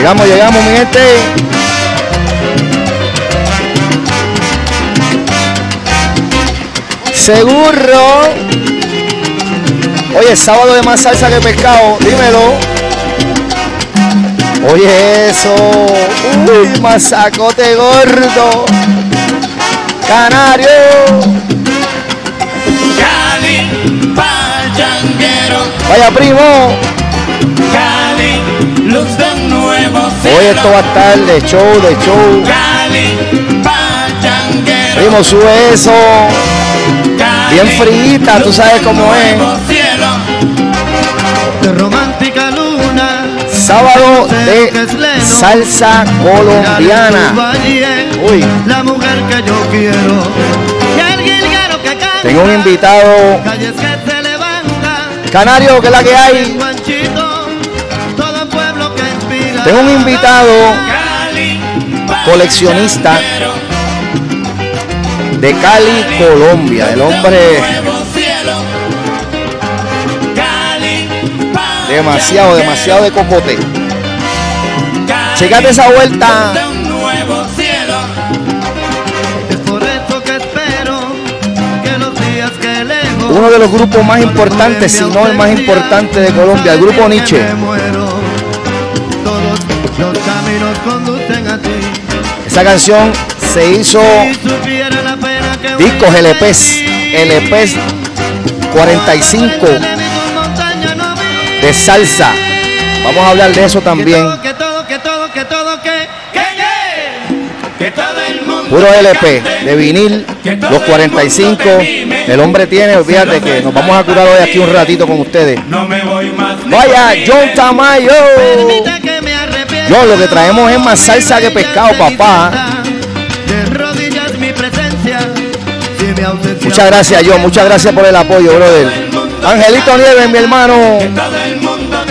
Llegamos, llegamos, mi gente. Seguro. Oye, sábado de más salsa que pescado, dímelo. Oye, eso. Uy, masacote gordo. Canario. Cali. Vaya primo. Cali, luz de nuevo cielo. Hoy esto va a estar de show, de show. Cali. Primo, sube eso. Cali, Bien frita, tú sabes cómo es. nuevo cielo. de romántica luna. Sábado de salsa colombiana. Uy. La mujer que yo quiero. Que. Tengo un invitado Calles que se levanta. canario, que es la que hay. Tengo un invitado coleccionista de Cali, Colombia. El hombre demasiado, demasiado de cocote. Checate esa vuelta. Uno de los grupos más importantes, si no el más importante de Colombia, el grupo Nietzsche. Esa canción se hizo discos LPs. LPs 45 De salsa. Vamos a hablar de eso también. Puro LP de vinil, los 45. El hombre tiene, olvídate que nos vamos a curar hoy aquí un ratito con ustedes. No me voy más. ni Vaya. John Tamayo. John, lo que traemos es más salsa que pescado, papá. Muchas gracias, John. Muchas gracias por el apoyo, brother. Angelito Nieves, mi hermano.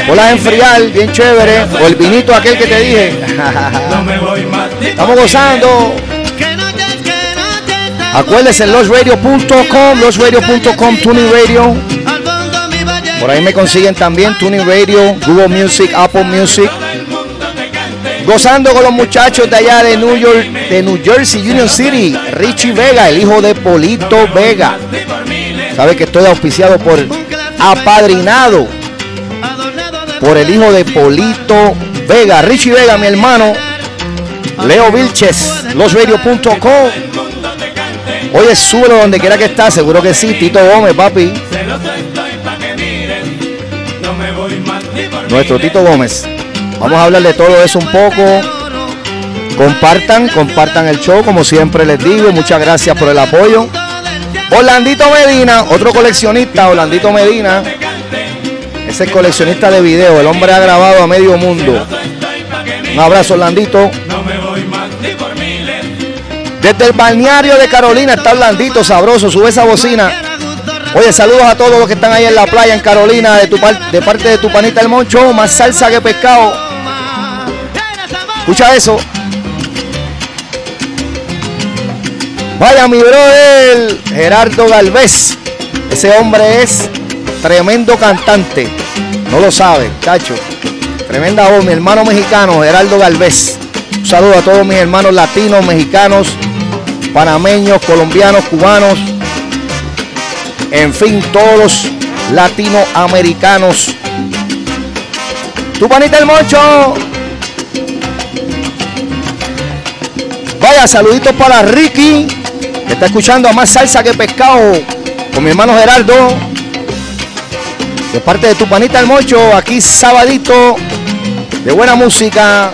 Hola, enfriar, bien chévere. O el vinito aquel que te dije. Estamos gozando. Noches. Acuérdense, losradio.com, losradio.com, Tuning Radio. Por ahí me consiguen también Tuning Radio, Google Music, Apple Music. Gozando con los muchachos de allá de New York, de New Jersey, Union City, Richie Vega, el hijo de Polito Vega. Sabe que estoy auspiciado por, apadrinado por el hijo de Polito Vega, Richie Vega, mi hermano, Leo Vilches, losradio.com. Oye, súbelo donde quiera que está, seguro que sí, Tito Gómez, papi, nuestro. Tito Gómez. Vamos a hablar de todo eso un poco. Compartan, compartan el show, como siempre les digo. Muchas gracias por el apoyo. Orlandito Medina, otro coleccionista, Orlandito Medina. Es coleccionista de video. El hombre ha grabado a medio mundo. Un abrazo, Orlandito. Desde el balneario de Carolina está Orlandito, sabroso. Sube esa bocina. Oye, saludos a todos los que están ahí en la playa en Carolina, de, tu par- de parte de tu panita el Moncho. Más salsa que pescado. Escucha eso. Vaya mi brother, Gerardo Galvez. Ese hombre es tremendo cantante. No lo sabe, chacho. Tremenda voz, mi hermano mexicano, Gerardo Galvez. Un saludo a todos mis hermanos latinos, mexicanos, panameños, colombianos, cubanos. En fin, todos los latinoamericanos. Tu panita el mocho. Vaya, saluditos para Ricky, que está escuchando a más salsa que pescado, con mi hermano Gerardo. De parte de tu panita el mocho, aquí sabadito, de buena música,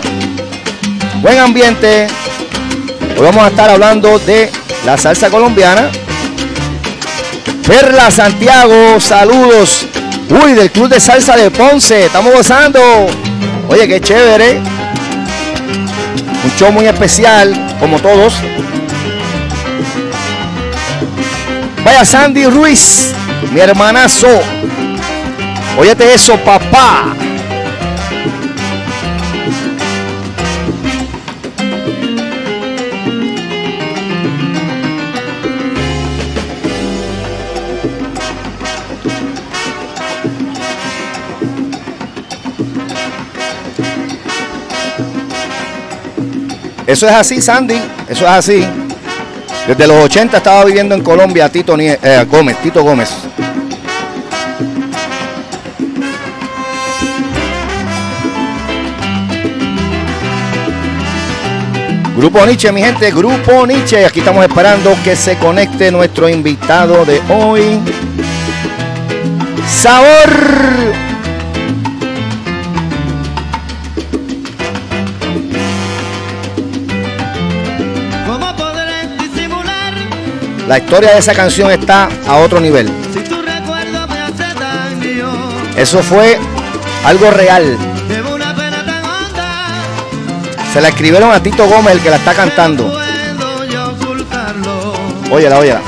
buen ambiente. Hoy vamos a estar hablando de la salsa colombiana. Perla Santiago, saludos. Uy, del Club de Salsa de Ponce, estamos gozando. Oye, qué chévere. Un show muy especial, como todos. Vaya Sandy Ruiz, mi hermanazo. Óyete eso, papá. Eso es así, Sandy. Eso es así. Desde los 80 estaba viviendo en Colombia Tito Nie- eh, Gómez, Tito Gómez. Grupo Nietzsche, mi gente, Grupo Nietzsche. Aquí estamos esperando que se conecte nuestro invitado de hoy. Sabor. La historia de esa canción está a otro nivel. Eso fue algo real. Se la escribieron a Tito Gómez, el que la está cantando. Óyela, óyela.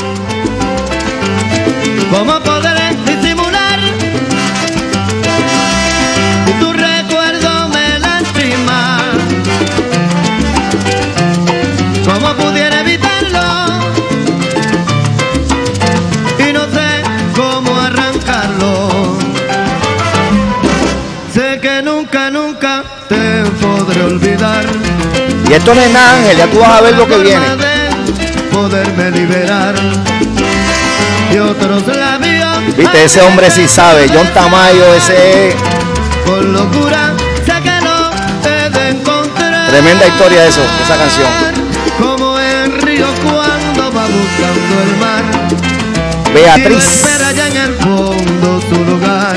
Y esto no es nada, Ángel, ya tú vas a ver lo que viene. Forma de Poderme liberar. Y otros labios. Viste, ese hombre sí sabe. John Tamayo, ese es Con locura sé que no de encontrar. tremenda historia eso, esa canción. Como el río cuando va buscando el mar. Beatriz. espera ya en el fondo su lugar.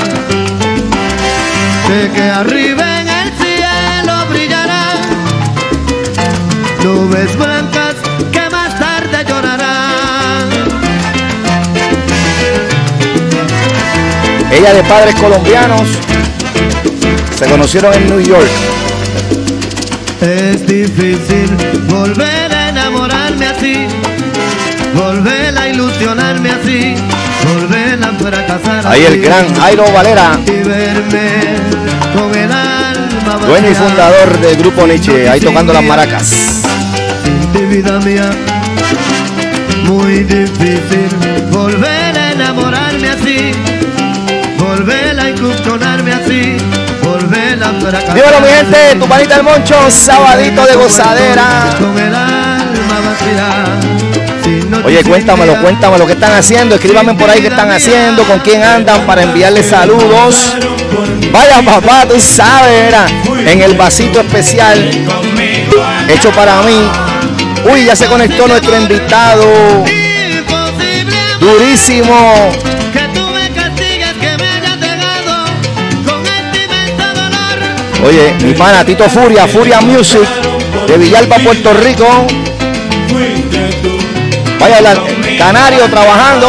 Sé que arriba nubes blancas que más tarde llorarán. Ella de padres colombianos. Se conocieron en New York. Es difícil volver a enamorarme así, volver a ilusionarme así, volver a fracasar Ahí el gran Jairo Valera, y verme con el alma dueño y fundador del grupo Nietzsche, ahí tocando las maracas. Ti, vida mía, muy difícil volver a enamorarme así, volver a incursionarme así, volver a fracasar. Dímelo mi gente, tu panita del Moncho, sabadito de gozadera. Con el alma vacía, Oye, cuéntamelo, cuéntamelo, ¿qué están haciendo? Escríbanme por ahí qué están haciendo, con quién andan para enviarles saludos. Vaya papá, tú sabes, era en el vasito especial hecho para mí. Uy, ya se conectó nuestro invitado. Durísimo. este. Oye, mi pana Tito Furia, Furia Music, de Villalba, Puerto Rico. Vaya, la- Canario trabajando.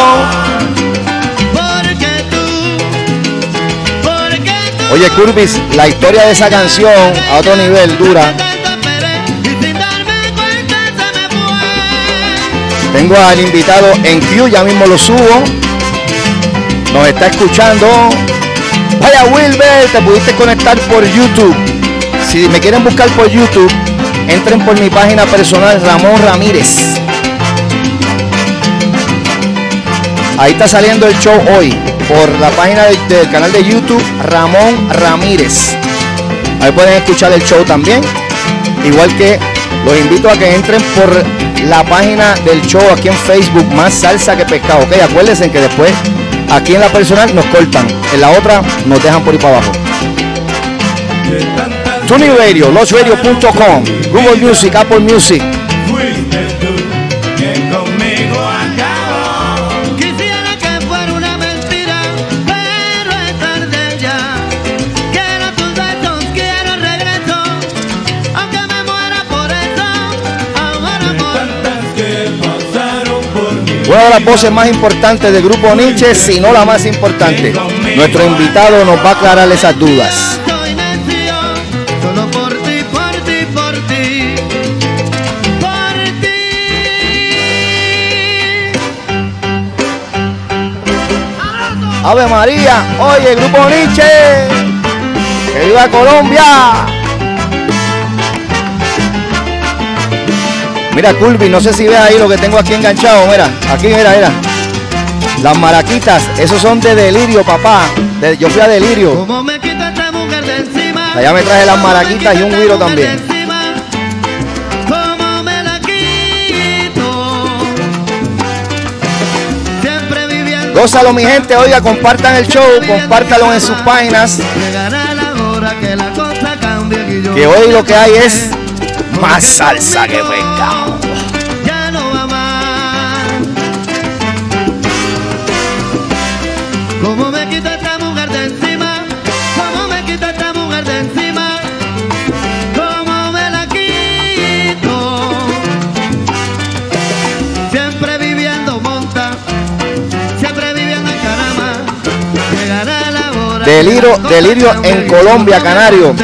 Oye, Curvis, la historia de esa canción a otro nivel dura. Tengo al invitado en Q, ya mismo lo subo. Nos está escuchando. Vaya Wilber, te pudiste conectar por YouTube. Si me quieren buscar por YouTube, entren por mi página personal Ramón Ramírez. Ahí está saliendo el show hoy por la página de- del canal de YouTube Ramón Ramírez. Ahí pueden escuchar el show también. Igual que los invito a que entren por la página del show aquí en Facebook, más salsa que pescado. Ok, acuérdense que después aquí en la personal nos cortan, en la otra nos dejan por ahí para abajo. Tuning Radio, losradio.com, Google Music, Apple Music. Una de las voces más importantes del grupo Nietzsche, si no la más importante. Nuestro invitado nos va a aclarar esas dudas. Ave María, oye, grupo Nietzsche, que viva Colombia. Mira, Culvi, no sé si ve ahí lo que tengo aquí enganchado. Mira, aquí, mira, mira. Las maraquitas, esos son de delirio, papá. Yo fui a delirio. Allá me traje las maraquitas y un guiro también. Siempre viviendo Gózalo, mi gente. Oiga, compartan el show, compártalo en sus páginas. Que hoy lo que hay es más salsa que pescado. Delirio- delirio en Colombia, Canario.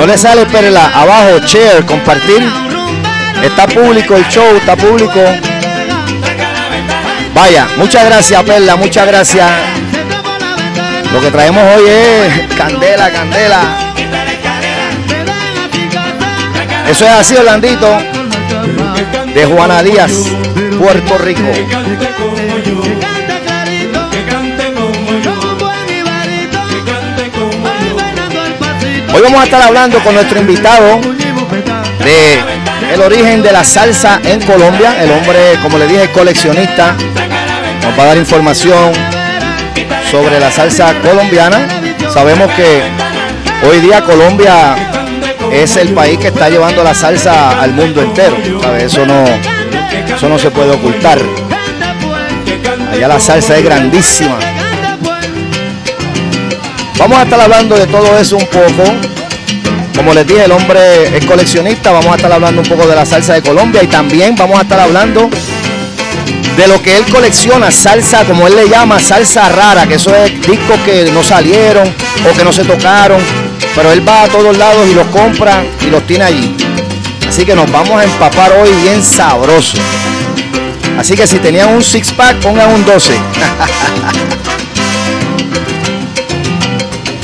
No le sale perla abajo, share, compartir. Está público el show, está público. Vaya, muchas gracias Perla, muchas gracias. Lo que traemos hoy es candela, candela. Eso es así, Orlandito, de Juana Díaz, Puerto Rico. Hoy vamos a estar hablando con nuestro invitado de el origen de la salsa en Colombia. El hombre, como le dije, coleccionista. Nos va a dar información sobre la salsa colombiana. Sabemos que hoy día Colombia es el país que está llevando la salsa al mundo entero. Eso no, eso no se puede ocultar. Allá la salsa es grandísima. Vamos a estar hablando de todo eso un poco. Como les dije, el hombre es coleccionista. Vamos a estar hablando un poco de la salsa de Colombia y también vamos a estar hablando de lo que él colecciona, salsa, como él le llama, salsa rara, que eso es discos que no salieron o que no se tocaron, pero él va a todos lados y los compra y los tiene allí. Así que nos vamos a empapar hoy bien sabroso. Así que si tenían un six pack, pongan un 12.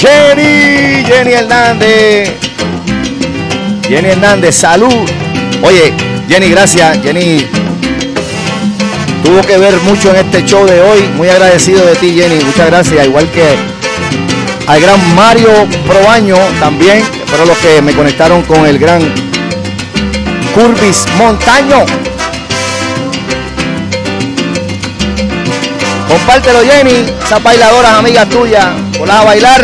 Jenny, Jenny Hernández. Jenny Hernández, salud. Oye, Jenny, gracias. Jenny tuvo que ver mucho en este show de hoy. Muy agradecido de ti, Jenny. Muchas gracias. Igual que al gran Mario Probaño también, fueron los que me conectaron con el gran Curvis Montaño. Compártelo, Jenny. Esas bailadoras amigas tuyas. Hola a bailar.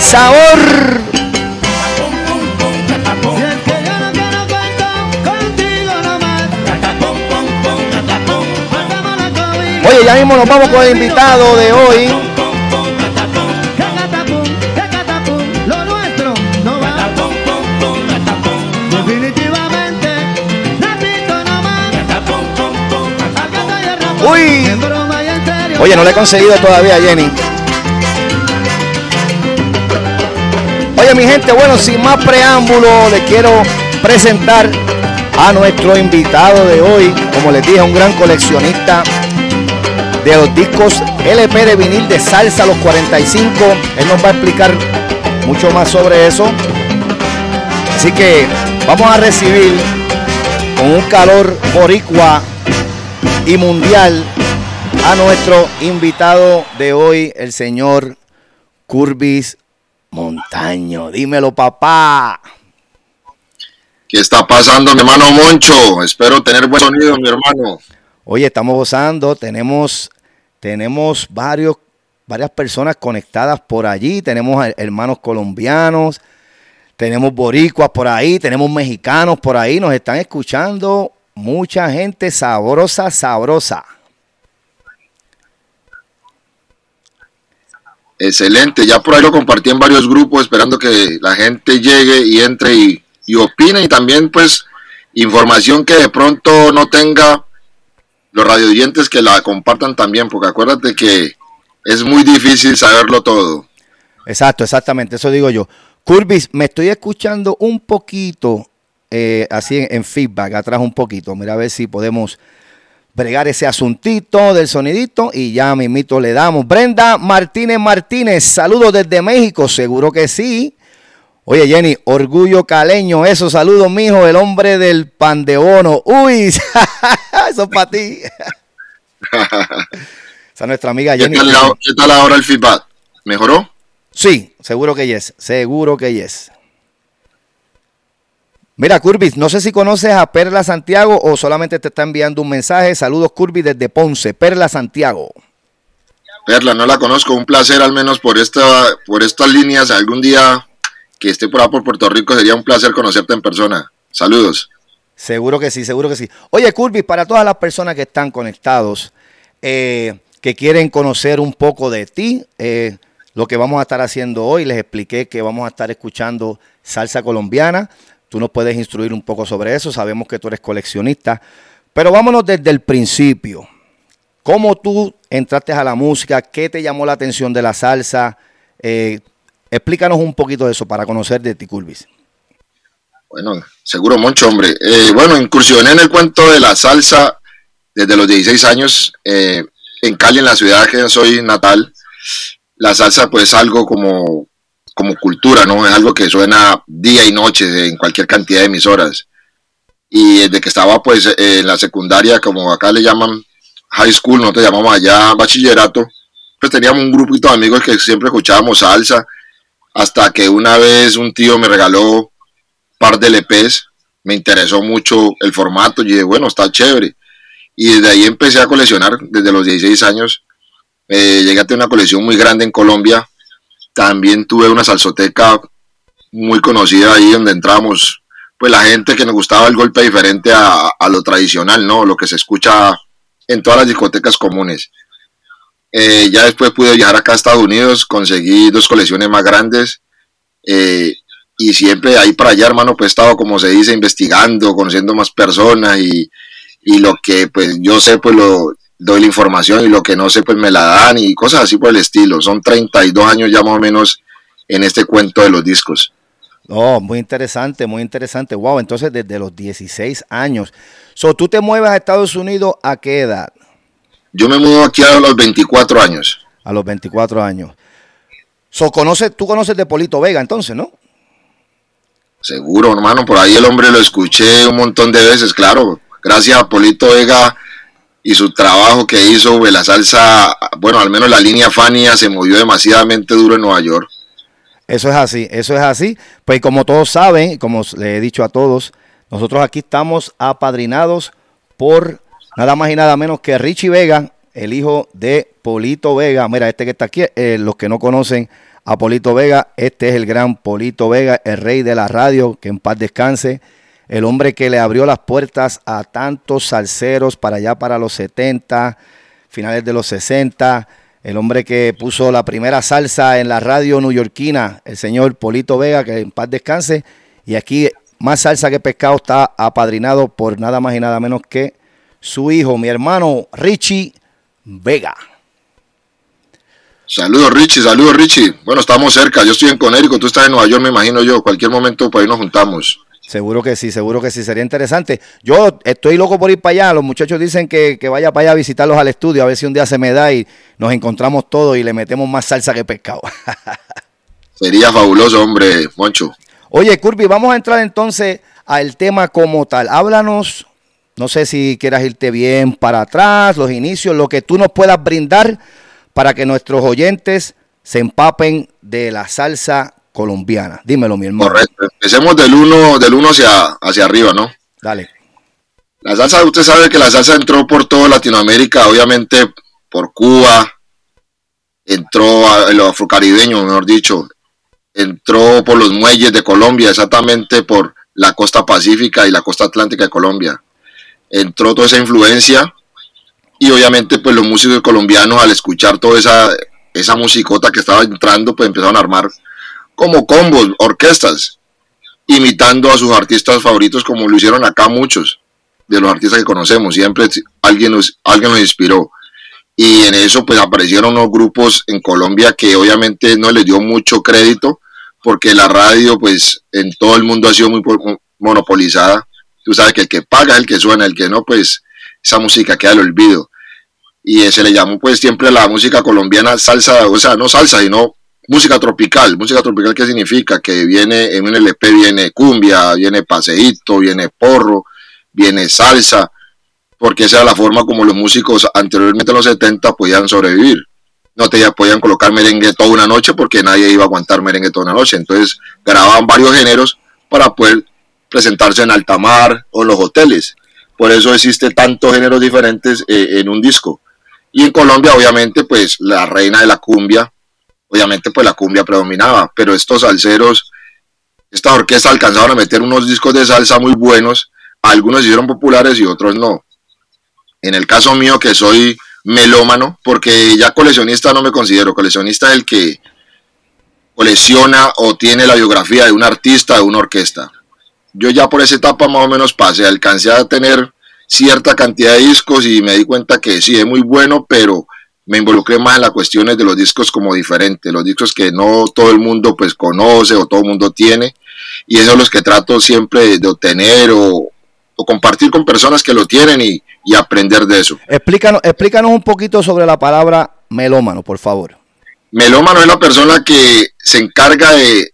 Sabor. Oye, ya mismo nos vamos con el invitado de hoy. Oye, no le he conseguido todavía, Jenny. Oye, mi gente, bueno, sin más preámbulo, le quiero presentar a nuestro invitado de hoy. Como les dije, un gran coleccionista de los discos LP de vinil de salsa los 45. Él nos va a explicar mucho más sobre eso. Así que vamos a recibir con un calor boricua y mundial a nuestro invitado de hoy, el señor Curvis Montaño. Dímelo, papá. ¿Qué está pasando, mi hermano Moncho? Espero tener buen sonido, mi hermano. Oye, estamos gozando, tenemos, tenemos varios, varias personas conectadas por allí, tenemos her- hermanos colombianos, tenemos boricuas por ahí, tenemos mexicanos por ahí, nos están escuchando mucha gente sabrosa, sabrosa. Excelente, ya por ahí lo compartí en varios grupos esperando que la gente llegue y entre y, opine y también pues información que de pronto no tenga los radioyentes que la compartan también, porque acuérdate que es muy difícil saberlo todo. Exacto, exactamente, eso digo yo. Curvis, me estoy escuchando un poquito, eh, así en feedback, atrás un poquito. Mira a ver si podemos bregar ese asuntito del sonidito y ya mismito le damos. Brenda Martínez Martínez, saludos desde México, seguro que sí. Oye Jenny, orgullo caleño, eso, saludos mijo, el hombre del pan de bono. Uy, eso es para ti. Esa es nuestra amiga ¿Qué Jenny. tal, la- qué tal ahora el feedback? ¿Mejoró? Sí, seguro que yes, seguro que yes. Mira, Curvis, no sé si conoces a Perla Santiago o solamente te está enviando un mensaje. Saludos, Curvis, desde Ponce. Perla Santiago. Perla, no la conozco, un placer al menos por esta, por estas líneas. Algún día que esté por ahí por Puerto Rico sería un placer conocerte en persona. Saludos. Seguro que sí, seguro que sí. Oye, Curvis, para todas las personas que están conectados, eh, que quieren conocer un poco de ti, eh, lo que vamos a estar haciendo hoy, les expliqué que vamos a estar escuchando salsa colombiana. Tú nos puedes instruir un poco sobre eso, sabemos que tú eres coleccionista, pero vámonos desde el principio. ¿Cómo tú entraste a la música? ¿Qué te llamó la atención de la salsa? Eh, explícanos un poquito de eso para conocer de ti, Curvis. Bueno, seguro Moncho, hombre. Eh, bueno, incursioné en el cuento de la salsa desde los 16 años eh, en Cali, en la ciudad que soy natal. La salsa pues es algo como, como cultura, ¿no? Es algo que suena día y noche en cualquier cantidad de emisoras. Y desde que estaba pues eh, en la secundaria, como acá le llaman high school, nosotros llamamos allá bachillerato, pues teníamos un grupito de amigos que siempre escuchábamos salsa, hasta que una vez un tío me regaló par de LPs, me interesó mucho el formato, y dije, bueno, está chévere. Y desde ahí empecé a coleccionar, desde los 16 años. Eh, llegué a tener una colección muy grande en Colombia. También tuve una salsoteca muy conocida ahí donde entramos, pues la gente que nos gustaba el golpe diferente a, lo tradicional, ¿no? Lo que se escucha en todas las discotecas comunes. Eh, ya después pude viajar acá a Estados Unidos, conseguí dos colecciones más grandes. eh, y siempre ahí para allá, hermano, pues he estado, como se dice, investigando, conociendo más personas y, y lo que pues yo sé, pues lo doy la información y lo que no sé, pues me la dan y cosas así por el estilo. Son 32 años ya más o menos en este cuento de los discos. Oh, muy interesante, muy interesante. Wow, entonces desde los 16 años. So, ¿Tú te mueves a Estados Unidos a qué edad? Yo me mudo aquí a los 24 años. A los 24 años. So, ¿conoces, tú conoces de Polito Vega entonces, ¿no? Seguro, hermano, por ahí el hombre lo escuché un montón de veces, claro. Gracias a Polito Vega y su trabajo que hizo, pues, la salsa, bueno, al menos la línea Fania se movió demasiadamente duro en Nueva York. Eso es así, eso es así. Pues como todos saben, como le he dicho a todos, nosotros aquí estamos apadrinados por nada más y nada menos que Richie Vega, el hijo de Polito Vega. Mira, este que está aquí, eh, los que no conocen a Polito Vega, este es el gran Polito Vega, el rey de la radio, que en paz descanse. El hombre que le abrió las puertas a tantos salseros para allá para los 70, finales de los 60. El hombre que puso la primera salsa en la radio neoyorquina, el señor Polito Vega, que en paz descanse. Y aquí, más salsa que pescado, está apadrinado por nada más y nada menos que su hijo, mi hermano Richie Vega. Saludos Richie, saludos Richie. Bueno, estamos cerca, yo estoy en Conérico, tú estás en Nueva York, me imagino yo. Cualquier momento por ahí nos juntamos. Seguro que sí, seguro que sí, sería interesante. Yo estoy loco por ir para allá, los muchachos dicen que, que vaya para allá a visitarlos al estudio, a ver si un día se me da y nos encontramos todos y le metemos más salsa que pescado. Sería fabuloso, hombre, Moncho. Oye, Curby, vamos a entrar entonces al tema como tal. Háblanos, no sé si quieras irte bien para atrás, los inicios, lo que tú nos puedas brindar para que nuestros oyentes se empapen de la salsa colombiana. Dímelo, mi hermano. Correcto. Empecemos del 1 del uno hacia, hacia arriba, ¿no? Dale. La salsa, usted sabe que la salsa entró por toda Latinoamérica, obviamente por Cuba, entró a los afrocaribeños, mejor dicho, entró por los muelles de Colombia, exactamente por la costa pacífica y la costa atlántica de Colombia. Entró toda esa influencia y obviamente pues los músicos colombianos al escuchar toda esa esa musicota que estaba entrando, pues empezaron a armar como combos, orquestas, imitando a sus artistas favoritos como lo hicieron acá muchos de los artistas que conocemos. Siempre alguien nos, alguien nos inspiró. Y en eso pues aparecieron unos grupos en Colombia que obviamente no les dio mucho crédito porque la radio pues en todo el mundo ha sido muy monopolizada. Tú sabes que el que paga es el que suena, el que no pues esa música queda al olvido. Y se le llamó pues siempre la música colombiana salsa, o sea, no salsa, sino música tropical. Música tropical, ¿qué significa? Que viene en un LP, viene cumbia, viene paseíto, viene porro, viene salsa, porque esa era la forma como los músicos anteriormente en los 70 podían sobrevivir. No te podían colocar merengue toda una noche porque nadie iba a aguantar merengue toda una noche. Entonces grababan varios géneros para poder presentarse en alta mar o en los hoteles. Por eso existe tantos géneros diferentes eh, en un disco. Y en Colombia, obviamente, pues la reina de la cumbia, obviamente, pues la cumbia predominaba. Pero estos salseros, estas orquestas alcanzaron a meter unos discos de salsa muy buenos algunos hicieron populares y otros no. En el caso mío, que soy melómano, porque ya coleccionista no me considero, coleccionista es el que colecciona o tiene la biografía de un artista, de una orquesta. Yo ya por esa etapa más o menos pasé, alcancé a tener cierta cantidad de discos y me di cuenta que sí, es muy bueno, pero me involucré más en las cuestiones de los discos como diferentes, los discos que no todo el mundo pues conoce o todo el mundo tiene, y esos son los que trato siempre de obtener o, o compartir con personas que lo tienen y, aprender de eso. Explícanos, explícanos un poquito sobre la palabra melómano, por favor. Melómano es la persona que se encarga de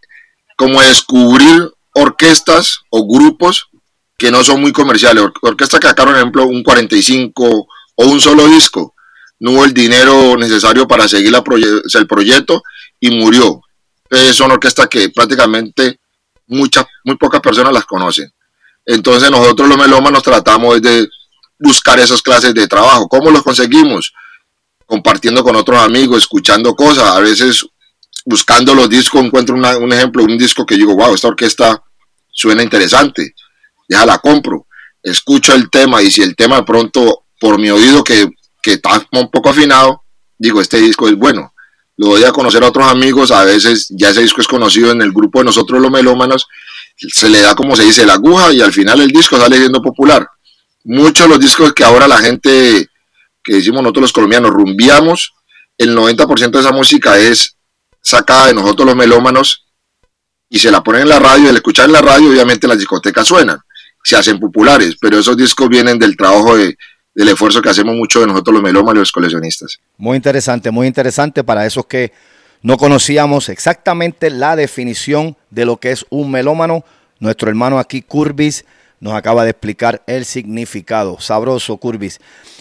como descubrir orquestas o grupos que no son muy comerciales. orquestas que sacaron, por ejemplo, un 45 o un solo disco. No hubo el dinero necesario para seguir el proyecto y murió. son orquestas que prácticamente muchas, muy pocas personas las conocen. Entonces nosotros los melómanos tratamos de buscar esas clases de trabajo. ¿Cómo los conseguimos? Compartiendo con otros amigos, escuchando cosas. A veces buscando los discos encuentro un ejemplo, un disco que digo, wow, esta orquesta suena interesante. Ya la compro. Escucho el tema y si el tema de pronto por mi oído que, que está un poco afinado, digo, este disco es bueno lo doy a conocer a otros amigos, a veces ya ese disco es conocido en el grupo de nosotros los melómanos, se le da como se dice la aguja y al final el disco sale siendo popular. Muchos de los discos que ahora la gente, que decimos nosotros los colombianos, rumbiamos, el 90% de esa música es sacada de nosotros los melómanos y se la ponen en la radio y al escuchar en la radio obviamente las discotecas suenan, se hacen populares, pero esos discos vienen del trabajo de, del esfuerzo que hacemos mucho de nosotros los melómanos y los coleccionistas. Muy interesante, muy interesante para esos que no conocíamos exactamente la definición de lo que es un melómano. Nuestro hermano aquí, Curbis, nos acaba de explicar el significado. Sabroso, Curbis.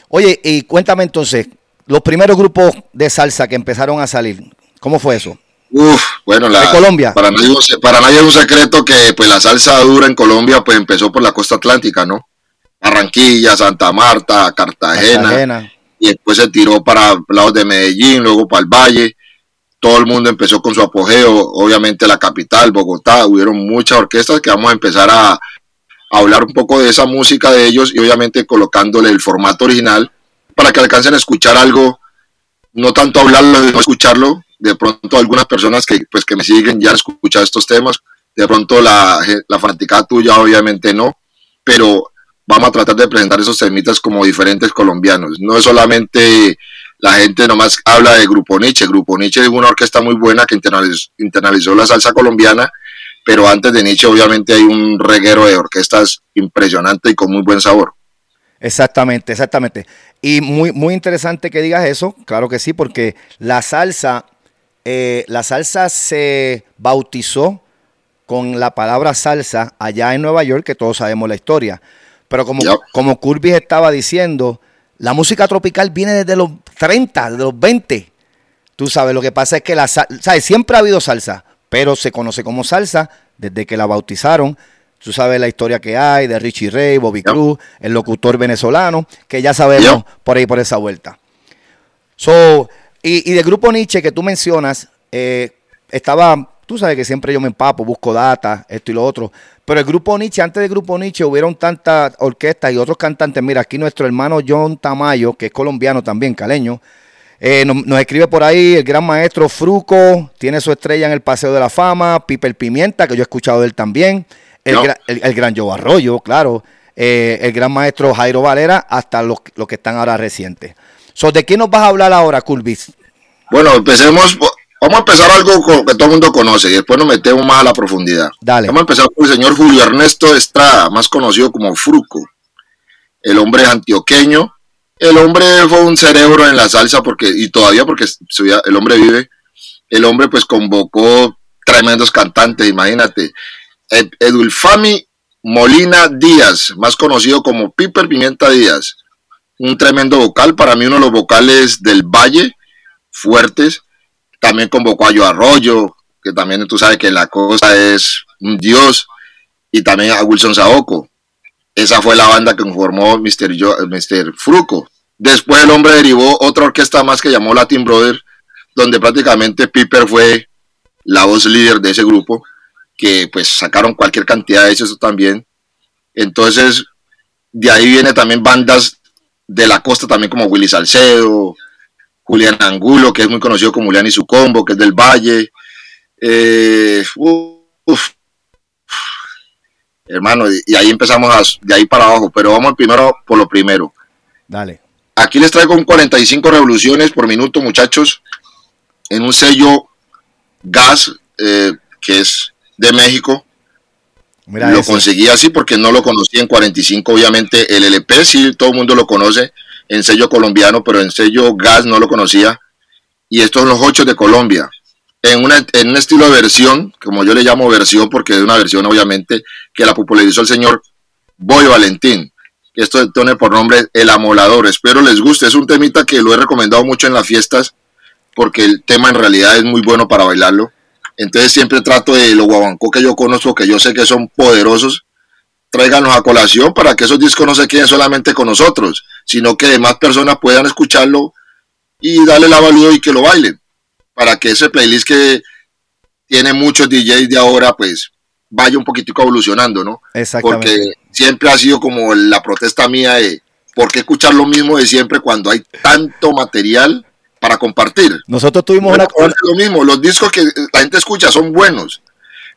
Oye, y cuéntame entonces, los primeros grupos de salsa que empezaron a salir, ¿cómo fue eso? Uf, bueno, la, Colombia. Para nadie, para nadie es un secreto que pues la salsa dura en Colombia pues empezó por la costa atlántica, ¿no? Barranquilla, Santa Marta, Cartagena, y después se tiró para lados de Medellín, luego para el Valle. Todo el mundo empezó con su apogeo, obviamente la capital, Bogotá, hubieron muchas orquestas que vamos a empezar a, hablar un poco de esa música de ellos y obviamente colocándole el formato original para que alcancen a escuchar algo, no tanto hablarlo, sino escucharlo. De pronto algunas personas que, pues, que me siguen ya han escuchado estos temas, de pronto la, la fanaticada tuya obviamente no, pero vamos a tratar de presentar esos temitas como diferentes colombianos. No es solamente la gente nomás habla de Grupo Nietzsche. Grupo Nietzsche es una orquesta muy buena que internalizó, la salsa colombiana, pero antes de Nietzsche obviamente hay un reguero de orquestas impresionante y con muy buen sabor. Exactamente, exactamente. Y muy, muy interesante que digas eso, claro que sí, porque la salsa, eh, la salsa se bautizó con la palabra salsa allá en Nueva York, que todos sabemos la historia. Pero como, como Curvis estaba diciendo, la música tropical viene desde los 30, de los 20. Tú sabes, lo que pasa es que la ¿sabes? siempre ha habido salsa, pero se conoce como salsa desde que la bautizaron. Tú sabes la historia que hay de Richie Ray, Bobby Cruz, el locutor venezolano, que ya sabemos por ahí por esa vuelta. So, y, y del grupo Nietzsche que tú mencionas, eh, estaba Tú sabes que siempre yo me empapo, busco data, esto y lo otro. Pero el grupo Nietzsche, antes del grupo Nietzsche, hubieron tantas orquestas y otros cantantes. Mira, aquí nuestro hermano John Tamayo, que es colombiano también, caleño, Eh, nos, nos escribe por ahí el gran maestro Fruco, tiene su estrella en el Paseo de la Fama, Piper Pimienta, que yo he escuchado de él también, el, No. gra- el- el gran Joe Arroyo, claro, eh, el gran maestro Jairo Valera, hasta los, los que están ahora recientes. So, ¿De quién nos vas a hablar ahora, Culvis? Bueno, empecemos. Vamos a empezar algo que todo el mundo conoce y después nos metemos más a la profundidad. Dale. Vamos a empezar con el señor Julio Ernesto Estrada, más conocido como Fruco. El hombre antioqueño. El hombre fue un cerebro en la salsa porque y todavía porque el hombre vive. El hombre pues convocó tremendos cantantes, imagínate. Ed- Edulfami Molina Díaz, más conocido como Piper Pimienta Díaz. Un tremendo vocal, para mí uno de los vocales del Valle, fuertes. También convocó a Yo Arroyo, que también tú sabes que la costa es un dios. Y también a Wilson Saoco. Esa fue la banda que conformó Mr. Yo- Mr. Fruco. Después el hombre derivó otra orquesta más que llamó Latin Brother, donde prácticamente Piper fue la voz líder de ese grupo, que pues sacaron cualquier cantidad de hechos también. Entonces, de ahí viene también bandas de la costa también como Willy Salcedo, Julián Angulo, que es muy conocido como Julián y su combo, que es del Valle. Eh, uf, hermano, y ahí empezamos a, de ahí para abajo, pero vamos primero por lo primero. Dale. Aquí les traigo un 45 revoluciones por minuto, muchachos, en un sello gas eh, que es de México. Mira lo conseguí así porque no lo conocí en 45, obviamente. El LP sí, todo el mundo lo conoce en sello colombiano, pero en sello gas no lo conocía. Y estos son los ocho de Colombia. En, una, en un estilo de versión, como yo le llamo versión, porque es una versión obviamente que la popularizó el señor Boy Valentín. Esto tiene por nombre El Amolador. Espero les guste. Es un temita que lo he recomendado mucho en las fiestas porque el tema en realidad es muy bueno para bailarlo. Entonces siempre trato de los guabancó que yo conozco, que yo sé que son poderosos, tráiganlos a colación para que esos discos no se queden solamente con nosotros, sino que más personas puedan escucharlo y darle la valía y que lo bailen. Para que ese playlist que tiene muchos DJs de ahora, pues vaya un poquitico evolucionando, ¿no? Exactamente. Porque siempre ha sido como la protesta mía de por qué escuchar lo mismo de siempre cuando hay tanto material para compartir. Nosotros tuvimos Bueno, una, lo mismo, los discos que la gente escucha son buenos,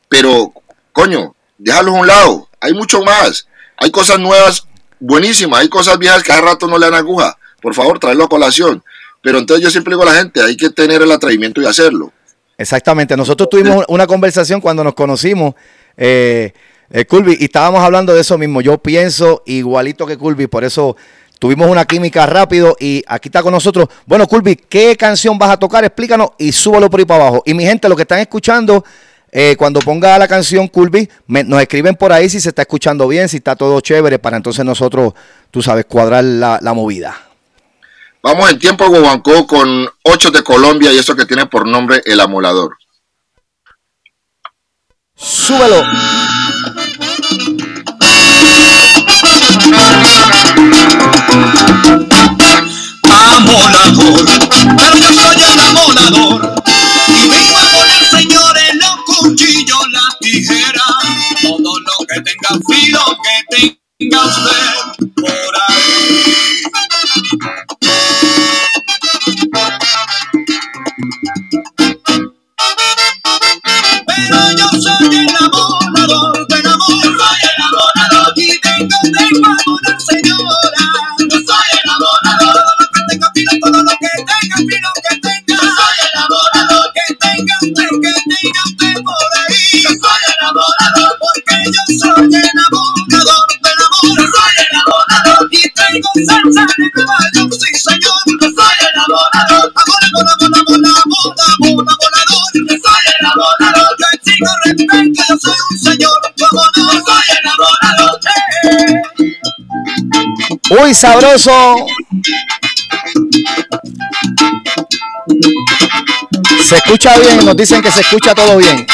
pero coño, déjalos a un lado, hay mucho más, hay cosas nuevas buenísimas, hay cosas viejas que hace rato no le dan aguja, por favor, tráelo a colación. Pero entonces yo siempre digo a la gente, hay que tener el atrevimiento de hacerlo. Exactamente. Nosotros tuvimos una conversación cuando nos conocimos, eh, eh, y estábamos hablando de eso mismo. Yo pienso igualito que Culby, por eso tuvimos una química rápido y aquí está con nosotros. Bueno, Culby, ¿qué canción vas a tocar? Explícanos y súbalo por ahí para abajo. Y mi gente, lo que están escuchando, eh, cuando ponga la canción Culby, me- nos escriben por ahí si se está escuchando bien, si está todo chévere, para entonces nosotros, tú sabes, cuadrar la, la movida. Vamos en tiempo Guabancó con 8 de Colombia y esto que tiene por nombre El Amolador. Súbelo. amolador, que tenga filo que tenga usted por ahí. Pero yo soy el amolador del amor, soy el amolador y vengo a poner, señora. Yo soy el amolador, todo lo que tenga filo, todo lo que tenga filo que tenga. Yo soy el amolador, que tenga usted, que tenga usted por ahí. Yo soy el amolador, porque el amolador del amor. Yo soy el y traigo salsa caballo, sí señor. Yo soy el amolador, amor, amor, amor, amor, amor, amor. Yo el exijo respeto, yo soy un señor, como no, soy el amolador. eh. Uy, sabroso. Se escucha bien, nos dicen que se escucha todo bien.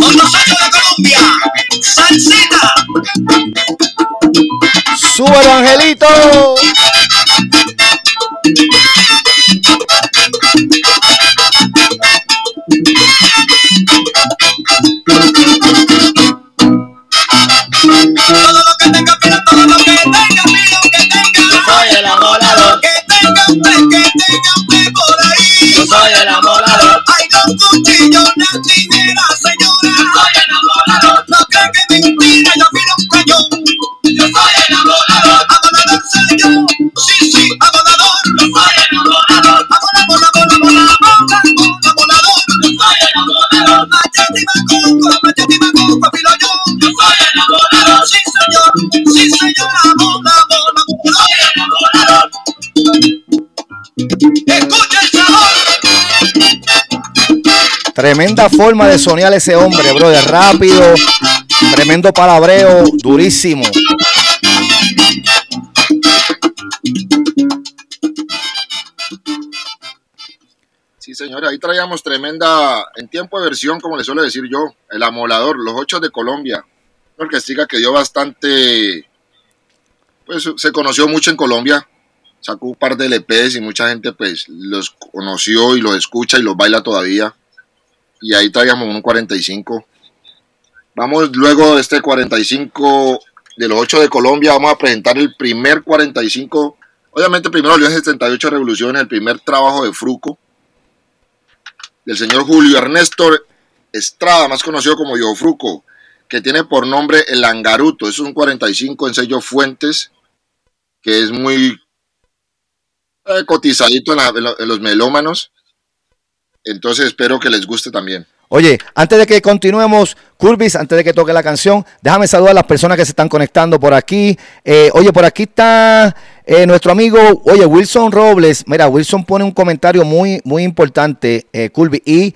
por los años de Colombia. Salsita. Súbelo, Angelito. Todo lo que tenga pila, todo lo que tenga pila, que tenga. Yo soy el. Que tenga un que tenga un por ahí. Yo soy el. Hay dos cuchillos, Nati, Tremenda forma de soñar ese hombre, brother. Rápido, tremendo palabreo, durísimo. Sí, señores, ahí traíamos tremenda, en tiempo de versión, como le suelo decir yo, el amolador, los ocho de Colombia. Una orquestica que dio bastante, pues se conoció mucho en Colombia, sacó un par de LPs y mucha gente pues los conoció y los escucha y los baila todavía. Y ahí traíamos un 45. Vamos luego de este 45 de los ocho de Colombia, vamos a presentar el primer 45. Obviamente primero salió en 78 Revoluciones, el primer trabajo de Fruco del señor Julio Ernesto Estrada, más conocido como Yo Fruco, que tiene por nombre El Angaruto. Es un 45 en sello Fuentes, que es muy eh, cotizadito en los melómanos. Entonces espero que les guste también. Oye, antes de que continuemos, Curvis, antes de que toque la canción, déjame saludar a las personas que se están conectando por aquí. Eh, oye, por aquí está eh, nuestro amigo, oye, Wilson Robles. Mira, Wilson pone un comentario muy, muy importante, eh, Curvis, y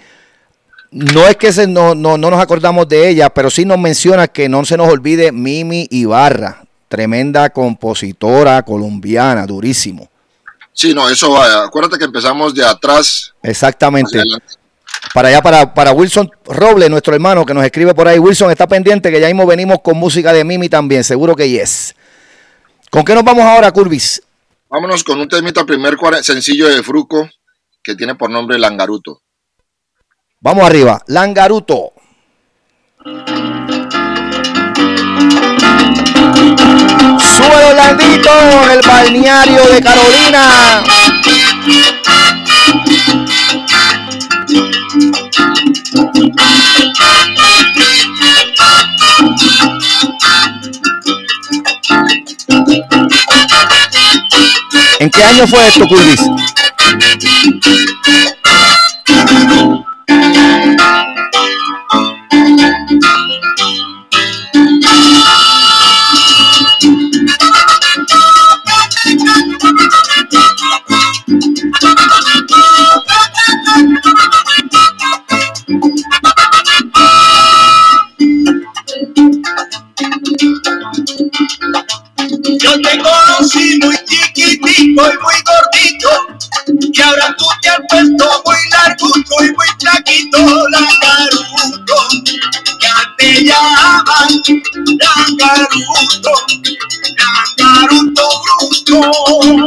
no es que se, no, no, no nos acordamos de ella, pero sí nos menciona que no se nos olvide Mimi Ibarra, tremenda compositora colombiana, durísimo. Sí, no, eso va. Acuérdate que empezamos de atrás Exactamente. Para allá, para, para Wilson Robles, nuestro hermano que nos escribe por ahí. Wilson está pendiente que ya mismo venimos con música de Mimi también, seguro que yes. ¿Con qué nos vamos ahora, Curvis? Vámonos con un temita, primer sencillo de Fruco, que tiene por nombre Langaruto. Vamos arriba. Langaruto. Sube Orlandito, el balneario de Carolina. ¿En qué año fue esto, Curvis? Oh. oh, oh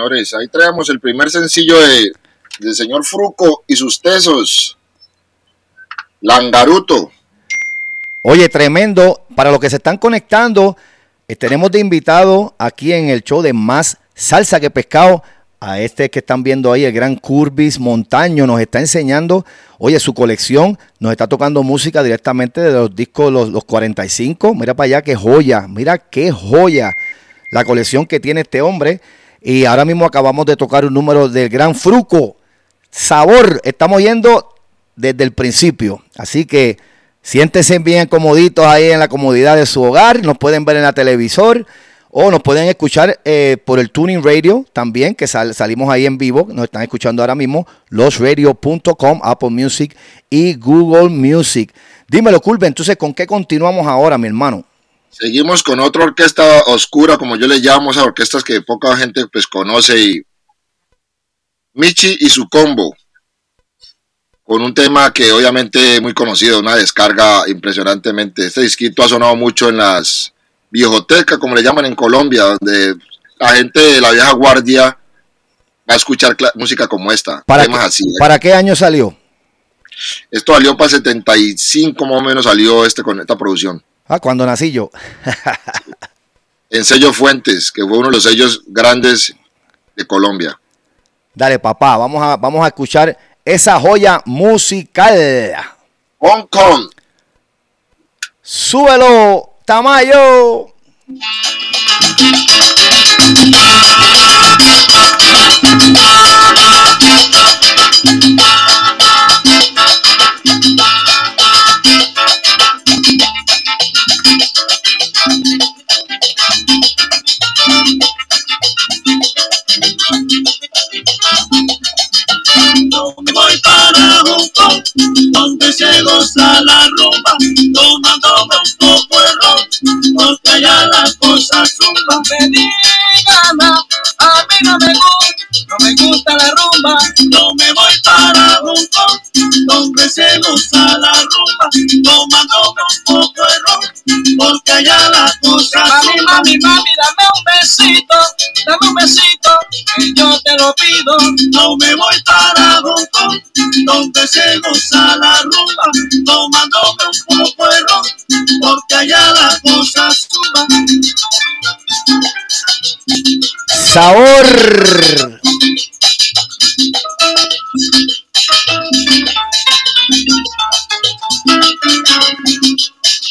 señores, ahí traemos el primer sencillo de, del señor Fruco y sus tesos. Langaruto. Oye, tremendo. Para los que se están conectando, eh, tenemos de invitado aquí en el show de Más Salsa que Pescado a este que están viendo ahí, el gran Curvis Montaño. Nos está enseñando, oye, su colección. Nos está tocando música directamente de los discos los, los 45. Mira para allá, qué joya. Mira qué joya la colección que tiene este hombre. Y ahora mismo acabamos de tocar un número del gran Fruco. Sabor, estamos yendo desde el principio. Así que siéntense bien comoditos ahí en la comodidad de su hogar. Nos pueden ver en la televisor O nos pueden escuchar eh, por el Tuning Radio también, que sal- salimos ahí en vivo. Nos están escuchando ahora mismo. Losradio.com, Apple Music y Google Music. Dímelo, Culve, entonces, ¿con qué continuamos ahora, mi hermano? Seguimos con otra orquesta oscura, como yo le llamo, esas orquestas que poca gente pues conoce y Michi y su combo, con un tema que obviamente es muy conocido, una descarga impresionantemente. Este disquito ha sonado mucho en las viejotecas, como le llaman en Colombia, donde la gente de la vieja guardia va a escuchar música como esta, ¿Para, temas qué, así. ¿eh? ¿Para qué año salió? Esto salió para 75 más o menos salió este con esta producción. Ah, cuando nací yo. En sello Fuentes, que fue uno de los sellos grandes de Colombia. Dale, papá, vamos a, vamos a escuchar esa joya musical. Hong Kong. Súbelo, Tamayo. Yo me voy para Hong Kong, donde se goza la rumba, tomándome un poco de ron, porque allá las cosas zumban. Me digan, a mí no me gusta, no me gusta la rumba. Yo me voy para Hong Kong, donde se goza la rumba, tomándome un poco de ron, porque allá las cosas Mami, mami, mami, dame un besito, dame un besito, que yo te lo pido. No me voy para Hong Kong, donde se goza la rumba, tomándome un poco de ron, porque allá las cosas suban. Sabor.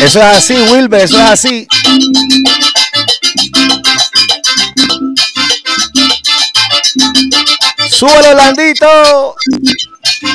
Eso es así, Wilber, eso es así. ¡Súbelo, Landito! Uy,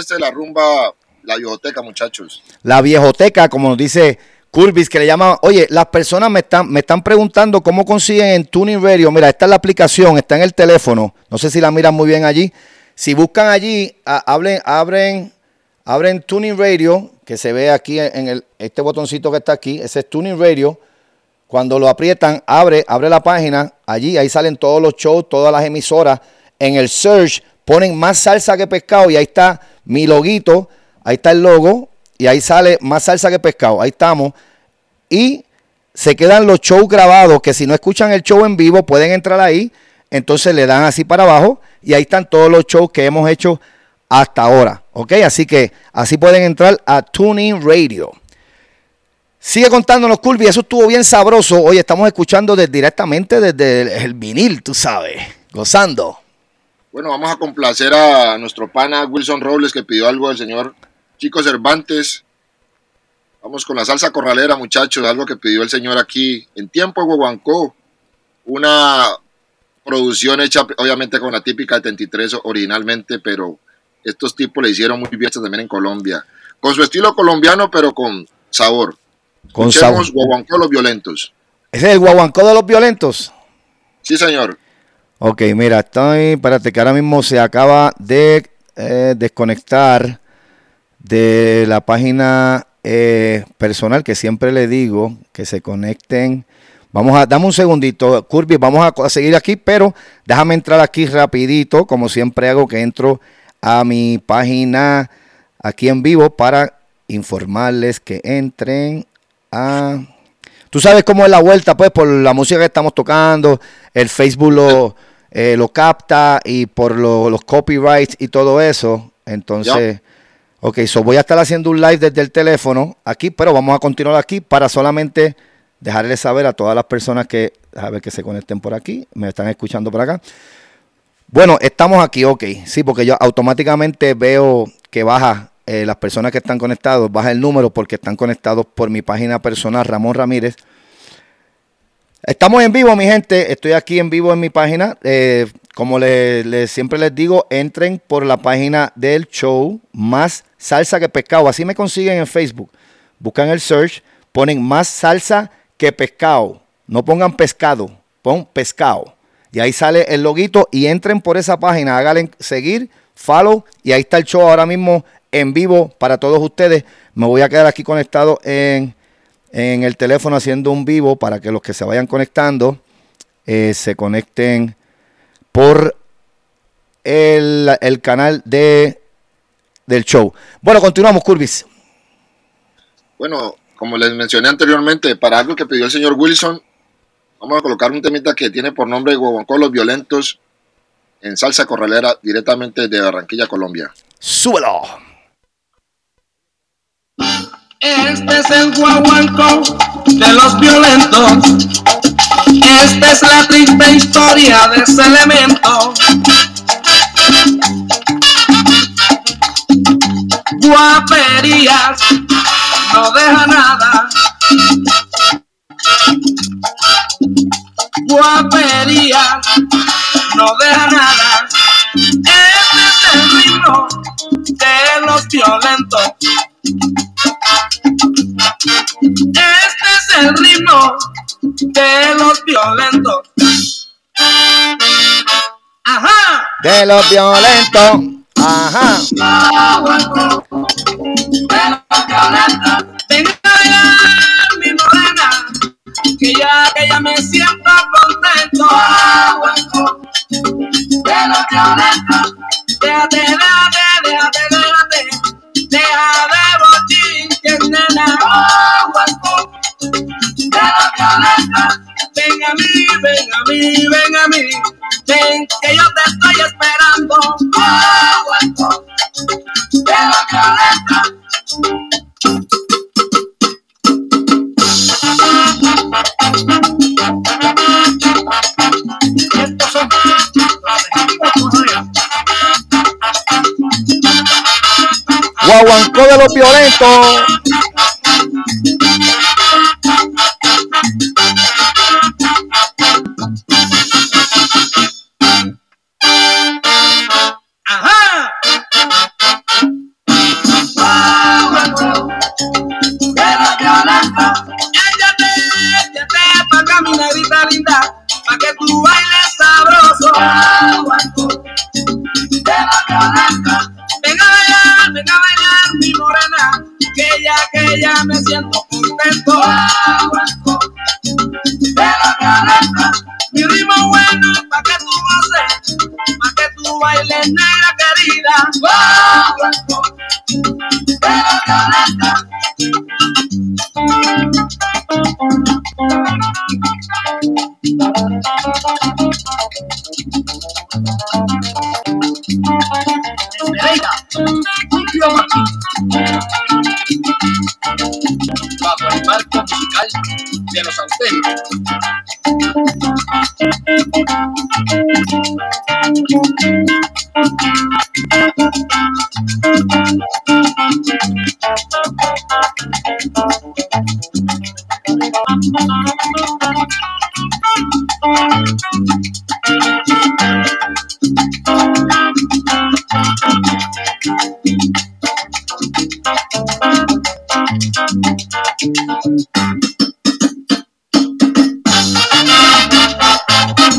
este de la rumba, la biblioteca, muchachos. la viejoteca, como nos dice Curvis, que le llaman. Oye, las personas me están, me están preguntando cómo consiguen en Tuning Radio. Mira, esta es la aplicación, está en el teléfono. No sé si la miran muy bien allí. Si buscan allí, hablen, abren, abren Tuning Radio, que se ve aquí en el, este botoncito que está aquí. Ese es Tuning Radio. Cuando lo aprietan, abre, abre la página. Allí, ahí salen todos los shows, todas las emisoras. En el search ponen más salsa que pescado y ahí está mi loguito. Ahí está el logo. y ahí sale más salsa que pescado. Ahí estamos. Y se quedan los shows grabados, que si no escuchan el show en vivo, pueden entrar ahí. Entonces le dan así para abajo y ahí están todos los shows que hemos hecho hasta ahora. ¿Ok? Así que así pueden entrar a Tuning Radio. Sigue contándonos, Curvy. Eso estuvo bien sabroso. Hoy estamos escuchando directamente desde el, el vinil, tú sabes. Gozando. Bueno, vamos a complacer a nuestro pana Wilson Robles que pidió algo del señor Chico Cervantes. Vamos con la salsa corralera, muchachos, algo que pidió el señor aquí en tiempo de Huehuancó. Una producción hecha obviamente con la típica 73 originalmente, pero estos tipos le hicieron muy bien también en Colombia. Con su estilo colombiano, pero con sabor. Con Escuchemos sabor. Huehuancó los violentos. ¿Ese es el guaguancó de los violentos? Sí, señor. Ok, mira, estoy, espérate que ahora mismo se acaba de eh, desconectar de la página eh, personal que siempre le digo que se conecten. Vamos a, dame un segundito, Curvy, vamos a, seguir aquí, pero déjame entrar aquí rapidito, como siempre hago, que entro a mi página aquí en vivo para informarles que entren. Tú sabes cómo es la vuelta, pues, por la música que estamos tocando, el Facebook lo, eh, lo capta y por lo- los copyrights y todo eso. Entonces, ok, so voy a estar haciendo un live desde el teléfono aquí, pero vamos a continuar aquí para solamente dejarles saber a todas las personas que, a ver que se conecten por aquí, me están escuchando por acá. Bueno, estamos aquí, ok, sí, porque yo automáticamente veo que baja eh, las personas que están conectados, baja el número porque están conectados por mi página personal, Ramón Ramírez. Estamos en vivo, mi gente. Estoy aquí en vivo en mi página. Eh, como le, siempre les digo, entren por la página del show Más Salsa que Pescado. Así me consiguen en Facebook. Buscan el search, ponen Más Salsa que Pescado. No pongan pescado, pon pescado. Y ahí sale el loguito y entren por esa página, háganle seguir, follow y ahí está el show ahora mismo en vivo para todos ustedes. Me voy a quedar aquí conectado en, en el teléfono haciendo un vivo para que los que se vayan conectando eh, se conecten por el, el canal de, del show. Bueno, continuamos, Curvis. Bueno, como les mencioné anteriormente, para algo que pidió el señor Wilson, vamos a colocar un temita que tiene por nombre Huevoncó Los Violentos en salsa corralera directamente de Barranquilla, Colombia. Súbelo. Este es el guaguancó de los violentos. Esta es la triste historia de ese elemento. Guaperías no deja nada. Guaperías no deja nada. Este es el ritmo de los violentos. Este es el ritmo de los violentos. Ajá. De los violentos. Ajá. Venga ya, mi morena, que ya, que ya me siento contento. De los violentos. Déjate, déjate, ven a mí, ven a mí. Ven que yo te estoy esperando. De violentos. Estos son Guaguancó de los violentos. Ajá. Échate, échate pa' acá, mi negrita linda, pa' que tú bailes sabroso. Venga a bailar, venga a bailar, mi morena, que ya, que ya me siento contento. Mi ritmo bueno pa' que tú goces, tu baile negra querida marco musical de los auténticos.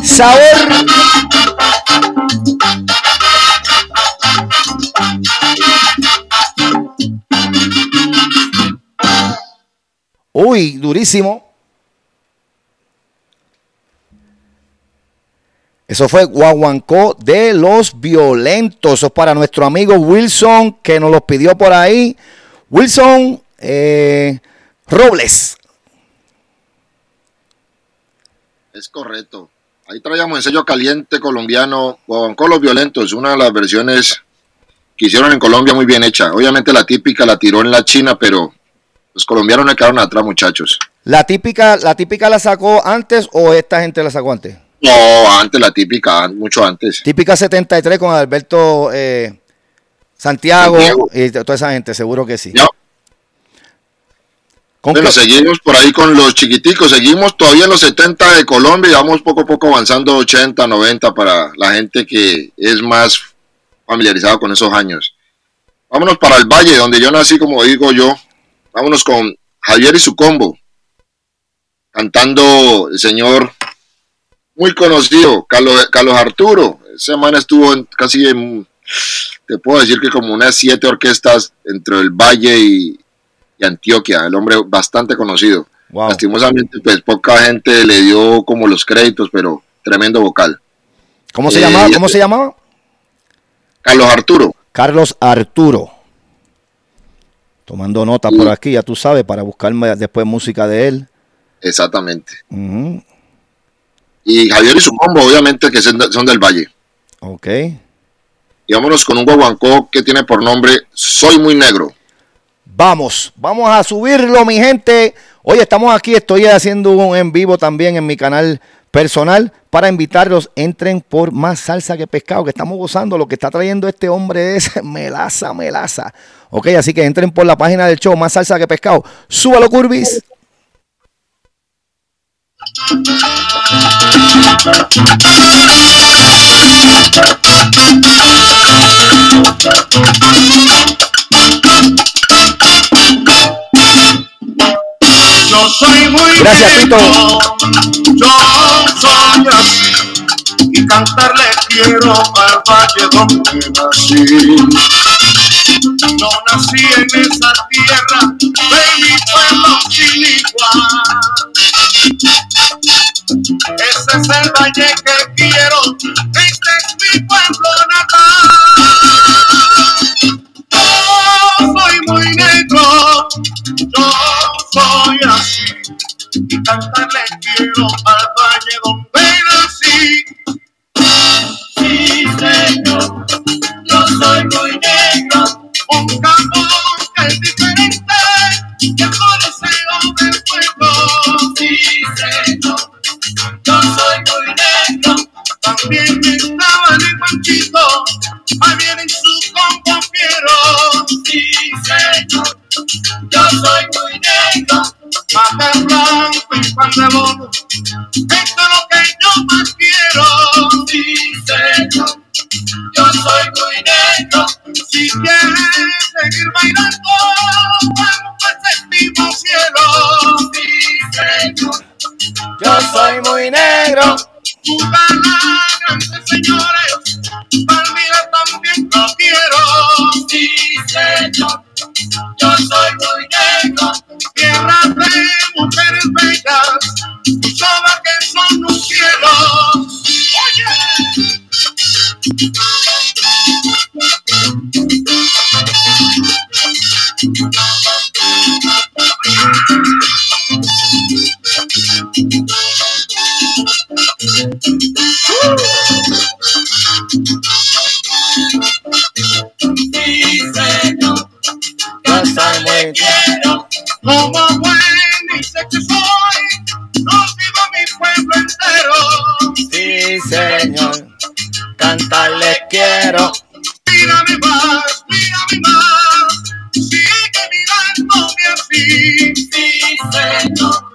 Sabor. Uy, durísimo. Eso fue Guaguancó de los Violentos. Eso es para nuestro amigo Wilson que nos los pidió por ahí. Wilson eh, Robles. Es correcto. Ahí traíamos el sello caliente colombiano, Guaguancó Los Violentos, una de las versiones que hicieron en Colombia muy bien hecha. Obviamente la típica la tiró en la China, pero los colombianos no quedaron atrás, muchachos. La típica, la típica la sacó antes o esta gente la sacó antes. No, antes la típica, mucho antes. Típica 73 con Alberto eh, Santiago, Santiago. y toda esa gente, seguro que sí. ¿Con Bueno, seguimos por ahí con los chiquiticos, seguimos todavía en los 70 de Colombia y vamos poco a poco avanzando 80, 90 para la gente que es más familiarizada con esos años. Vámonos para el Valle, donde yo nací, como digo yo. Vámonos con Javier y su combo, cantando el señor muy conocido, Carlos, Carlos Arturo. Ese man estuvo en, casi en, te puedo decir que como unas siete orquestas entre el Valle y, y Antioquia, el hombre bastante conocido. Wow. Lastimosamente, pues poca gente le dio como los créditos, pero tremendo vocal. ¿Cómo se Eh, llamaba? ¿Cómo se llamaba? Carlos Arturo, Carlos Arturo. Tomando nota por aquí, ya tú sabes, para buscarme después música de él. exactamente. Y Javier y su combo, obviamente, que son de- son del Valle. Ok. Y vámonos con un guaguancó que tiene por nombre Soy Muy Negro. Vamos, vamos a subirlo, mi gente. Hoy estamos aquí, estoy haciendo un en vivo también en mi canal personal para invitarlos. Entren por más salsa que pescado, que estamos gozando. Lo que está trayendo este hombre es melaza, melaza. Ok, así que entren por la página del show, más salsa que pescado. Súbalo, Curvis. Yo soy muy Gracias, Tito. Yo soy así y cantarle quiero al valle donde nací. No nací en esa tierra de mi pueblo sin igual. Ese es el valle que quiero, este es mi pueblo natal. Y cantarle quiero al valle donde nací. Sí, señor, yo soy muy negro, un campo que es diferente que el coliseo del pueblo. Sí, señor, yo soy muy negro, también estaba el panchito, ahí viene en su combo fiero. Sí, señor, yo soy muy negro, papel blanco y pan de bono, esto es lo que yo más quiero. Sí, señor, yo soy muy negro, si quieres seguir bailando, vamos al séptimo cielo. Sí, señor, Yo soy muy negro. Cubana, grandes señores, Palmira también lo quiero. Sí, señor, yo soy muy negro, tierra de mujeres bellas, soba que son un cielo. Oye. Sí, señor, Yo soy muy quiero, como buen dice que soy, no vivo mi pueblo entero. Sí, señor. Cantarles quiero. Mírame más, mírame más, sigue mirándome así. Sí, Señor,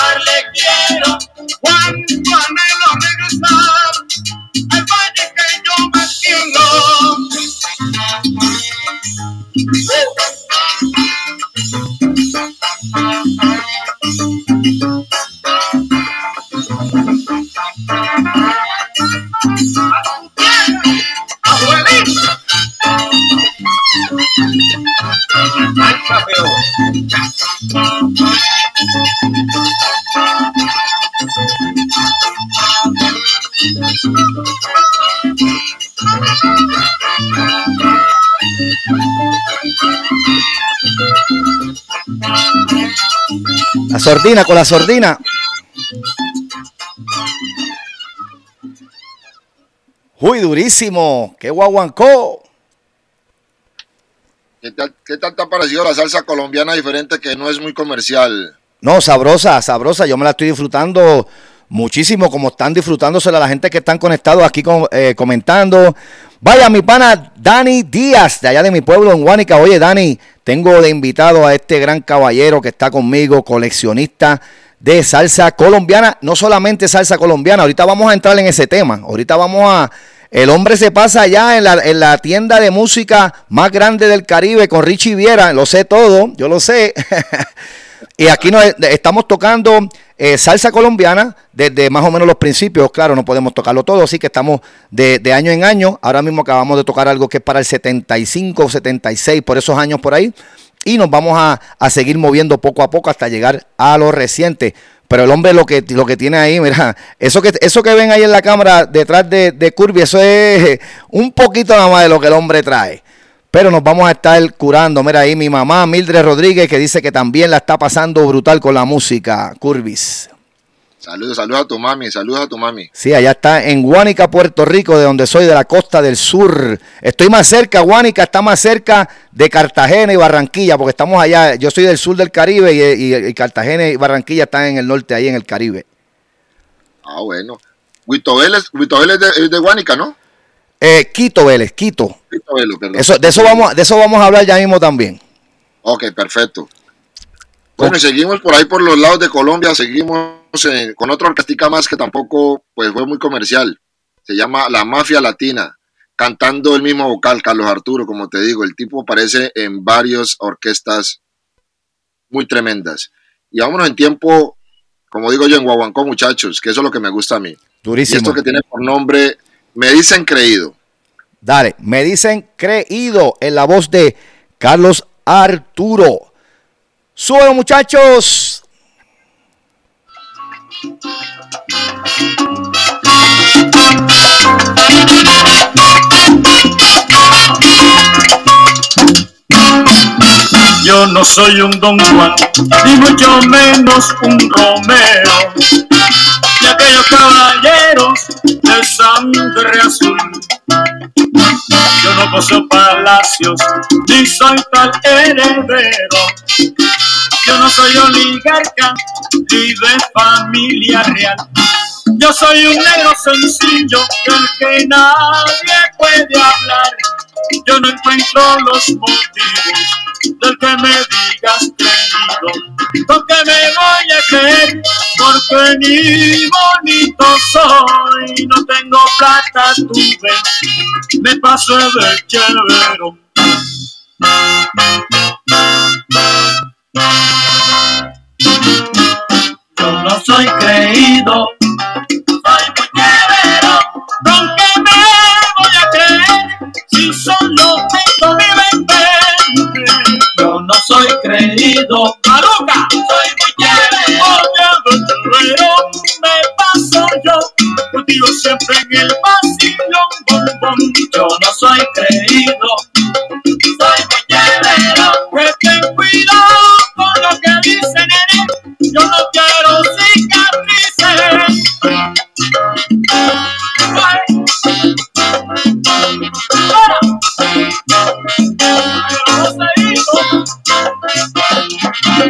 cantarle quiero. Cuánto anhelo regresar al valle que yo me siento. La sordina con la sordina. Uy, durísimo. Qué guaguancó. ¿Qué tal, ¿Qué tal te ha parecido la salsa colombiana diferente que no es muy comercial? No, sabrosa, sabrosa. Yo me la estoy disfrutando muchísimo, como están disfrutándosela la gente que están conectados aquí con- eh, comentando. Vaya, mi pana Dani Díaz, de allá de mi pueblo en Huánica. Oye, Dani, tengo de invitado a este gran caballero que está conmigo, coleccionista de salsa colombiana. No solamente salsa colombiana, ahorita vamos a entrar en ese tema. Ahorita vamos a... El hombre se pasa allá en la, en la tienda de música más grande del Caribe con Richie Viera. Lo sé todo, yo lo sé. Y aquí nos estamos tocando eh, salsa colombiana desde más o menos los principios. Claro, no podemos tocarlo todo, así que estamos de, de año en año. Ahora mismo acabamos de tocar algo que es para el 75 o 76, por esos años por ahí. Y nos vamos a, a seguir moviendo poco a poco hasta llegar a lo reciente. Pero el hombre lo que, lo que tiene ahí, mira, eso que, eso que ven ahí en la cámara detrás de, de Curvy, eso es un poquito nada más de lo que el hombre trae. Pero nos vamos a estar curando. Mira ahí mi mamá, Mildred Rodríguez, que dice que también la está pasando brutal con la música, Curvis. Saludos, saludos a tu mami, saludos a tu mami. Sí, allá está en Guánica, Puerto Rico, de donde soy, de la costa del sur. Estoy más cerca, Guánica está más cerca de Cartagena y Barranquilla, porque estamos allá. Yo soy del sur del Caribe y, y- y Cartagena y Barranquilla están en el norte, ahí en el Caribe. Ah, bueno. Huito Vélez, Huito Vélez es de, de Guánica, ¿no? Eh, Quito, Vélez, Quito. Vélez, perdón. Eso, de, eso vamos, de eso vamos a hablar ya mismo también. Ok, perfecto. Bueno, y seguimos por ahí por los lados de Colombia, seguimos eh, con otra orquestica más que tampoco pues fue muy comercial. Se llama La Mafia Latina, cantando el mismo vocal, Carlos Arturo, como te digo, el tipo aparece en varias orquestas muy tremendas. Y vámonos en tiempo, como digo yo, en Guaguancó, muchachos, que eso es lo que me gusta a mí. Y Durísimo. esto que tiene por nombre, me dicen creído. Dale, me dicen creído en la voz de Carlos Arturo. Súbelo, muchachos. Yo no soy un Don Juan, ni mucho menos un Romeo, aquellos caballeros de sangre azul. Yo no poseo palacios, ni soy tal heredero. Yo no soy oligarca, ni de familia real. Yo soy un negro sencillo del que nadie puede hablar. Yo no encuentro los motivos del que me digas creído. ¿Con me voy a creer? Porque ni bonito soy. No tengo plata, tuve. Me paso de chévero. Yo no soy creído, creído, Maruca, soy muy chévero. Oye, chévero, me paso yo, contigo siempre en el vacilón, bom, bom. Yo no soy creído, soy muy chévero. Que ten cuidado con lo que dicen en él. Yo no quiero Yo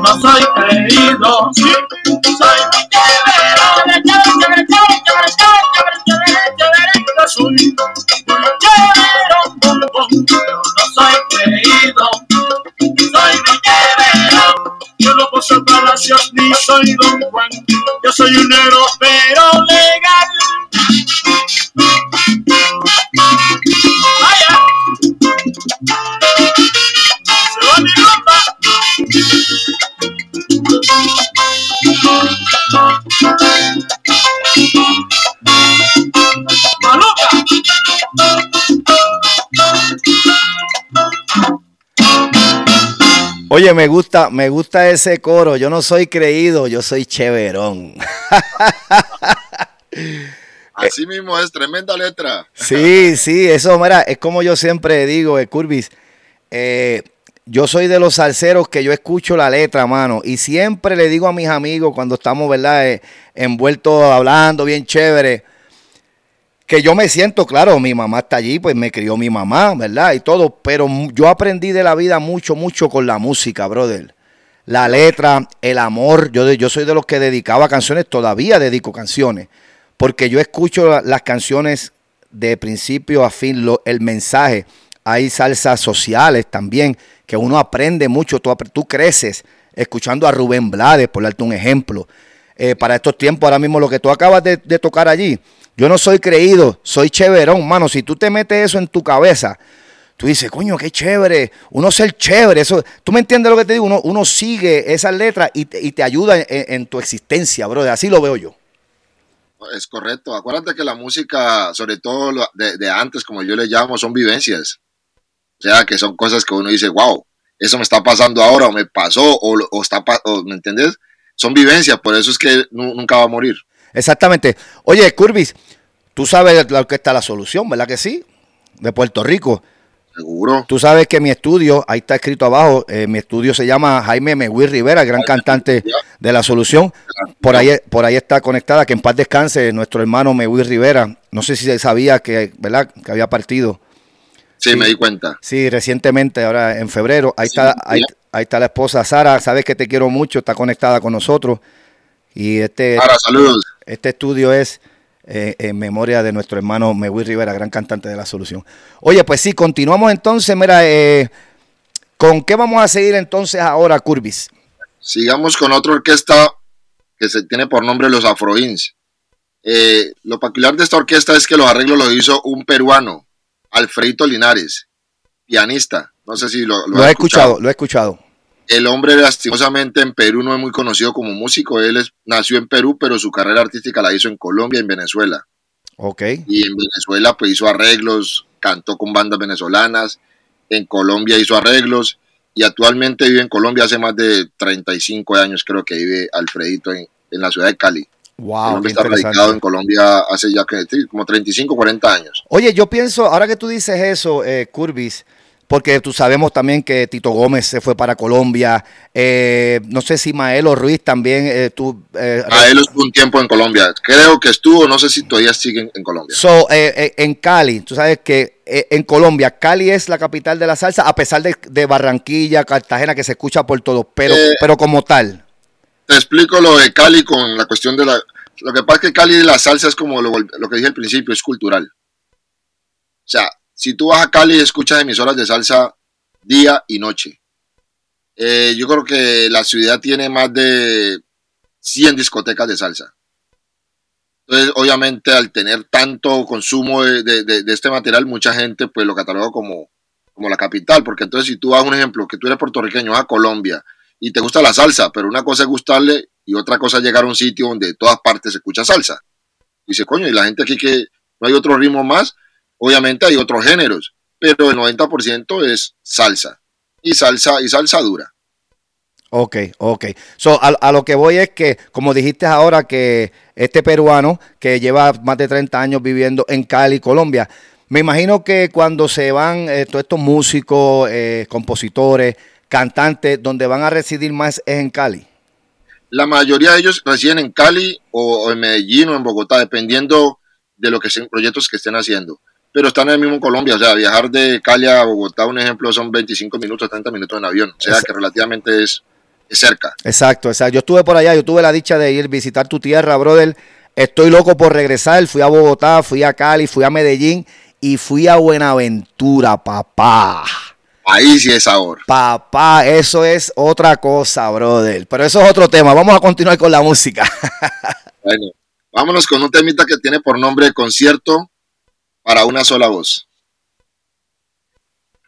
no soy creído. Soy Don Juan. Yo soy un negro pero legal. Oye, me gusta, me gusta ese coro. Yo no soy creído, yo soy cheverón. Así mismo es, tremenda letra. Sí, sí, eso, mira, es como yo siempre digo, eh, Curvis, eh, yo soy de los salseros que yo escucho la letra, mano, y siempre le digo a mis amigos cuando estamos, ¿verdad?, eh, envueltos hablando bien chévere, que yo me siento, claro, mi mamá está allí, pues me crió mi mamá, ¿verdad? Y todo, pero yo aprendí de la vida mucho, mucho con la música, brother. La letra, el amor, yo, yo soy de los que dedicaba canciones, todavía dedico canciones, porque yo escucho la- las canciones de principio a fin, lo- el mensaje. Hay salsas sociales también, que uno aprende mucho, tú, tú creces escuchando a Rubén Blades, por darte un ejemplo. Eh, para estos tiempos, ahora mismo lo que tú acabas de tocar allí, yo no soy creído, soy cheverón, mano. Si tú te metes eso en tu cabeza, tú dices, coño, qué chévere, uno ser chévere, eso, tú me entiendes lo que te digo, uno, uno sigue esas letras y te, y te ayuda en, tu existencia, brother, así lo veo yo. Es correcto. Acuérdate que la música, sobre todo de, antes, como yo le llamo, son vivencias. O sea, que son cosas que uno dice, wow, eso me está pasando ahora, o me pasó, o, o está, o, ¿me entiendes? Son vivencias, por eso es que nu- nunca va a morir. Exactamente. Oye, Curvis, tú sabes la orquesta La Solución, ¿verdad que sí? De Puerto Rico. Seguro. Tú sabes que mi estudio, ahí está escrito abajo, eh, mi estudio se llama Jaime Megui Rivera, gran cantante de La Solución. Por ahí, por ahí está conectada, que en paz descanse nuestro hermano Megui Rivera. No sé si sabía que, ¿verdad? que había partido. Sí, Sí. me di cuenta. Sí, recientemente, ahora en febrero. Ahí, Sí, está, ahí, ahí está la esposa Sara, sabes que te quiero mucho, está conectada con nosotros. Y este, saludos. este estudio es eh, en memoria de nuestro hermano Megui Rivera, gran cantante de La Solución. Oye, pues sí, continuamos entonces. Mira, eh, ¿con qué vamos a seguir entonces ahora, Curvis? Sigamos con otra orquesta que se tiene por nombre Los Afroins. Eh, lo peculiar de esta orquesta es que los arreglos los hizo un peruano, Alfredito Linares, pianista. No sé si lo, Lo has he escuchado, lo he escuchado. El hombre lastimosamente en Perú no es muy conocido como músico. Él es- nació en Perú, pero su carrera artística la hizo en Colombia y en Venezuela. Ok. Y en Venezuela pues hizo arreglos, cantó con bandas venezolanas. En Colombia hizo arreglos y actualmente vive en Colombia hace más de 35 años creo que vive Alfredito en, en la ciudad de Cali. Wow, está radicado en. Colombia hace ya como 35, 40 años. Oye, yo pienso, ahora que tú dices eso, eh, Curvis, porque tú sabemos también que Tito Gómez se fue para Colombia. eh, no sé si Maelo Ruiz también eh, tú. eh, A él estuvo un tiempo en Colombia. Creo que estuvo, no sé si todavía sigue en, en Colombia. So, eh, eh, en Cali, tú sabes que eh, en Colombia, Cali es la capital de la salsa, a pesar de, de Barranquilla, Cartagena, que se escucha por todo, pero, Eh. pero como tal. te explico lo de Cali con la cuestión de la... Lo que pasa es que Cali la salsa es como lo, lo que dije al principio, es cultural. O sea, si tú vas a Cali escuchas emisoras de salsa día y noche. Eh, yo creo que la ciudad tiene más de 100 discotecas de salsa. Entonces, obviamente, al tener tanto consumo de, este material, mucha gente pues lo cataloga como, como la capital. Porque entonces, si tú das un ejemplo, que tú eres puertorriqueño, vas a Colombia y te gusta la salsa, pero una cosa es gustarle y otra cosa es llegar a un sitio donde de todas partes se escucha salsa. Dice, coño, y la gente aquí que no hay otro ritmo más, obviamente hay otros géneros, pero el 90% es salsa. Y salsa, y salsa dura. Ok, ok. So, a, a lo que voy es que, como dijiste ahora, que este peruano que lleva más de 30 años viviendo en Cali, Colombia, me imagino que cuando se van eh, todos estos músicos, eh, compositores, cantantes, donde van a residir más es en Cali. La mayoría de ellos residen en Cali o, o en Medellín o en Bogotá, dependiendo de lo que sean proyectos que estén haciendo. Pero están en el mismo Colombia, o sea, viajar de Cali a Bogotá, un ejemplo, son 25 minutos, 30 minutos en avión. O sea, que relativamente es es cerca. Exacto, exacto. Yo estuve por allá, yo tuve la dicha de ir visitar tu tierra, brother. Estoy loco por regresar. Fui a Bogotá, fui a Cali, fui a Medellín y fui a Buenaventura, papá. Ahí sí es sabor. Papá, eso es otra cosa, brother. Pero eso es otro tema. Vamos a continuar con la música. Bueno, vámonos con un temita que tiene por nombre Concierto para una sola voz.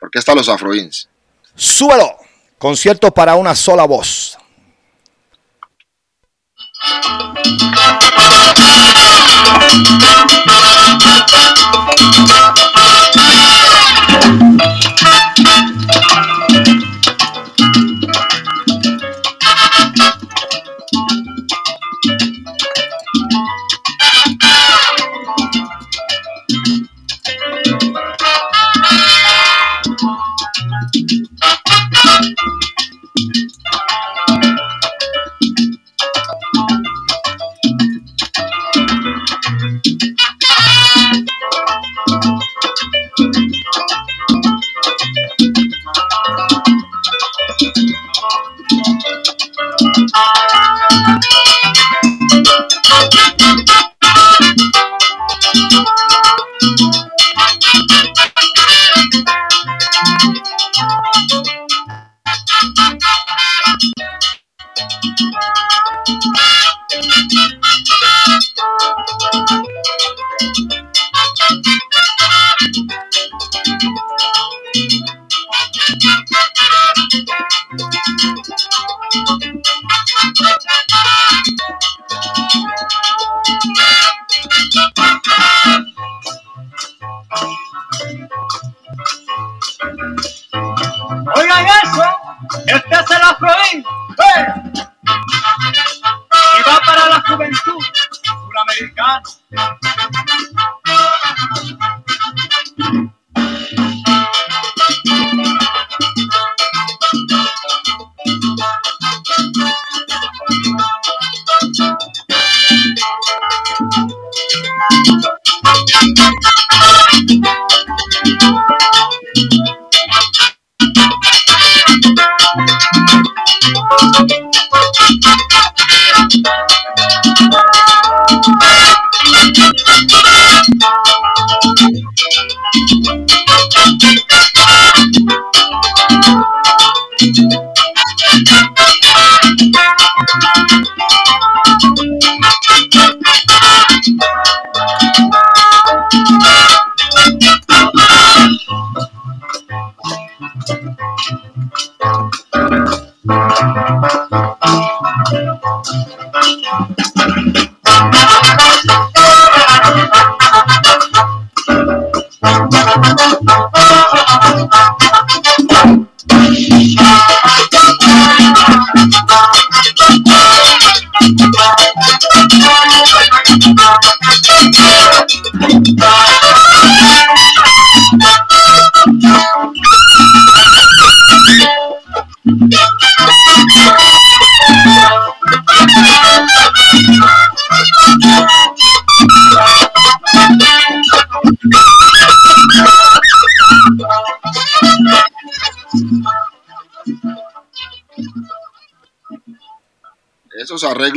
¿Por qué están los Afroins? Súbelo. Concierto para una sola voz.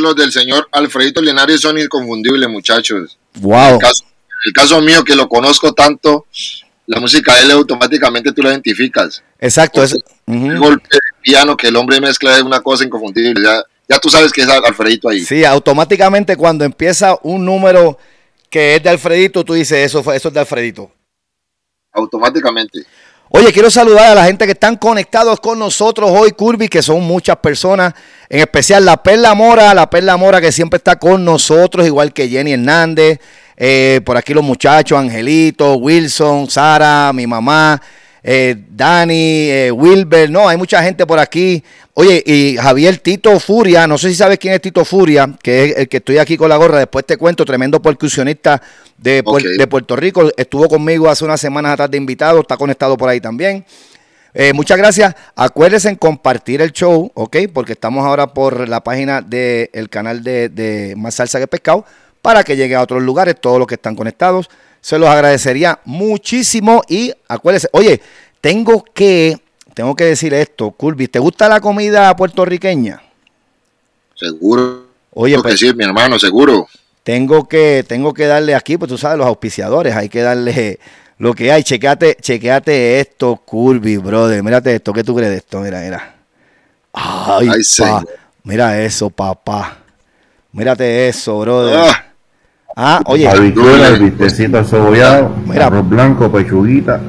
Arreglos del señor Alfredito Linares son inconfundibles, muchachos. Wow. El caso, el caso mío, que lo conozco tanto, la música de él automáticamente tú la identificas. Exacto. es- El Ujú. golpe de piano que el hombre mezcla es una cosa inconfundible. Ya, ya tú sabes que es Alfredito ahí. Sí, automáticamente cuando empieza un número que es de Alfredito, tú dices, eso, fue, eso es de Alfredito. Automáticamente. Oye, quiero saludar a la gente que están conectados con nosotros hoy, Curby, que son muchas personas, en especial la Perla Mora, la Perla Mora que siempre está con nosotros, igual que Jenny Hernández, eh, por aquí los muchachos, Angelito, Wilson, Sara, mi mamá, eh, Dani, eh, Wilber, no, hay mucha gente por aquí. Oye, y Javier Tito Furia, no sé si sabes quién es Tito Furia, que es el que estoy aquí con la gorra, después te cuento, tremendo percusionista de, Puerto Rico, estuvo conmigo hace unas semanas atrás de invitado, está conectado por ahí también. Eh, muchas gracias. Acuérdense en compartir el show, ¿ok? Porque estamos ahora por la página del canal de, de Más Salsa que Pescado para que llegue a otros lugares, todos los que están conectados. Se los agradecería muchísimo y acuérdense, oye, tengo que, tengo que decir esto, Curvis, ¿te gusta la comida puertorriqueña? Seguro. Oye, Tengo que pues, sí, mi hermano, seguro. tengo que, tengo que darle aquí, pues tú sabes, los auspiciadores, hay que darle lo que hay. Chequeate, chequeate esto, Curvis, brother. Mírate esto, ¿qué tú crees de esto? Mira, mira. Ay, Ay, pa. Mira eso, papá. Mírate eso, brother. Ah, Ah, oye, Habichuelas, bistecito cebollado, arroz blanco, pechuguita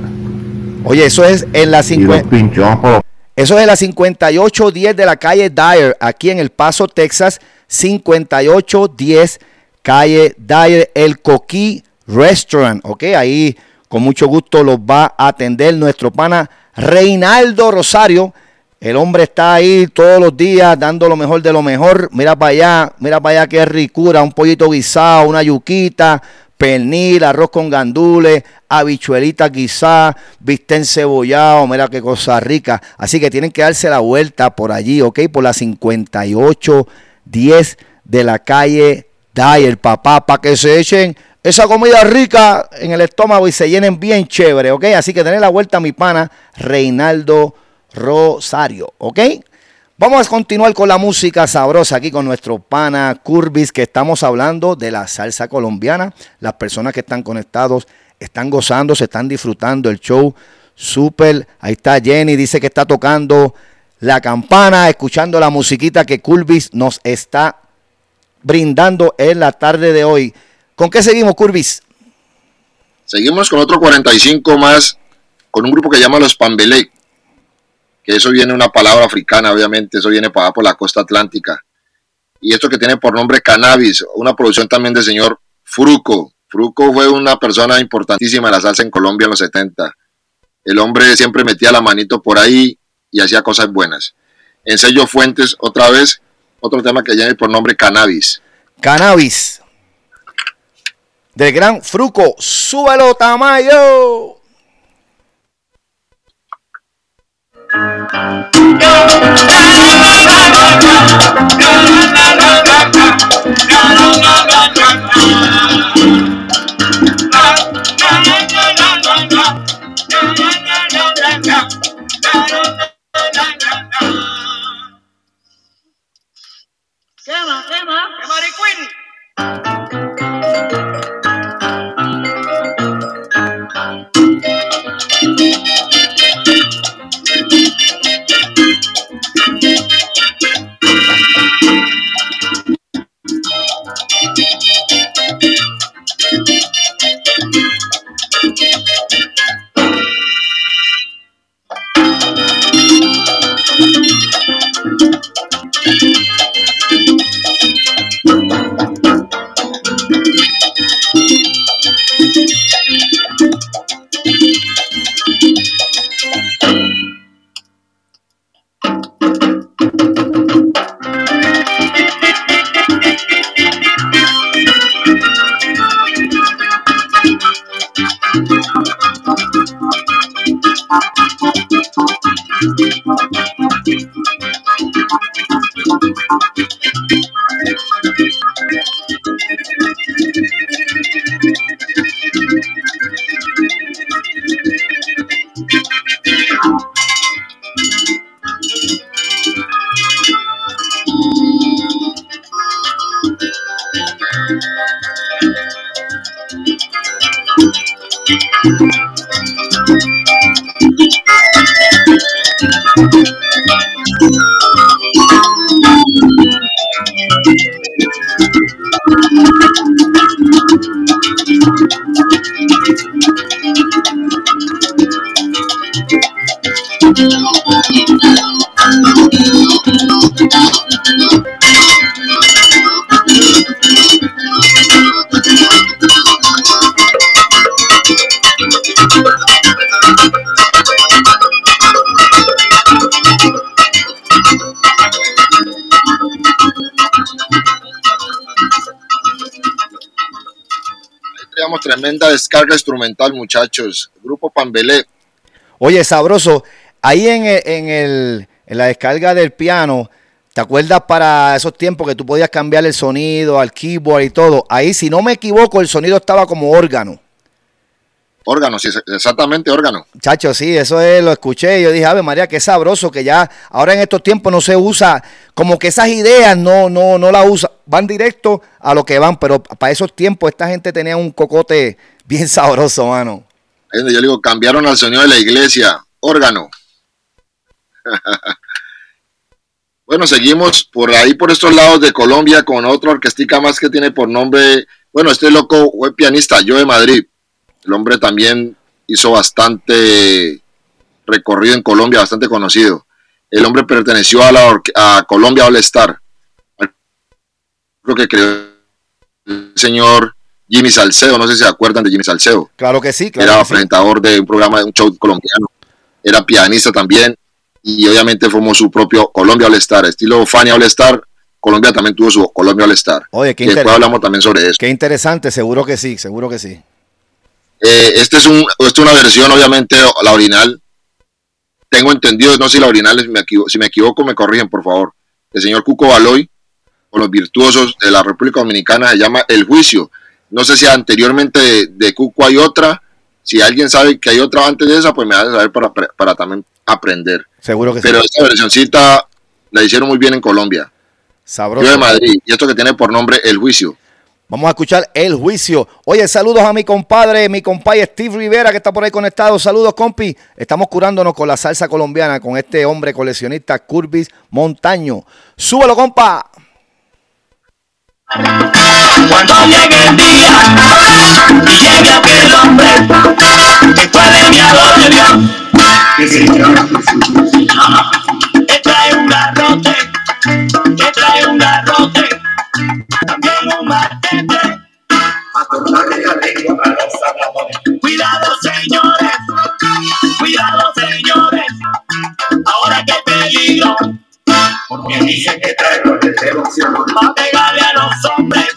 oye, eso es en la y los 50. pinchos por los Eso es en la 5810 de la calle Dyer, aquí en El Paso, Texas. 5810 calle Dyer, el Coquí Restaurant. Ok, ahí con mucho gusto los va a atender nuestro pana Reinaldo Rosario. El hombre está ahí todos los días dando lo mejor de lo mejor. Mira para allá, mira para allá qué ricura. Un pollito guisado, una yuquita, pernil, arroz con gandules, habichuelita guisada, bistec encebollado, mira qué cosa rica. Así que tienen que darse la vuelta por allí, ¿ok? Por la 5810 de la calle Dyer, papá, para que se echen esa comida rica en el estómago y se llenen bien chévere, ¿ok? Así que tener la vuelta mi pana Reinaldo Rosario, ¿ok? Vamos a continuar con la música sabrosa aquí con nuestro pana Curvis, que estamos hablando de la salsa colombiana. Las personas que están conectados están gozando, se están disfrutando el show. Súper. Ahí está Jenny, dice que está tocando la campana, escuchando la musiquita que Curvis nos está brindando en la tarde de hoy. ¿Con qué seguimos, Curvis? Seguimos con otro 45 más, con un grupo que llama Los Pambelé, que eso viene una palabra africana, obviamente, eso viene para por la costa atlántica. Y esto que tiene por nombre Cannabis, una producción también del señor Fruco. Fruco fue una persona importantísima de la salsa en Colombia en los 70. El hombre siempre metía la manito por ahí y hacía cosas buenas. En sello Fuentes, otra vez, otro tema que viene por nombre Cannabis. Cannabis. Del gran Fruco. Súbelo, Tamayo. Quema, quema. Quema de Queen. Teníamos muchachos. Grupo Pambelé. Oye, sabroso. Ahí en, el- en, el, en la descarga del piano, ¿te acuerdas para esos tiempos que tú podías cambiar el sonido al keyboard y todo? Ahí, si no me equivoco, el sonido estaba como órgano. órgano, sí, exactamente órgano. Chacho, sí, eso es, lo escuché. Yo dije, Ave María, qué sabroso que ya ahora en estos tiempos no se usa, como que esas ideas no, no, no la usan, van directo a lo que van, pero para esos tiempos esta gente tenía un cocote bien sabroso, mano. Yo le digo, cambiaron al sonido de la iglesia, órgano. bueno, seguimos por ahí, por estos lados de Colombia, con otra orquestica más que tiene por nombre, bueno, este loco fue pianista, yo de Madrid. El hombre también hizo bastante recorrido en Colombia, bastante conocido. El hombre perteneció a la a Colombia All Star. Creo que creó el señor Jimmy Salcedo, no sé si se acuerdan de Jimmy Salcedo. Claro que sí, Era claro sí. presentador de un programa de un show colombiano. Era pianista también. Y obviamente formó su propio Colombia All Star. Estilo Fania All Star. Colombia también tuvo su Colombia All Star. Oye, qué y después hablamos también sobre eso. Qué interesante, seguro que sí, seguro que sí. Eh, este es un, esta es una versión, obviamente, la original. Tengo entendido, no sé si la original, si me, equivo- si me equivoco, me corrigen, por favor. El señor Cuco Baloy, con los virtuosos de la República Dominicana, se llama El Juicio. No sé si anteriormente de, de Cuco hay otra. Si alguien sabe que hay otra antes de esa, pues me hace saber para, para también aprender. Seguro que Pero sí. esta versioncita la hicieron muy bien en Colombia. Sabroso. Yo de Madrid. Y esto que tiene por nombre El Juicio. Vamos a escuchar el juicio. Oye, saludos a mi compadre, mi compadre Steve Rivera, que está por ahí conectado. Saludos, compi. Estamos curándonos con la salsa colombiana, con este hombre coleccionista, Curvis Montaño. Súbelo, compa. Cuando llegue el día y llegue aquel hombre que fue de mi adoración, que trae un garrote, que trae un garrote, también un machete. Cuidado señores, cuidado señores, ahora que peligro, porque dicen que traigo de devoción. Va a pegarle a los hombres,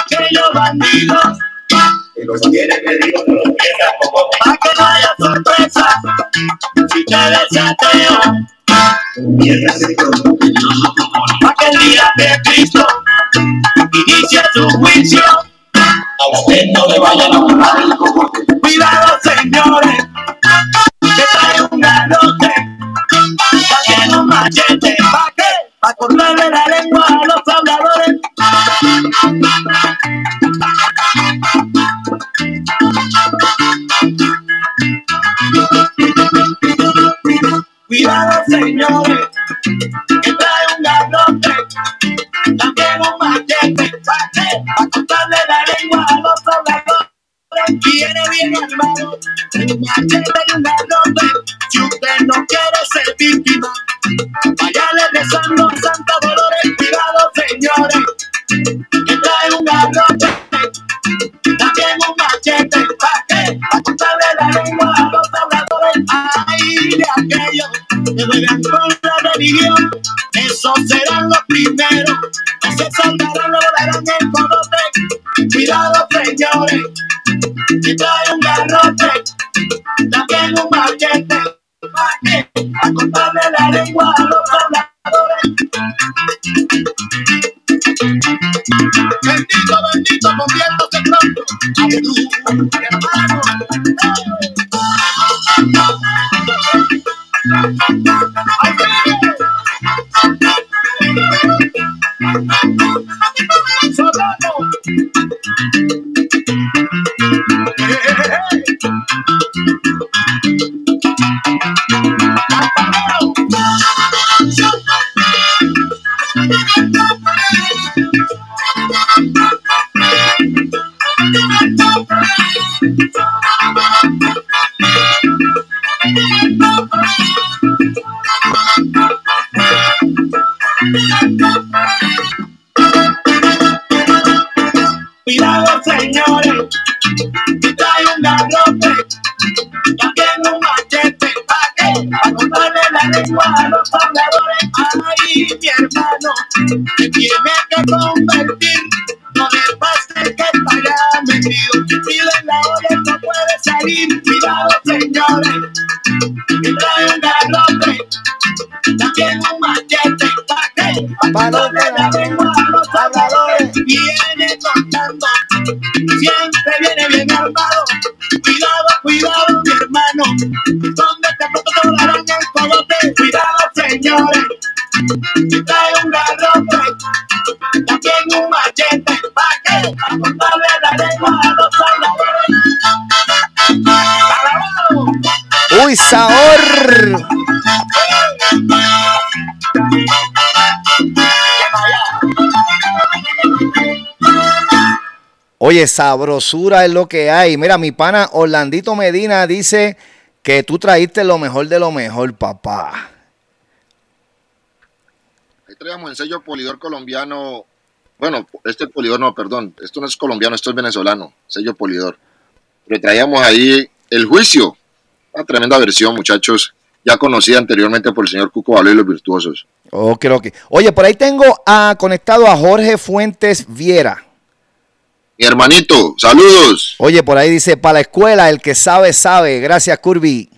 aquellos bandidos. Y los tiene pedido que los Para que no haya sorpresa, si te desateo. Para que el día de Cristo inicie su juicio. A usted no le vayan a borrar el. Cuidado, señores, que trae un garrote. Machete, ¿pa' qué? Pa' cortarle la lengua a los habladores. Cuidado, señores, que trae un garrote. También un machete, ¿pa' qué? Pa' cortarle la lengua a los habladores. Viene bien armado, un machete un garrote. Si usted no quiere ser víctima, Váyale rezando a Santa Dolores, cuidado señores, que trae un garrote, también un machete, ¿pa' qué? Pa' cortarle la lengua a los habladores, ay, de aquellos que juegan con la religión, esos serán los primeros, que se saltarán, le volarán el colote, cuidado señores, que trae un garrote, también un machete, A cortarle la lengua a los habladores. Bendito, bendito, conviértose pronto. Aleluya, hermano. Oye, sabrosura es lo que hay. Mira, mi pana Orlandito Medina dice que tú traíste lo mejor de lo mejor, papá. Ahí traíamos el sello polidor colombiano. Bueno, este polidor no, perdón. Esto no es colombiano, esto es venezolano. Sello polidor. Pero traíamos ahí el juicio. Una tremenda versión, muchachos. Ya conocida anteriormente por el señor Cuco y los virtuosos. Oh, creo que. Oye, por ahí tengo a, conectado a Jorge Fuentes Viera. Mi hermanito, saludos. Oye, por ahí dice, para la escuela, el que sabe, sabe. Gracias, Curby.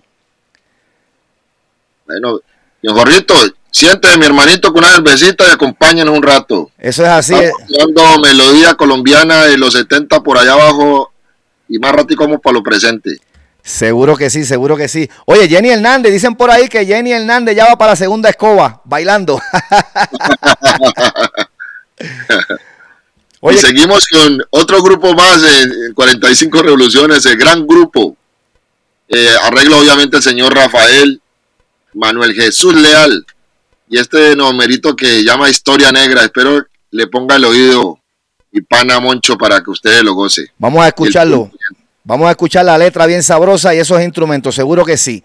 Bueno, don Jorrito, siente mi hermanito con una cervecita y acompáñanos un rato. Eso es así. Estamos escuchando melodía colombiana de los 70 por allá abajo y más rato como para lo presente. Seguro que sí, seguro que sí. Oye, Jenny Hernández, dicen por ahí que Jenny Hernández ya va para la segunda escoba, bailando. Y seguimos con otro grupo más en 45 Revoluciones, el gran grupo. Eh, arreglo obviamente el señor Rafael Manuel Jesús Leal. Y este numerito que llama Historia Negra, espero le ponga el oído y pana Moncho para que ustedes lo goce. Vamos a escucharlo. Vamos a escuchar la letra bien sabrosa y esos instrumentos, seguro que sí.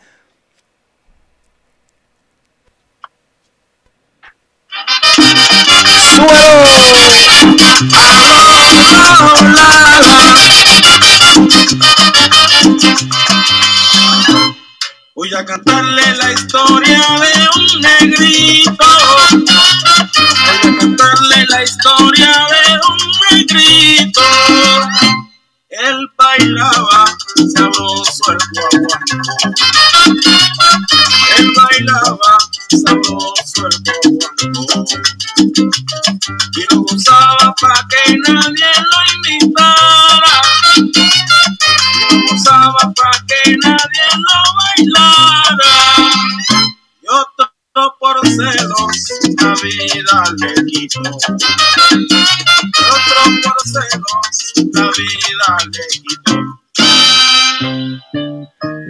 Voy a cantarle la historia de un negrito. Voy a cantarle la historia de un negrito. Él bailaba sabroso el guaguancó. Él bailaba sabroso el guaguancó. Y lo gozaba pa' que nadie lo imitara. Y lo gozaba pa' que nadie lo bailara. Y por celos la vida le quitó. Otro por celos la vida le quitó.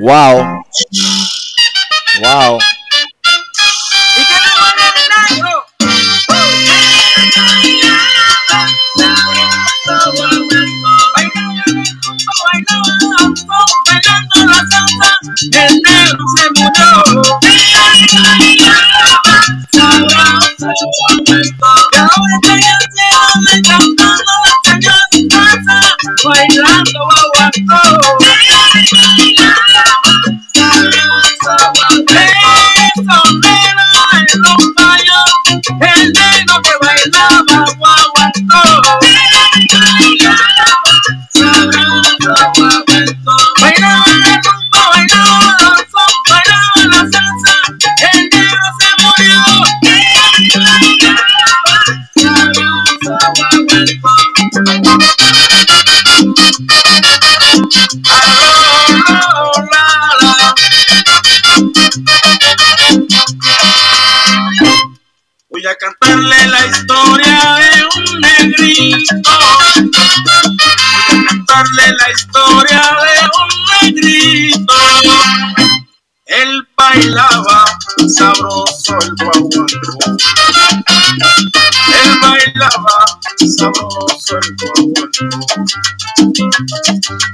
Wow. Wow. ¿Y qué no vale el bailando guaguancó. El negro que bailaba guaguancó. A cantarle la historia de un negrito. Voy a cantarle la historia de un negrito. Él bailaba sabroso el guaguancó. Él bailaba sabroso el guaguancó.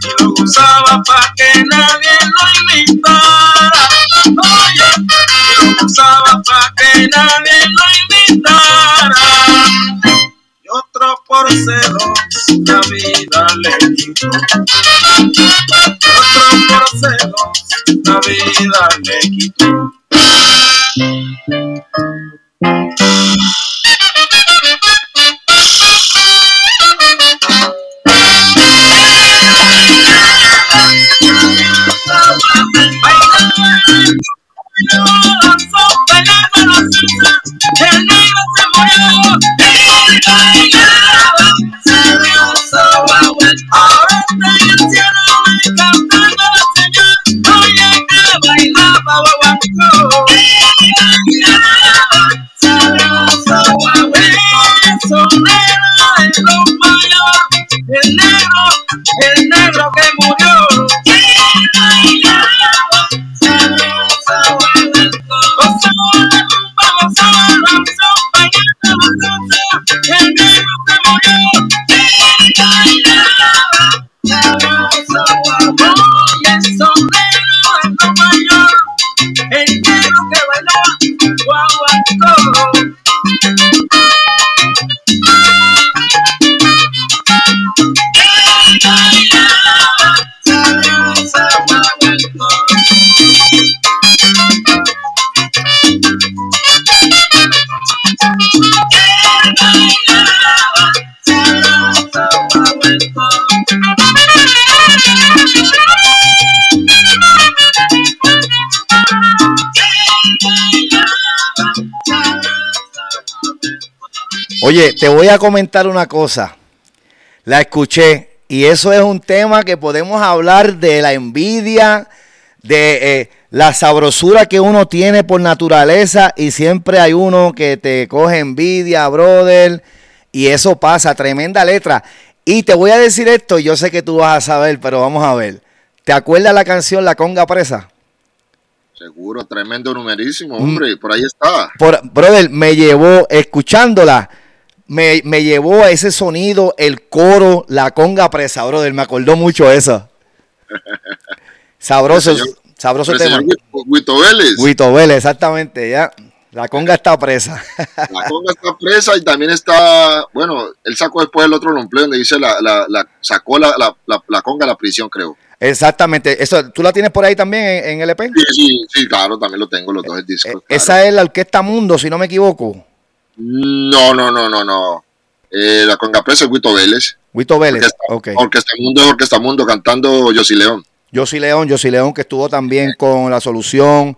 Y lo gozaba pa' que nadie lo imitara. Oye, y lo gozaba pa' que nadie la vida Oye, te voy a comentar una cosa. La escuché y eso es un tema que podemos hablar de la envidia, de eh, la sabrosura que uno tiene por naturaleza y siempre hay uno que te coge envidia, brother, y eso pasa, tremenda letra. Y te voy a decir esto, yo sé que tú vas a saber, pero vamos a ver. ¿Te acuerdas la canción La Conga Presa? Seguro, tremendo numerísimo, hombre, por ahí está. Por, brother, me llevó, escuchándola, me, me llevó a ese sonido, el coro, la conga presa, brother. Me acordó mucho eso. Sabroso, El señor- sabroso El tema. Huito- Vélez. Huito Vélez, exactamente, ya. La conga está presa. La conga está presa y también está, bueno, él sacó después el otro longplay donde dice la, la, la- sacó la, la, la, la conga a la prisión, creo. exactamente. Eso, ¿Tú la tienes por ahí también en, en LP? Sí, sí, sí, claro, también lo tengo, los dos el disco. Eh, claro. Esa es la Orquesta Mundo, si no me equivoco. No, no, no, no, no. Eh, la conga presa es Huito Vélez. Huito Vélez. Orquesta, Ok. Orquesta Mundo es Orquesta Mundo cantando Yossi León. Josy León, Josy León, que estuvo también con La Solución.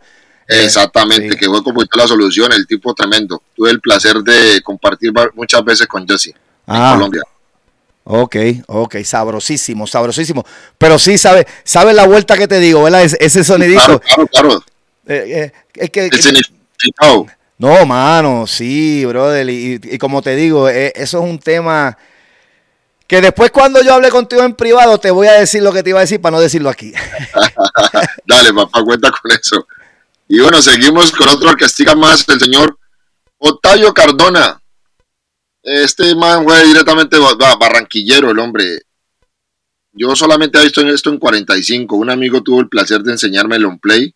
Eh, Exactamente, sí. que fue como la solución, el tipo tremendo. Tuve el placer de compartir muchas veces con Yossi Ah. en Colombia. Ok, ok, sabrosísimo, sabrosísimo. Pero sí, ¿sabes sabe la vuelta que te digo, ¿verdad? Ese, ese sonidito. Claro, claro, claro. Eh, eh, es que, El significado. No, mano, sí, brother. Y, como te digo, eh, eso es un tema que después cuando yo hable contigo en privado te voy a decir lo que te iba a decir para no decirlo aquí. Dale, papá, cuenta con eso. Y bueno, seguimos con otro orquestica más, el señor Otayo Cardona. Este man fue directamente ba- ba- barranquillero, el hombre. Yo solamente he visto esto en 45. Un amigo tuvo el placer de enseñarme el on play.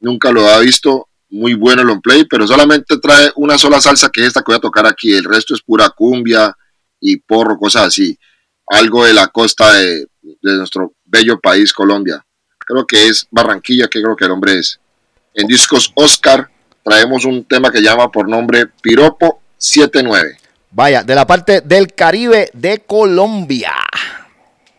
Nunca lo había visto. Muy bueno el on play, pero solamente trae una sola salsa que es esta que voy a tocar aquí. El resto es pura cumbia y porro, cosas así. Algo de la costa de, nuestro bello país, Colombia. Creo que es Barranquilla, que creo que el hombre es. En discos Oscar traemos un tema que llama por nombre Piropo 79. Vaya, de la parte del Caribe de Colombia.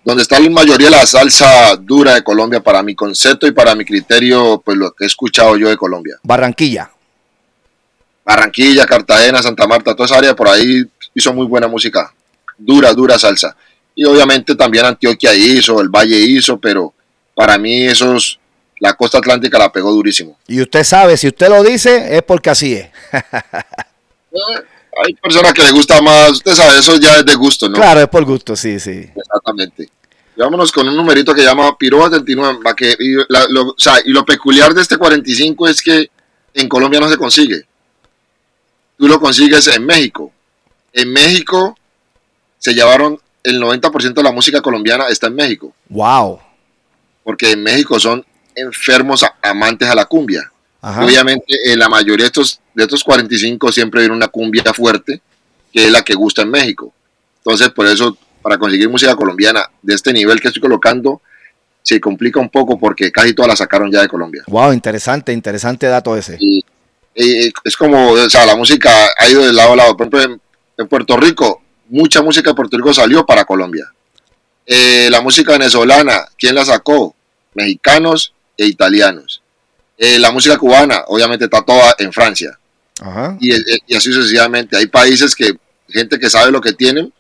Donde está la mayoría de la salsa dura de Colombia para mi concepto y para mi criterio, pues lo que he escuchado yo de Colombia. Barranquilla. Barranquilla, Cartagena, Santa Marta, toda esa área por ahí hizo muy buena música, dura, dura salsa. Y obviamente también Antioquia hizo, el Valle hizo, pero para mí esos, la costa atlántica la pegó durísimo. Y usted sabe, si usted lo dice, es porque así es. Eh, hay personas que les gusta más, usted sabe, eso ya es de gusto, ¿no? Claro, es por gusto, sí, sí. Exactamente. Vámonos con un numerito que llama Piroba 79. para que- y, la- lo, o sea, y lo peculiar de este 45 es que en Colombia no se consigue. Tú lo consigues en México. En México se llevaron el 90% de la música colombiana está en México. Wow. Porque en México son enfermos amantes a la cumbia. Ajá. Obviamente, en la mayoría de estos, de estos 45 siempre viene una cumbia fuerte, que es la que gusta en México. Entonces, por eso, para conseguir música colombiana de este nivel que estoy colocando, se complica un poco porque casi todas la sacaron ya de Colombia. Wow, interesante, interesante dato ese. Y, y es como, o sea, la música ha ido de lado a lado. Por ejemplo, en, en Puerto Rico, mucha música de Puerto Rico salió para Colombia. Eh, la música venezolana, ¿quién la sacó? Mexicanos e italianos. Eh, la música cubana, obviamente, está toda en Francia. Ajá. Y, y así sucesivamente. Hay países que, gente que sabe lo que tienen,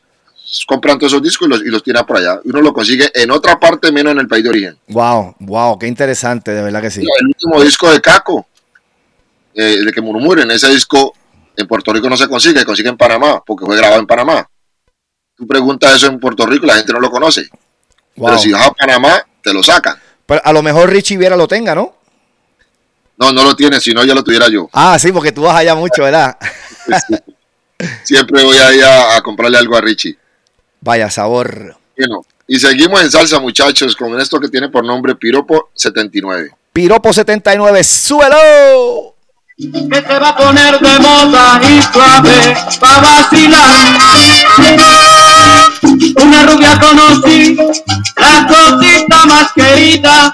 compran todos esos discos y los, y los tiran por allá. Uno lo consigue en otra parte menos en el país de origen. Wow, wow, qué interesante, de verdad que sí. El último disco de Caco, eh, de que murmuren, ese disco en Puerto Rico no se consigue, se consigue en Panamá, porque fue grabado en Panamá. Tú preguntas eso en Puerto Rico la gente no lo conoce. Wow. Pero si vas a Panamá, te lo sacan. Pero a lo mejor Richie Viera lo tenga, ¿no? No, no lo tienen, si no ya lo tuviera yo. Ah, sí, porque tú vas allá mucho, ¿verdad? Siempre voy ahí a, a comprarle algo a Richie. Vaya sabor. Bueno, y seguimos en salsa, muchachos, con esto que tiene por nombre Piropo 79. Piropo 79, súbelo. que se va a poner de moda y suave pa' vacilar. Una rubia conocí, la cosita más querida.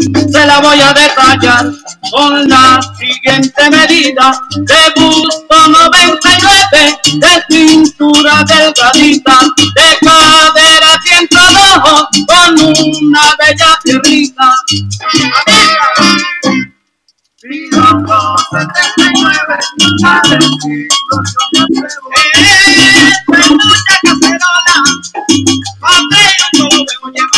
Se la voy a detallar con la siguiente medida. De busto 99, de cintura delgadita, de cadera siento rojo, con una bella pierrita. Yo conmigo me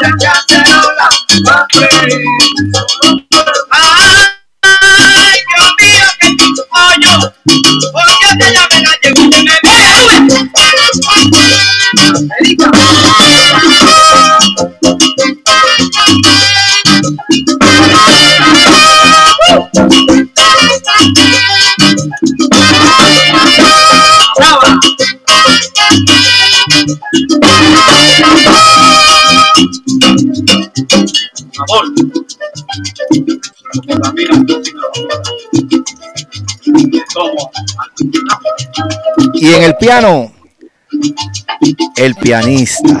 mucha cacerola pa' freír. Ay, Dios mío, que pollo, porque te me la me. Y en el piano, el pianista.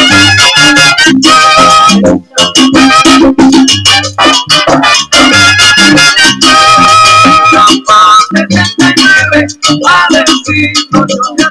Yo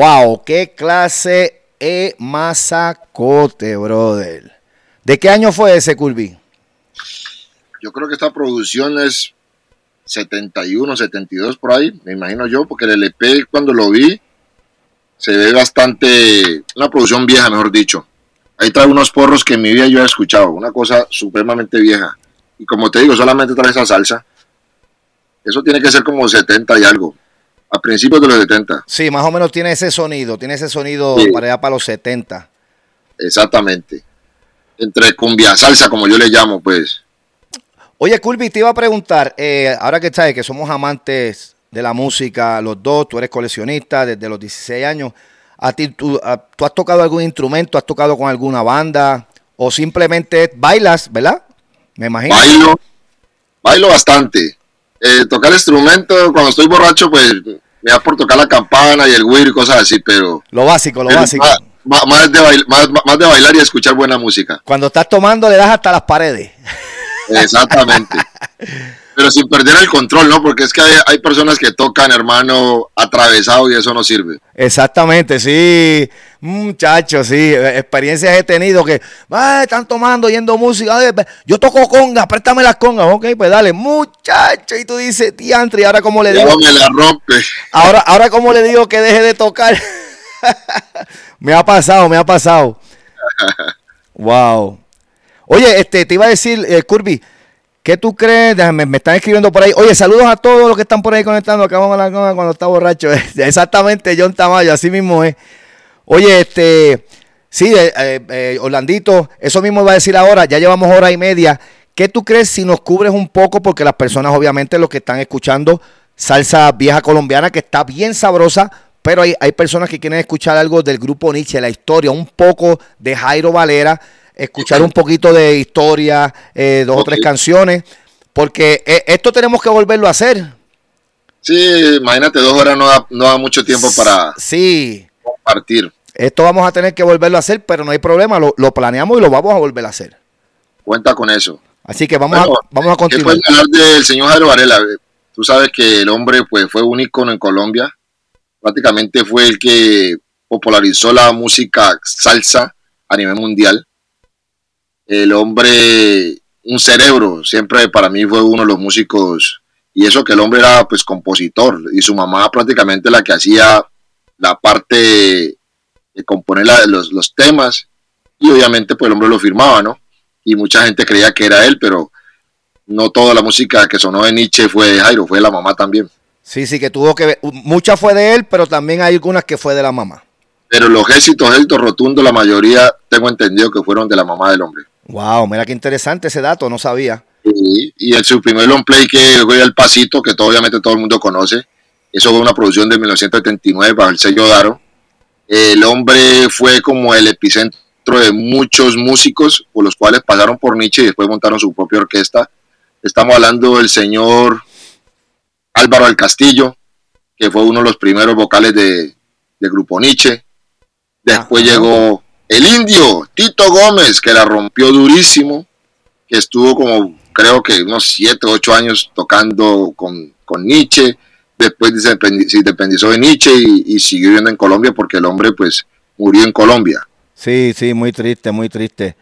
Wow, qué clase de masacote, brother. ¿De qué año fue ese, Curby? Yo creo que esta producción es 71, 72 por ahí, me imagino yo, porque el LP cuando lo vi se ve bastante, una producción vieja, mejor dicho. Ahí trae unos porros que en mi vida yo he escuchado, una cosa supremamente vieja. Y como te digo, solamente trae esa salsa. Eso tiene que ser como 70 y algo, a principios de los 70. Sí, más o menos tiene ese sonido, tiene ese sonido Sí. para allá para los 70. Exactamente. Entre cumbia salsa, como yo le llamo, pues. Oye, Curby, te iba a preguntar, eh, ahora que sabes que somos amantes de la música, los dos, tú eres coleccionista desde los 16 años, ¿a ti, tú, a- ¿tú has tocado algún instrumento, has tocado con alguna banda o simplemente bailas, verdad? Me imagino. Bailo, bailo bastante. Eh, tocar instrumento, cuando estoy borracho, pues me da por tocar la campana y el güiro y cosas así, pero Lo básico, lo básico. Más de bail- más- más de bailar y escuchar buena música. Cuando estás tomando le das hasta las paredes. Exactamente. pero sin perder el control, ¿no? Porque es que hay, hay personas que tocan, hermano, atravesado y eso no sirve. Exactamente, sí. Muchachos, sí. Experiencias he tenido que "Ah, están tomando, oyendo música. Ay, yo toco conga, préstame las congas. Ok, pues dale, muchacho. Y tú dices, diantre, ¿y ahora cómo le digo? Luego me la rompe. Ahora, ahora cómo le digo que deje de tocar. me ha pasado, me ha pasado. wow. Oye, este, te iba a decir, eh, Curby, ¿qué tú crees? Déjame, me están escribiendo por ahí. Oye, saludos a todos los que están por ahí conectando. Acabamos la conga cuando está borracho. Exactamente, John Tamayo, así mismo es. Oye, este, sí, eh, eh, eh, Orlandito, eso mismo iba a decir ahora, ya llevamos hora y media. ¿Qué tú crees si nos cubres un poco? Porque las personas, obviamente, los que están escuchando salsa vieja colombiana, que está bien sabrosa, pero hay, hay personas que quieren escuchar algo del grupo Nietzsche, la historia, un poco de Jairo Valera, escuchar un poquito de historia, eh, dos o tres canciones, porque eh, esto tenemos que volverlo a hacer. Sí, imagínate, dos horas no da, no da mucho tiempo para Sí. compartir. Esto vamos a tener que volverlo a hacer, pero no hay problema, lo, lo planeamos y lo vamos a volver a hacer. Cuenta con eso. Así que vamos, Bueno, a, vamos a ¿Qué continuar. puedes hablar del señor Jairo Varela? Tú sabes que el hombre pues, fue un ícono en Colombia. Prácticamente fue el que popularizó la música salsa a nivel mundial. El hombre, un cerebro, siempre para mí fue uno de los músicos. Y eso que el hombre era pues compositor y su mamá prácticamente la que hacía la parte de componer la- los, los temas y obviamente pues el hombre lo firmaba, ¿no? Y mucha gente creía que era él, pero no toda la música que sonó de Nietzsche fue de Jairo, fue de la mamá también. Sí, sí, que tuvo que ver. Mucha fue de él, pero también hay algunas que fue de la mamá. Pero los éxitos, éxitos rotundos, la mayoría tengo entendido que fueron de la mamá del hombre. Wow, mira qué interesante ese dato, no sabía. Y, y en su primer long play que fue El Pasito, que todo- obviamente todo el mundo conoce, eso fue una producción de 1979 bajo el sello Daro. El hombre fue como el epicentro de muchos músicos, por los cuales pasaron por Nietzsche y después montaron su propia orquesta. Estamos hablando del señor Álvaro del Castillo, que fue uno de los primeros vocales de, de Grupo Nietzsche. Después Ajá. llegó el indio, Tito Gómez, que la rompió durísimo, que estuvo como, creo que unos 7, 8 años tocando con, con Nietzsche. Después se independi- se independizó de Nietzsche y, y siguió viviendo en Colombia porque el hombre pues murió en Colombia. Sí, sí, muy triste, muy triste.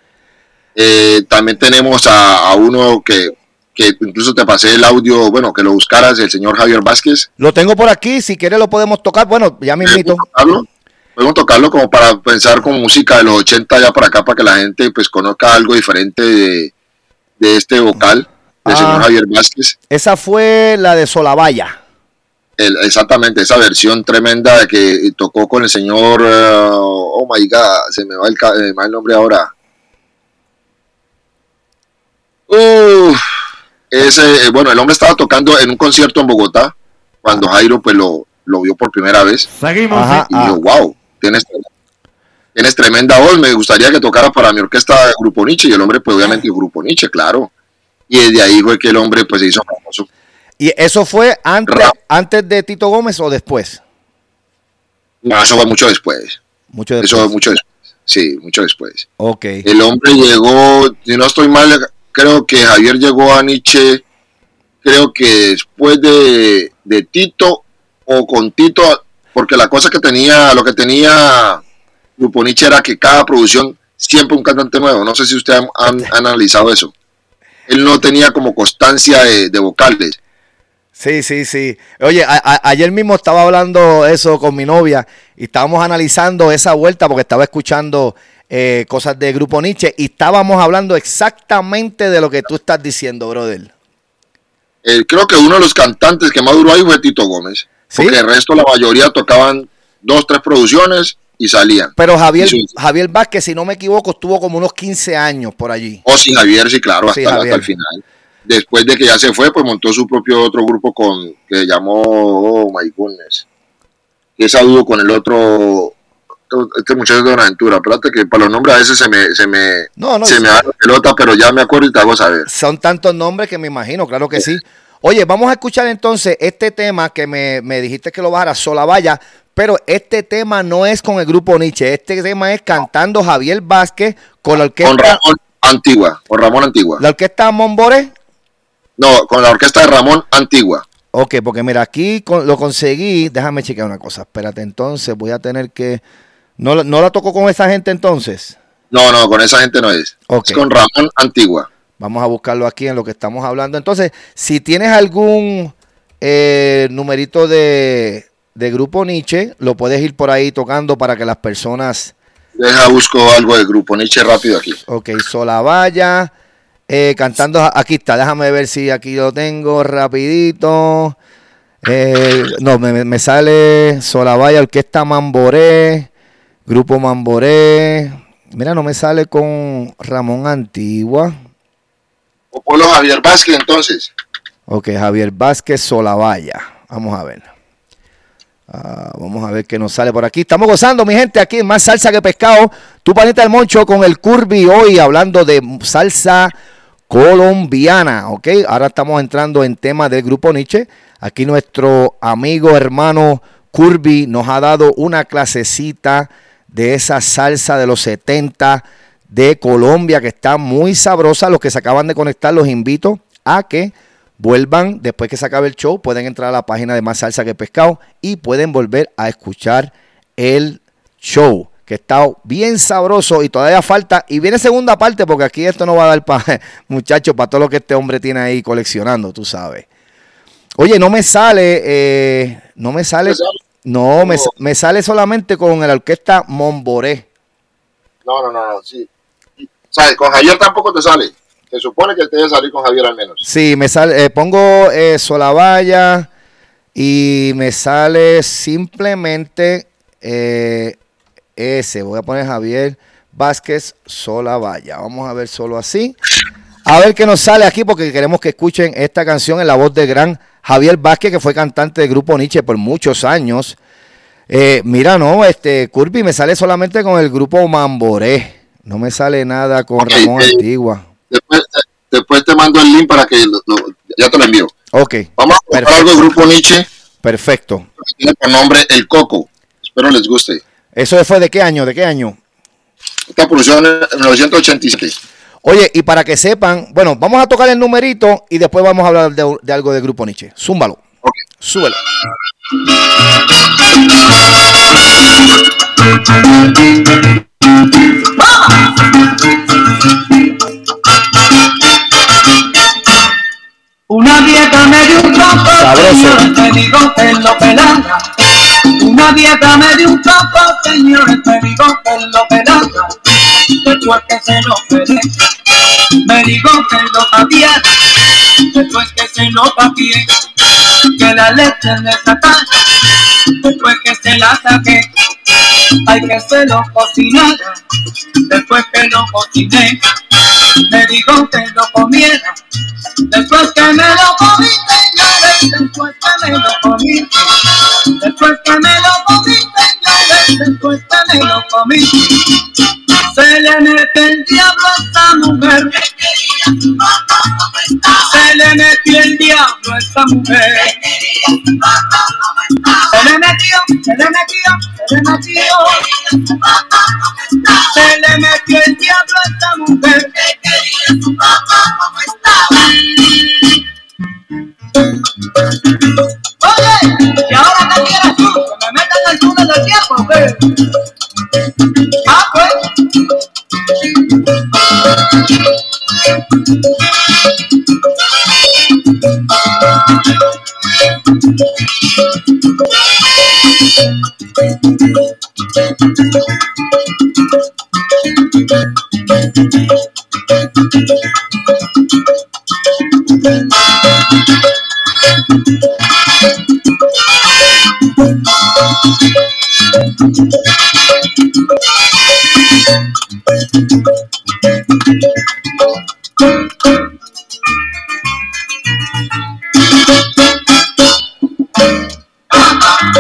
Eh, también tenemos a, a uno que, que incluso te pasé el audio, bueno, que lo buscaras, el señor Javier Vázquez. Lo tengo por aquí, si quieres lo podemos tocar. Bueno, ya me invito. Tocarlo, podemos tocarlo como para pensar con música de los 80 ya para acá, para que la gente pues conozca algo diferente de, de este vocal del Ah. señor Javier Vázquez. Esa fue la de Solavaya. El- exactamente, esa versión tremenda de que tocó con el señor, eh, oh my god, se me va el, me va el nombre ahora. Uf, ese, eh, bueno, el hombre estaba tocando en un concierto en Bogotá cuando Jairo pues lo, lo vio por primera vez Seguimos. Ajá. y dijo, wow, tienes, tienes tremenda voz, me gustaría que tocara para mi orquesta Grupo Nietzsche y el hombre pues obviamente dijo, Grupo Nietzsche, claro. Y desde ahí fue que el hombre pues se hizo famoso. ¿Y eso fue antes, antes de Tito Gómez o después? No, eso fue mucho después. Mucho después. Eso fue mucho después. Sí, mucho después. Ok. El hombre llegó, si no estoy mal, creo que Javier llegó a Nietzsche, creo que después de, de Tito o con Tito, porque la cosa que tenía, lo que tenía Grupo Nietzsche era que cada producción siempre un cantante nuevo. No sé si ustedes han, analizado eso. Él no tenía como constancia de, de vocales. Sí, sí, sí. Oye, a- a- ayer mismo estaba hablando eso con mi novia y estábamos analizando esa vuelta porque estaba escuchando eh, cosas de Grupo Nietzsche y estábamos hablando exactamente de lo que tú estás diciendo, brother. Eh, creo que uno de los cantantes que más duró ahí fue Tito Gómez. ¿Sí? Porque el resto, la mayoría tocaban dos, tres producciones y salían. Pero Javier, Sí. Javier Vázquez, si no me equivoco, estuvo como unos 15 años por allí. O sin Javier, sí, claro, hasta, Sí, hasta el final. Después de que ya se fue, pues montó su propio otro grupo con que llamó Oh My Goodness. Y esa dúo con el otro, este muchacho de Buenaventura. Espérate que para los nombres a veces se me, se me, No, no, se me va la pelota, pero ya me acuerdo y te hago saber. Son tantos nombres que me imagino, claro que sí. Oye, vamos a escuchar entonces este tema que me, me dijiste que lo bajara, Solavaya, pero este tema no es con el grupo Nietzsche, este tema es cantando Javier Vázquez con la Con orquesta, Ramón Antigua, con Ramón Antigua. la orquesta. No, con la orquesta de Ramón Antigua. Ok, porque mira, aquí con- lo conseguí. Déjame chequear una cosa. Espérate, entonces voy a tener que. ¿No, la- no la tocó con esa gente entonces? No, no, con esa gente no es. Es con Ramón Antigua. Vamos a buscarlo aquí en lo que estamos hablando. Entonces, si tienes algún eh, numerito de, de grupo Nietzsche, lo puedes ir por ahí tocando para que las personas. Deja, busco algo de grupo Nietzsche rápido aquí. Ok, Solavaya, eh, cantando. Aquí está, déjame ver si aquí lo tengo rapidito. Eh, no, me, me- sale Solavaya, Orquesta Mamboré, Grupo Mamboré. Mira, no me sale con Ramón Antigua. O Polo Javier Vázquez, entonces. Ok, Javier Vázquez Solavaya. Vamos a ver. Ah, vamos a ver qué nos sale por aquí. Estamos gozando, mi gente, aquí más salsa que pescado. Tu panita del Moncho con el Curby hoy hablando de salsa colombiana. Ok, ahora estamos entrando en tema del grupo Nietzsche. Aquí nuestro amigo hermano Curby nos ha dado una clasecita de esa salsa de los 70 de Colombia que está muy sabrosa. Los que se acaban de conectar los invito a que vuelvan después que se acabe el show. Pueden entrar a la página de Más Salsa que Pescado y pueden volver a escuchar el show que está bien sabroso y todavía falta. Y viene segunda parte porque aquí esto no va a dar para, muchachos, para todo lo que este hombre tiene ahí coleccionando, tú sabes. Oye, no me sale, eh, no me sale, No. me sale solamente con la orquesta Momboré. No, no, no, no, sí. Con Javier tampoco te sale. Se supone que te debe salir con Javier al menos. Sí, me sale, eh, pongo eh, Solavaya y me sale simplemente eh, ese. Voy a poner Javier Vázquez Solavaya. Vamos a ver solo así. A ver qué nos sale aquí porque queremos que escuchen esta canción en la voz del gran Javier Vázquez, que fue cantante del grupo Nietzsche por muchos años. Eh, mira, no, este Curby me sale solamente con el grupo Mamboré. No me sale nada con Ramón eh, Antigua. Después, después te mando el link para que lo- lo- ya te lo envío. Ok, Vamos a Perfecto. algo del grupo Nietzsche perfecto. tiene por nombre El Coco. Espero les guste. ¿Eso fue de qué año? ¿De qué año? Esta producción en 1987. Oye, y para que sepan, bueno, vamos a tocar el numerito y después vamos a hablar de, de algo de Grupo Nietzsche. Zúmbalo. Ok. Súbelo. Una dieta me dio un Sabroso. señores, te digo que lo pelanga. Una dieta me dio un coco, señores, te digo que lo pelanga. Después que se lo pelé, me digo que lo sabía. Después que se lo papié, que la leche le saca. Después que se la saqué, hay que se lo cocinara. Después que lo cociné, me digo que lo comiera. Después que me lo comí, después que me lo comí, después que me lo señores, después que me lo comí, se le mete el diablo a esta mujer, se le metió el diablo a esta mujer, se le metió, se le metió, se le metió, se le metió el diablo a esta mujer. Oye, y ahora que quieres tú, que me metan el túnel del tiempo, ¿o qué? Ah, pues.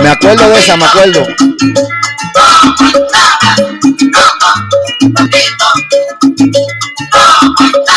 Me acuerdo de esa, me acuerdo.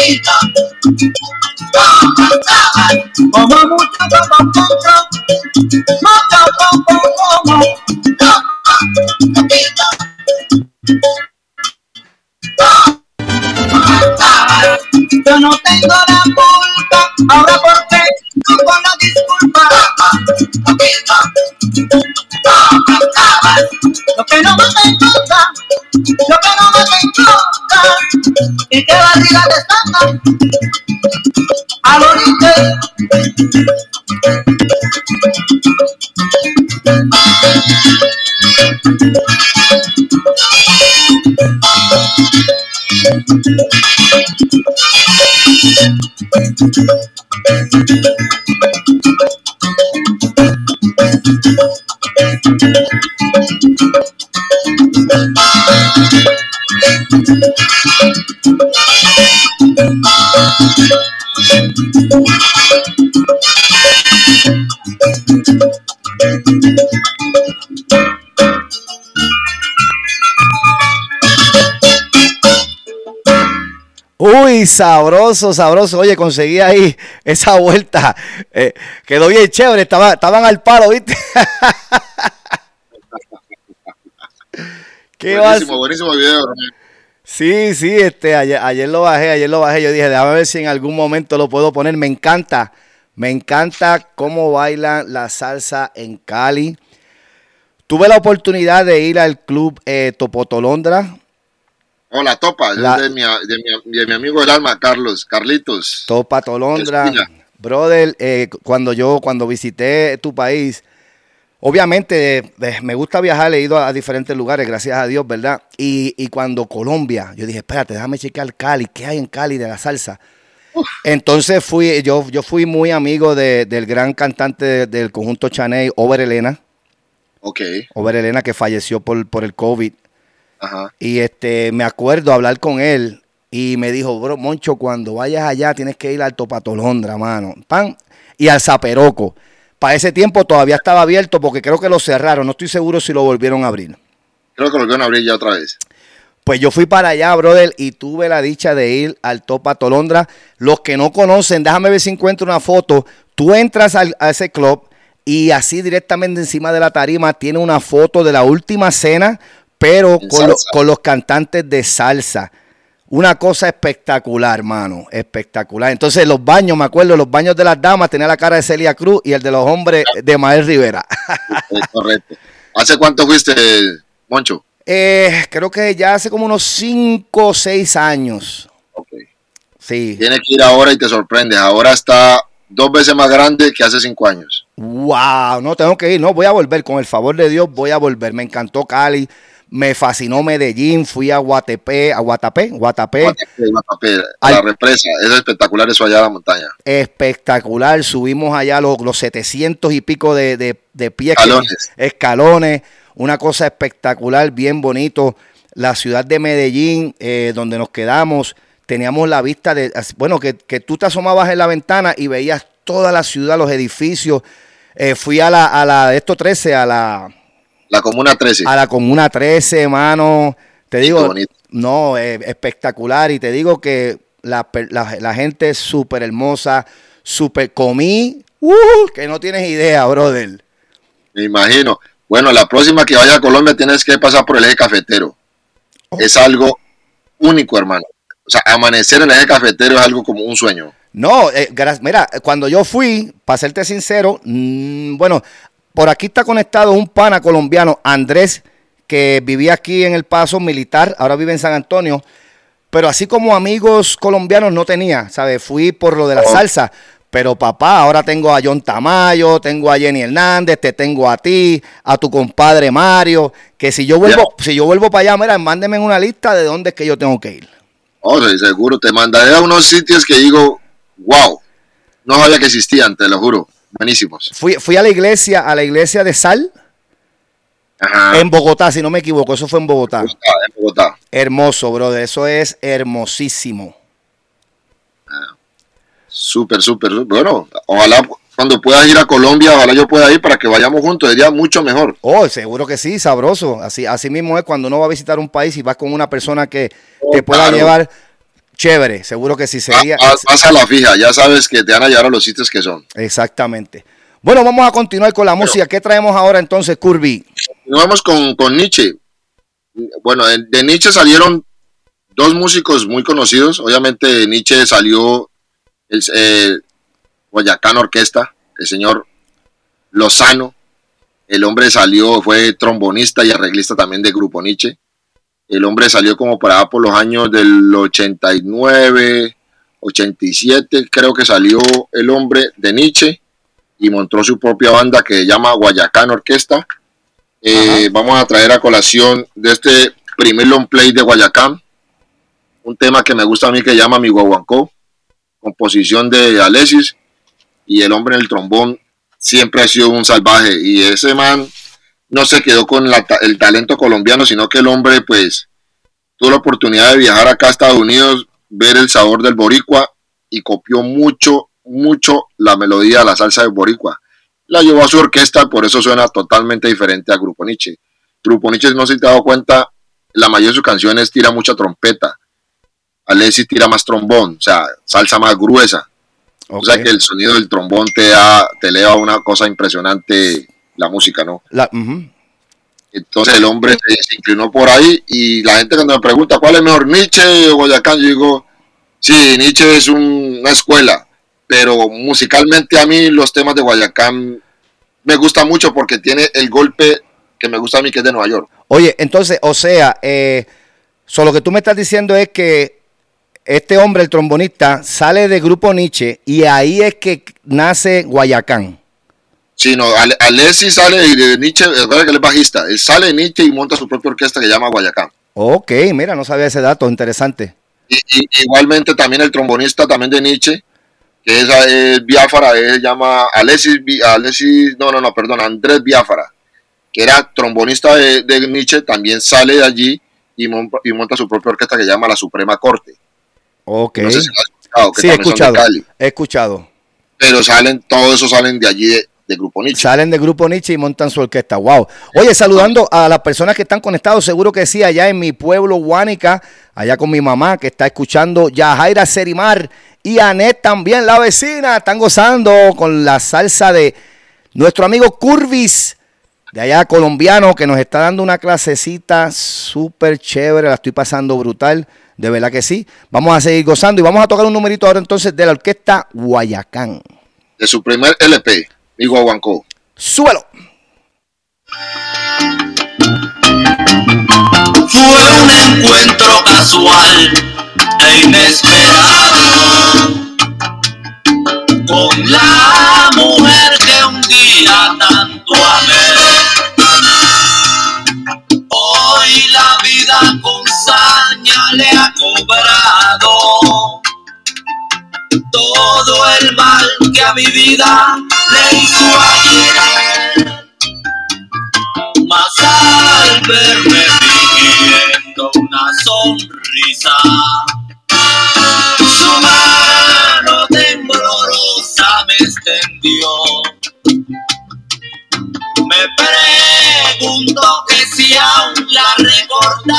¿Cómo? Paquito, ¿cómo estabas? Como como mucho, como, Yo no tengo la Sabroso, sabroso. Oye, conseguí ahí esa vuelta. Eh, quedó bien chévere. Estaba- estaban al palo, ¿viste? ¿Qué vas? Buenísimo, buenísimo video, Romeo. Sí, sí, este, ayer, ayer lo bajé, ayer lo bajé. Yo dije, déjame ver si en algún momento lo puedo poner. Me encanta, me encanta cómo bailan la salsa en Cali. Tuve la oportunidad de ir al club eh, Topotolondra, Oh, la topa, La- es de mi, de, mi, de mi amigo del alma, Carlos, Carlitos. Topa Tolondra. Brother, eh, cuando yo, cuando visité tu país, obviamente eh, me gusta viajar, he ido a, diferentes lugares, gracias a Dios, ¿verdad? Y, y cuando Colombia, yo dije, espérate, déjame checar Cali, ¿qué hay en Cali de la salsa? Entonces fui, yo, yo fui muy amigo de- del gran cantante de- del conjunto Chaney, Over Elena, Ok, Over Elena que falleció por, por el COVID. Ajá. Y este, me acuerdo hablar con él y me dijo, bro, Moncho, cuando vayas allá tienes que ir al Topatolondra, mano. Pan. Y al Zaperoco. Para ese tiempo todavía estaba abierto porque creo que lo cerraron. No estoy seguro si lo volvieron a abrir. Creo que lo volvieron a abrir ya otra vez. Pues yo fui para allá, brother, y tuve la dicha de ir al Topa Tolondra. Los que no conocen, déjame ver si encuentro una foto. Tú entras al- a ese club y así directamente encima de la tarima tiene una foto de la última cena, pero con, lo- con los cantantes de salsa. Una cosa espectacular, mano, espectacular. Entonces los baños, me acuerdo, los baños de las damas tenía la cara de Celia Cruz y el de los hombres de Mael Rivera. Es correcto. ¿Hace cuánto fuiste, Moncho? Eh, creo que ya hace como unos 5 o 6 años. Ok. Sí. Tienes que ir ahora y te sorprendes. Ahora está dos veces más grande que hace cinco años. Wow, no tengo que ir, no voy a volver, con el favor de Dios voy a volver. Me encantó Cali, me fascinó Medellín, fui a Guatepé, a Guatapé, Guatapé, Guatapé, Guatapé, la represa. Es espectacular eso allá en la montaña. espectacular. Subimos allá los, los 700 y pico de, de, de pies, que- Escalones. escalones, una cosa espectacular, bien bonito. La ciudad de Medellín, eh, donde nos quedamos, teníamos la vista de, bueno, que, que tú te asomabas en la ventana y veías toda la ciudad, los edificios. Eh, fui a la, a la, de esto 13, a la, La Comuna 13. a la Comuna 13, mano. Te digo, bonito. no, eh, espectacular. Y te digo que la, la- la gente es súper hermosa, súper comí, uh, que no tienes idea, brother. Me imagino. Bueno, la próxima que vaya a Colombia tienes que pasar por el eje cafetero. Oh. Es algo único, hermano. O sea, amanecer en el eje cafetero es algo como un sueño. No, eh, mira, cuando yo fui, para serte sincero, mm, bueno, por aquí está conectado un pana colombiano, Andrés, que vivía aquí en El Paso militar, ahora vive en San Antonio, pero así como amigos colombianos no tenía, ¿sabes? Fui por lo de la Oh. salsa, pero papá, ahora tengo a John Tamayo, tengo a Jenny Hernández, te tengo a ti, a tu compadre Mario, que si yo vuelvo, si yo vuelvo para allá, mira, mándeme una lista de dónde es que yo tengo que ir. Oh, sí, seguro. Te mandaré a unos sitios que digo, wow, no sabía que existían, te lo juro. Buenísimos. Fui, fui a la iglesia, a la iglesia de Sal, Ajá. En Bogotá, si no me equivoco, eso fue en Bogotá. Bogotá, en Bogotá. Hermoso, brother, eso es hermosísimo. Súper, súper. Bueno, ojalá cuando puedas ir a Colombia, ojalá yo pueda ir para que vayamos juntos, sería mucho mejor. Oh, seguro que sí, sabroso. Así, así mismo es cuando uno va a visitar un país y vas con una persona que te pueda claro. llevar chévere. Seguro que sí sería. Va- Vas a la fija, ya sabes que te van a llevar a los sitios que son. Exactamente. Bueno, vamos a continuar con la música. ¿Qué traemos ahora entonces, Curvy? Nos vamos con, con Nietzsche. Bueno, de, Nietzsche salieron dos músicos muy conocidos. Obviamente de Nietzsche salió el eh, Guayacán Orquesta, el señor Lozano. El hombre salió, fue trombonista y arreglista también de Grupo Nietzsche. El hombre salió como para por los años del 89, 87, creo que salió el hombre de Nietzsche y montó su propia banda que se llama Guayacán Orquesta. Eh, vamos a traer a colación de este primer long play de Guayacán, un tema que me gusta a mí que se llama Mi Guaguancó, composición de Alexis y el hombre en el trombón siempre ha sido un salvaje y ese man no se quedó con la el talento colombiano, sino que el hombre pues tuvo la oportunidad de viajar acá a Estados Unidos, ver el sabor del boricua y copió mucho, mucho la melodía de la salsa del boricua la llevó a su orquesta, por eso suena totalmente diferente a Grupo Nietzsche. Grupo Nietzsche, no sé si te has dado cuenta, la mayoría de sus canciones tira mucha trompeta. Alexis tira más trombón, o sea, salsa más gruesa. O sea que el sonido del trombón te da, te eleva una cosa impresionante la música, ¿no? La-. Entonces el hombre se, se inclinó por ahí y la gente cuando me pregunta cuál es mejor, Nietzsche o Guayacán, yo digo, sí, Nietzsche es un- una escuela, pero musicalmente a mí los temas de Guayacán me gustan mucho porque tiene el golpe que me gusta a mí que es de Nueva York. Oye, entonces, o sea, eh, so lo que tú me estás diciendo es que este hombre, el trombonista, sale de Grupo Nietzsche y ahí es que nace Guayacán. Sino Ale- Alexis sale y de Nietzsche, es verdad que él es bajista, él sale de Nietzsche y monta su propia orquesta que se llama Guayacán. Ok, mira, no sabía ese dato, interesante. Y, y- igualmente también el trombonista también de Nietzsche, que es, es Biafara, él se llama Alexis, Alexis, no, no, no, perdón, Andrés Biafara, que era trombonista de, de Nietzsche, también sale de allí y, mon- y monta su propia orquesta que se llama La Suprema Corte. Ok. No sé si lo has escuchado, que sí, he escuchado. He escuchado. Pero salen, todos esos salen de allí de, de Grupo Nietzsche. Salen de Grupo Nietzsche y montan su orquesta. Wow. Oye, saludando a las personas que están conectados, seguro que sí, allá en mi pueblo, Huánica, allá con mi mamá que está escuchando, Yajaira Serimar y Anet también, la vecina, están gozando con la salsa de nuestro amigo Curvis, de allá colombiano, que nos está dando una clasecita súper chévere, la estoy pasando brutal, de verdad que sí. Vamos a seguir gozando y vamos a tocar un numerito ahora entonces de la orquesta Guayacán. De su primer LP, Mi Guaguancó. Súbelo. Fue un encuentro casual e inesperado con la mujer que un día tanto amé. Hoy la vida con saña le ha cobrado todo el mal que a mi vida le hizo ayer. Mas al verme fingiendo una sonrisa, su mano temblorosa me extendió. Me preguntó que si aún la recordaba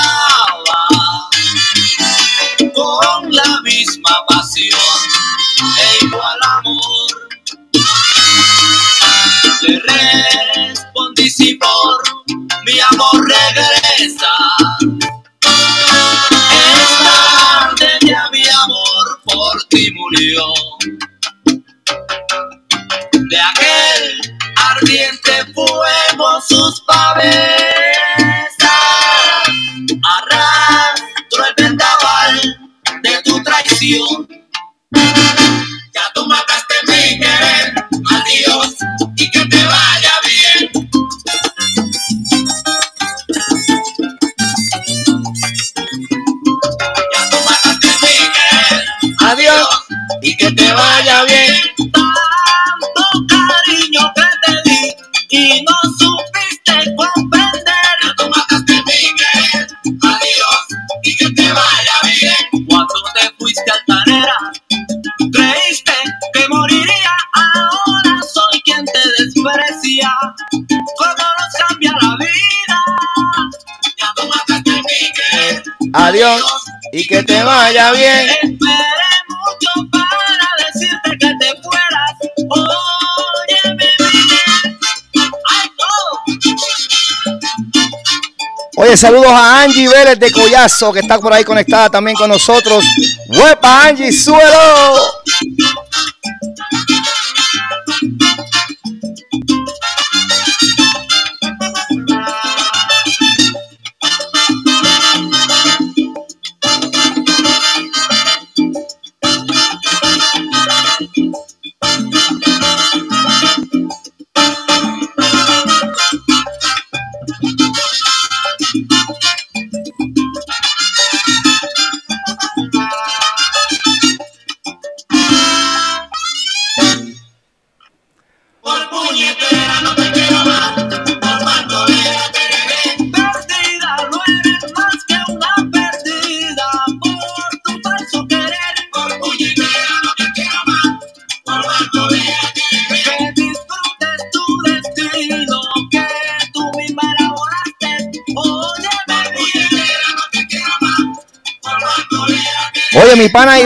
con la misma pasión igual amor. Le respondí si por mi amor regresa. Es tarde ya mi amor por ti murió. De aquel ardiente fuego sus pavesas. Arrastro el vendaval de tu traición. Mataste mi querer, adiós y que te vaya bien. Ya tú mataste mi querer, adiós y que te vaya bien. Tanto cariño que te di y no día, cómo nos cambia la vida. Ya no mataste mi Adiós y que te vaya bien. Esperé mucho para decirte que te fueras. Oye, mi Oye, saludos a Angie Vélez de Collazo, que está por ahí conectada también con nosotros. ¡Huepa, Angie, suelo!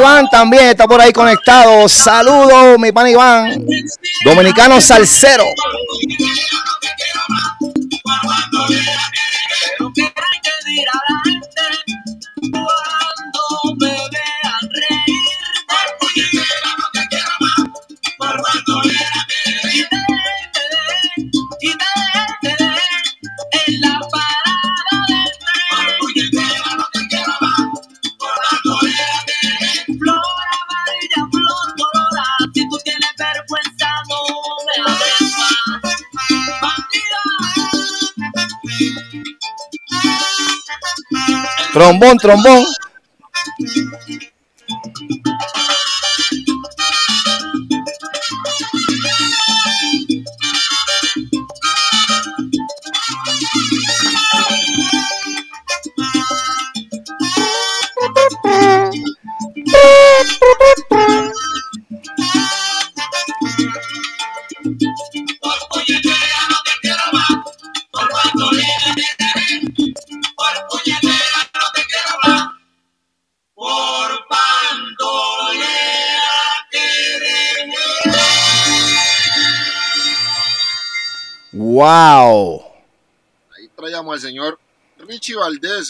Iván también está por ahí conectado. Saludos, mi pana Iván. Dominicano salsero. Trombón, trombón.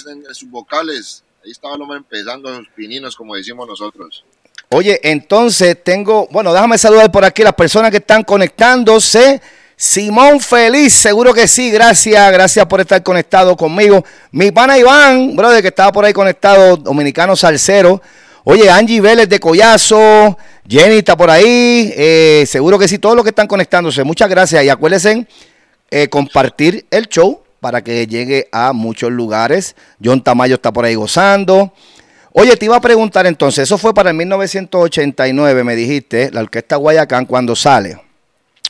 En, sus vocales. Ahí estaba el hombre empezando sus pininos, como decimos nosotros. Oye, entonces tengo, bueno, déjame saludar por aquí las personas que están conectándose. Simón Feliz, seguro que sí, gracias, gracias por estar conectado conmigo. Mi pana Iván, brother, que estaba por ahí conectado, dominicano salsero. Oye, Angie Vélez de Collazo, Jenny está por ahí, eh, seguro que sí, todos los que están conectándose, muchas gracias. Y acuérdense eh, compartir el show para que llegue a muchos lugares. John Tamayo está por ahí gozando. Oye, te iba a preguntar entonces, eso fue para el 1989, me dijiste, la orquesta Guayacán cuando sale.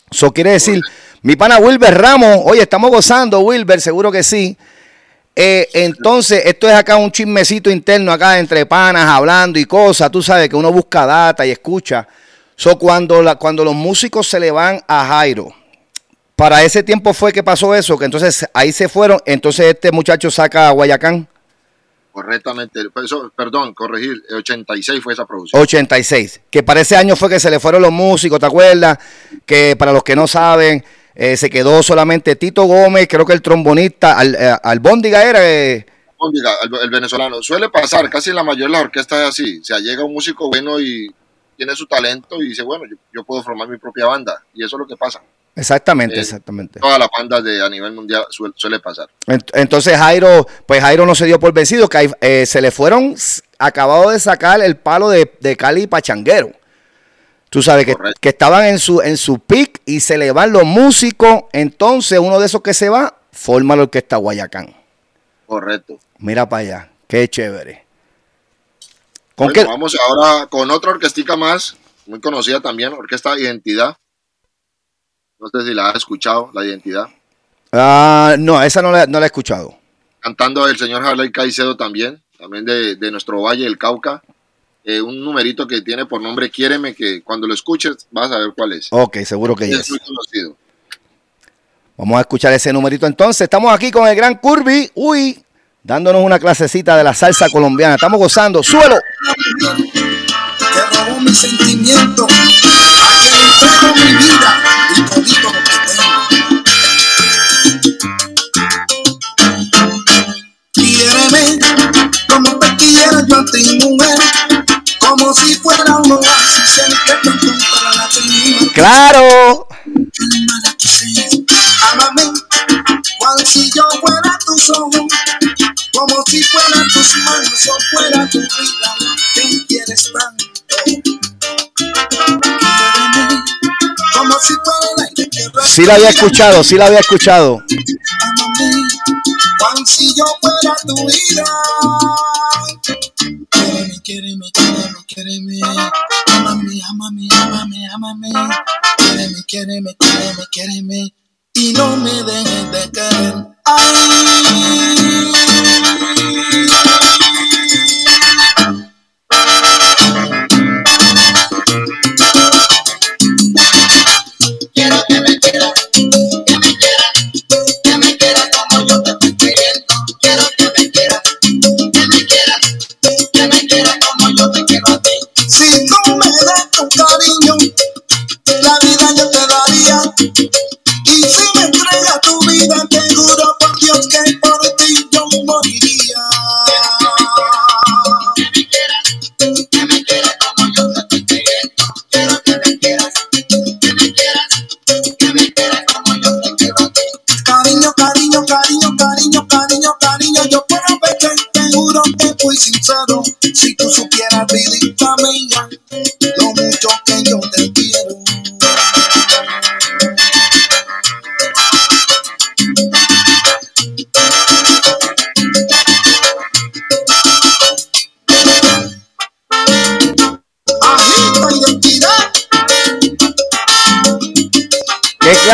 Eso quiere decir, mi pana Wilber Ramos, oye, estamos gozando, Wilber, seguro que sí. Eh, entonces, esto es acá un chismecito interno, acá entre panas, hablando y cosas. Tú sabes que uno busca data y escucha. So, cuando, la, cuando los músicos se le van a Jairo, para ese tiempo fue que pasó eso, que entonces ahí se fueron. Entonces, este muchacho saca a Guayacán. Correctamente. Pues eso, perdón, corregir. 86 fue esa producción. 86. Que para ese año fue que se le fueron los músicos, ¿te acuerdas? Que para los que no saben, eh, se quedó solamente Tito Gómez, creo que el trombonista, al, eh, Albóndiga era. eh, el, el venezolano. Suele pasar, casi en la mayoría de las orquestas es así. O sea, llega un músico bueno y tiene su talento y dice, bueno, yo, yo puedo formar mi propia banda. Y eso es lo que pasa. Exactamente, Eh, exactamente. Todas las bandas de, a nivel mundial suele, suele pasar. Ent- Entonces Jairo, pues Jairo no se dio por vencido, que eh, se le fueron acabado de sacar el palo de, de Cali Pachanguero. Tú sabes que, que estaban en su, en su pick y se le van los músicos. Entonces, uno de esos que se va, forma la orquesta Guayacán. Correcto. Mira para allá, qué chévere. ¿Con Bueno, qué? vamos ahora con otra orquestica más, muy conocida también, Orquesta Identidad. No sé si la has escuchado, La Identidad. Ah, no, esa no la, no la he escuchado. Cantando el señor Harley Caicedo también, también de, de nuestro Valle del Cauca. Eh, un numerito que tiene por nombre Quiéreme, que cuando lo escuches vas a ver cuál es. Ok, seguro que es yes. muy conocido. Vamos a escuchar ese numerito entonces. Estamos aquí con el gran Curby. Uy, dándonos una clasecita de la salsa colombiana. Estamos gozando. ¡Suelo! Que robó mi sentimiento, a que le entrego mi vida y todito lo que tengo. Quiéreme como te quiero yo a ti, mujer, como si fuera un oasis el que te encontrara la primera. ¡Claro! Ámame, cual si yo fuera tus ojos, como si fueran tus manos o fuera tu vida, que quieres tanto. Sí la había escuchado, sí la había escuchado. Y no me dejes de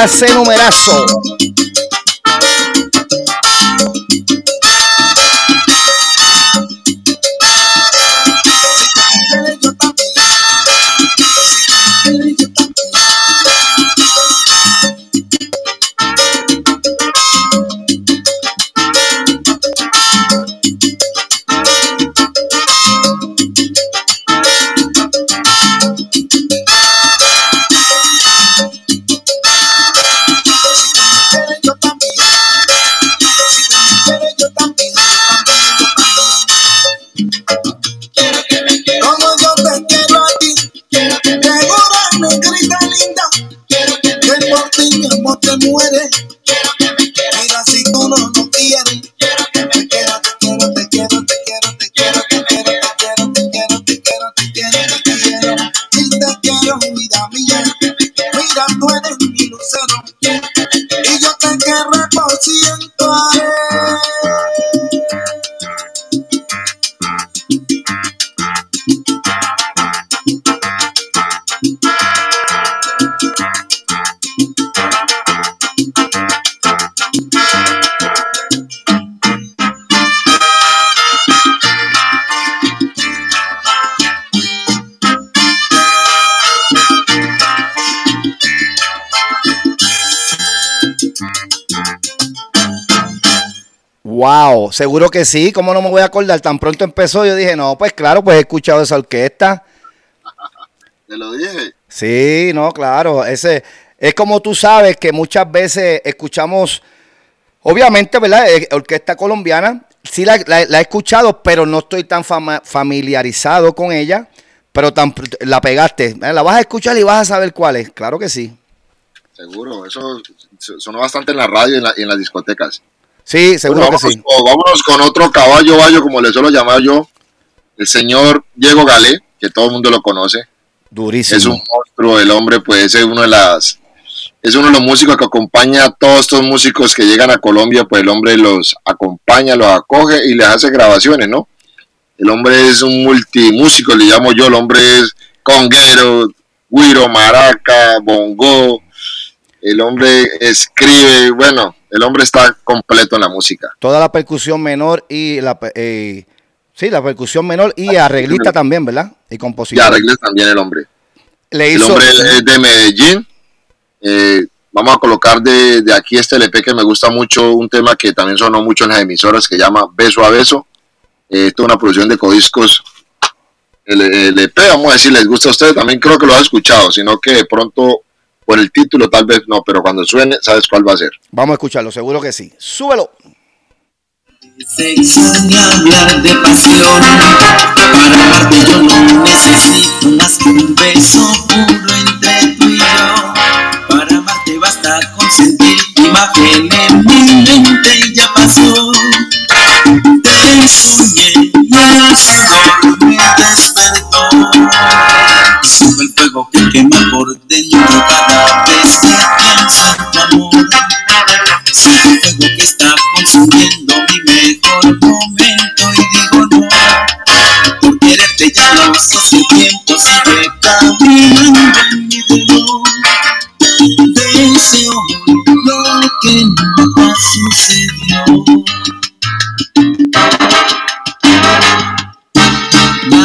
sem numeração. Seguro que sí. ¿Cómo no me voy a acordar? Tan pronto empezó, yo dije, no, pues claro, pues he escuchado esa orquesta. Te lo dije. Sí, no, claro. Ese es como tú sabes que muchas veces escuchamos, obviamente, ¿verdad? Eh, Orquesta colombiana. Sí la, la- la he escuchado, pero no estoy tan fama- familiarizado con ella. Pero tan, la pegaste. Eh, La vas a escuchar y vas a saber cuál es. Claro que sí. Seguro, eso sonó bastante en la radio y en, la- y en las discotecas. Sí, seguro Bueno, que sí. con, vámonos con otro caballo bayo, como le suelo llamar yo, el señor Diego Galé, que todo el mundo lo conoce. Es un Durísimo. monstruo, el hombre, pues es uno de las es uno de los músicos que acompaña a todos estos músicos que llegan a Colombia, pues el hombre los acompaña, los acoge y les hace grabaciones, ¿no? El hombre es un multimúsico, le llamo yo, el hombre es conguero, guiro, maraca, bongo, el hombre escribe, bueno, el hombre está completo en la música. Toda la percusión menor y la eh, sí, la percusión menor y arreglista también, ¿verdad? Y Y compositor. arregla también el hombre. Le El hombre es de Medellín, eh, vamos a colocar de, de aquí este LP que me gusta mucho, un tema que también sonó mucho en las emisoras que llama Beso a Beso. Eh, Esto es una producción de Codiscos. El, EP, vamos a decir, les gusta a ustedes, también creo que lo han escuchado, sino que de pronto por el título tal vez no, pero cuando suene, sabes cuál va a ser. Vamos a escucharlo, seguro que sí. Súbelo. Sexo ni hablar de pasión. Para amarte yo no necesito más que un beso puro entre tú y yo. Para amarte basta consentir tu imagen en mi mente y ya pasó. Te soñé y el sudor me despertó. Sube el fuego que quema por dentro cada vez que pienso en tu amor. Siento el fuego que está consumiendo mi mejor momento y digo no. Por quererte ya no sé si el tiempo sigue caminando en mi reloj. Deseo lo que nunca sucedió.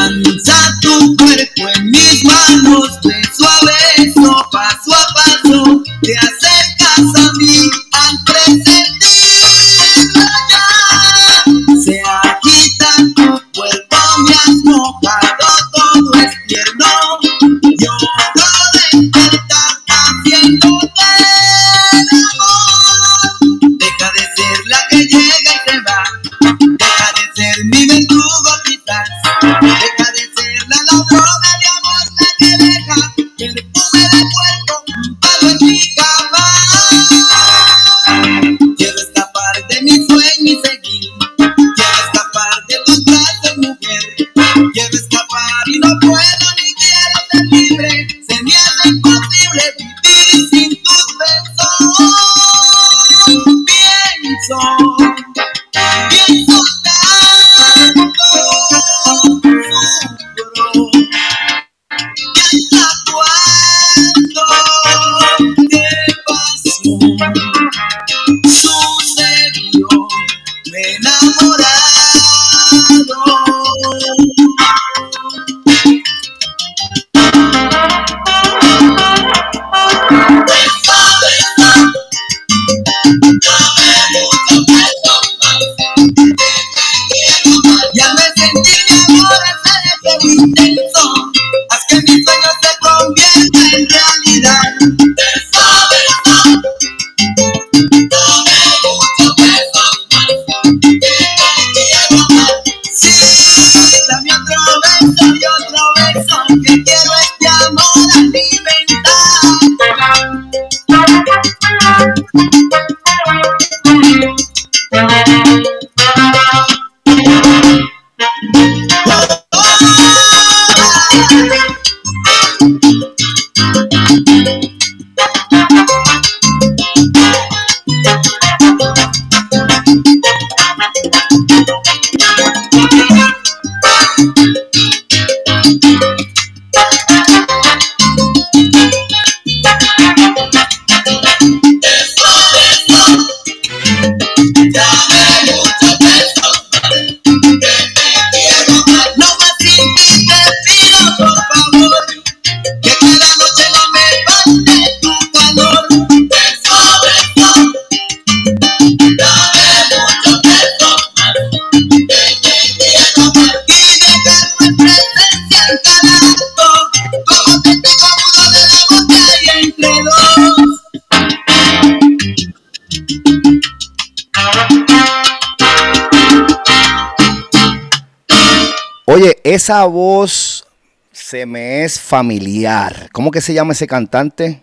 Lanza tu cuerpo en mis manos, beso a beso, paso a paso, te acercas a mí al presentirlo ya. Se agita tu cuerpo, me has mojado, todo es tierno. Yo no despertar haciéndote esa voz se me es familiar. ¿Cómo que se llama ese cantante?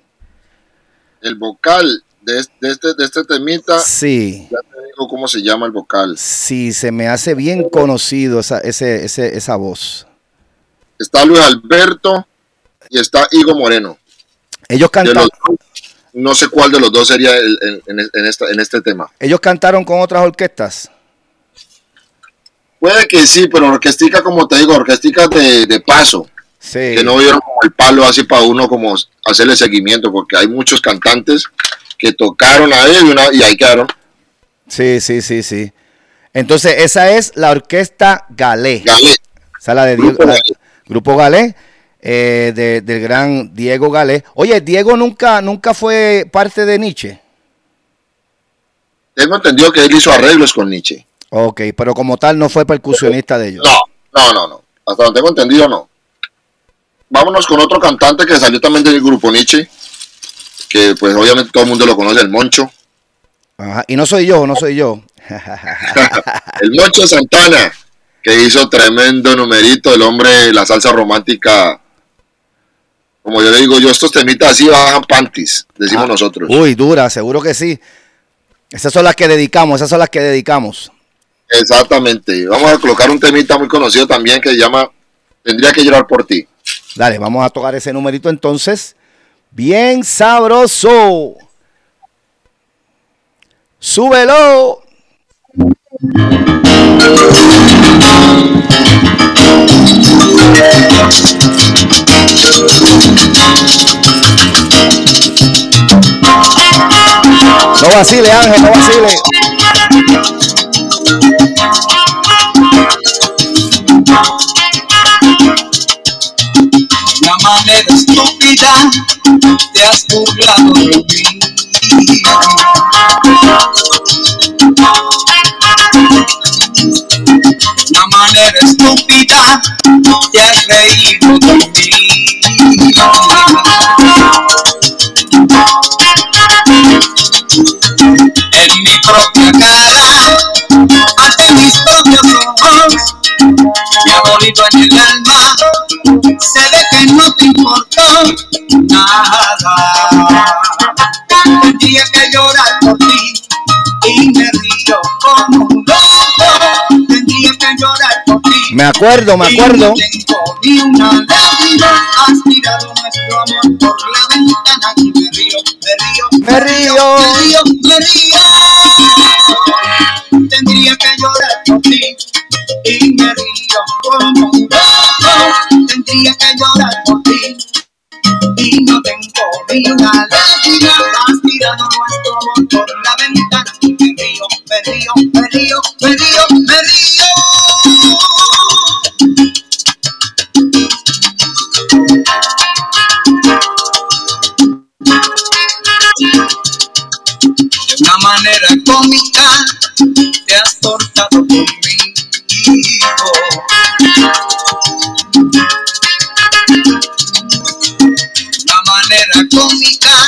El vocal de este, de este, de este temita, Sí, ya te digo cómo se llama el vocal. sí, se me hace bien conocido esa, ese, ese- esa voz. Está Luis Alberto y está Higo Moreno. Ellos, cantan, no sé cuál de los dos sería el- el- en, en esta- en este tema. ellos cantaron con otras orquestas. Puede que sí, pero orquestica, como te digo, orquestica de, de paso, Sí. que no dieron como el palo así para uno como hacerle seguimiento, porque hay muchos cantantes que tocaron a él y, una- y ahí quedaron. Sí, sí, sí, sí. Entonces, esa es la orquesta Galé. Galé. Esa es la de Diego- Grupo Galé. Grupo Galé. eh, de- del gran Diego Galés. Oye, Diego nunca, nunca fue parte de Nietzsche. Tengo entendido que él hizo arreglos con Nietzsche. Ok, pero como tal no fue percusionista de ellos. No, no, no, no. Hasta donde tengo entendido, no. Vámonos con otro cantante que salió también del grupo Nietzsche, que pues obviamente todo el mundo lo conoce, el Moncho. Ajá, Y no soy yo, no soy yo. el Moncho Santana, que hizo tremendo numerito, el hombre, la salsa romántica. Como yo le digo, yo estos temitas así bajan panties, decimos Ah, nosotros. Uy, dura, seguro que sí. Esas son las que dedicamos, esas son las que dedicamos. Exactamente. Vamos a colocar un temita muy conocido también que se llama Tendría que llorar por ti. Dale, vamos a tocar ese numerito entonces. Bien sabroso. Súbelo. No vacile, Ángel, no vacile. Manera estúpida te has burlado de mí. Una manera estúpida te has reído de mí. En mi propia cara, ante mis propios ojos, me ha dolido en el alma se ve que no te importó nada. Tendría que llorar por ti y me río como un loco. Tendría que llorar por ti. Me acuerdo, me y acuerdo. no tengo ni una lágrima. Has tirado nuestro amor por la ventana y me río, me río, Me río. me río, me río. Tendría Tendría que llorar por ti y no tengo ni una lágrima. Has tirado nuestro amor por la ventana me río, me río, me río, me río, me río. De una manera cómica te has portado conmigo. Manera cómica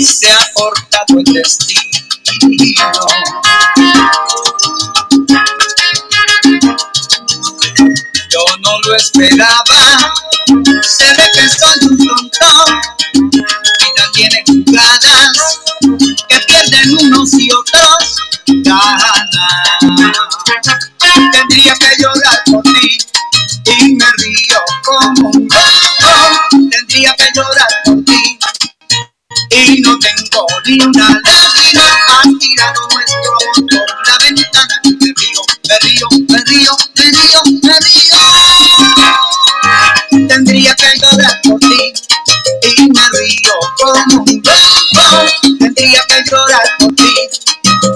se ha portado el destino. Yo no lo esperaba, se ve que soy un tonto. Vida tiene jugadas que pierden unos y otros. Tendría que llorar por ti y me río como un loco. Tendría que llorar y no tengo ni una lágrima. Has tirado nuestro amor por la ventana me río, me río, me río, me río, me río. Tendría que llorar por ti y me río como un loco. Tendría que llorar por ti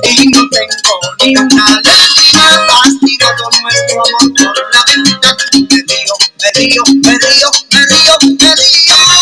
y no tengo ni una lágrima. Has tirado nuestro amor por la ventana me río, me río, me río, me río, me río.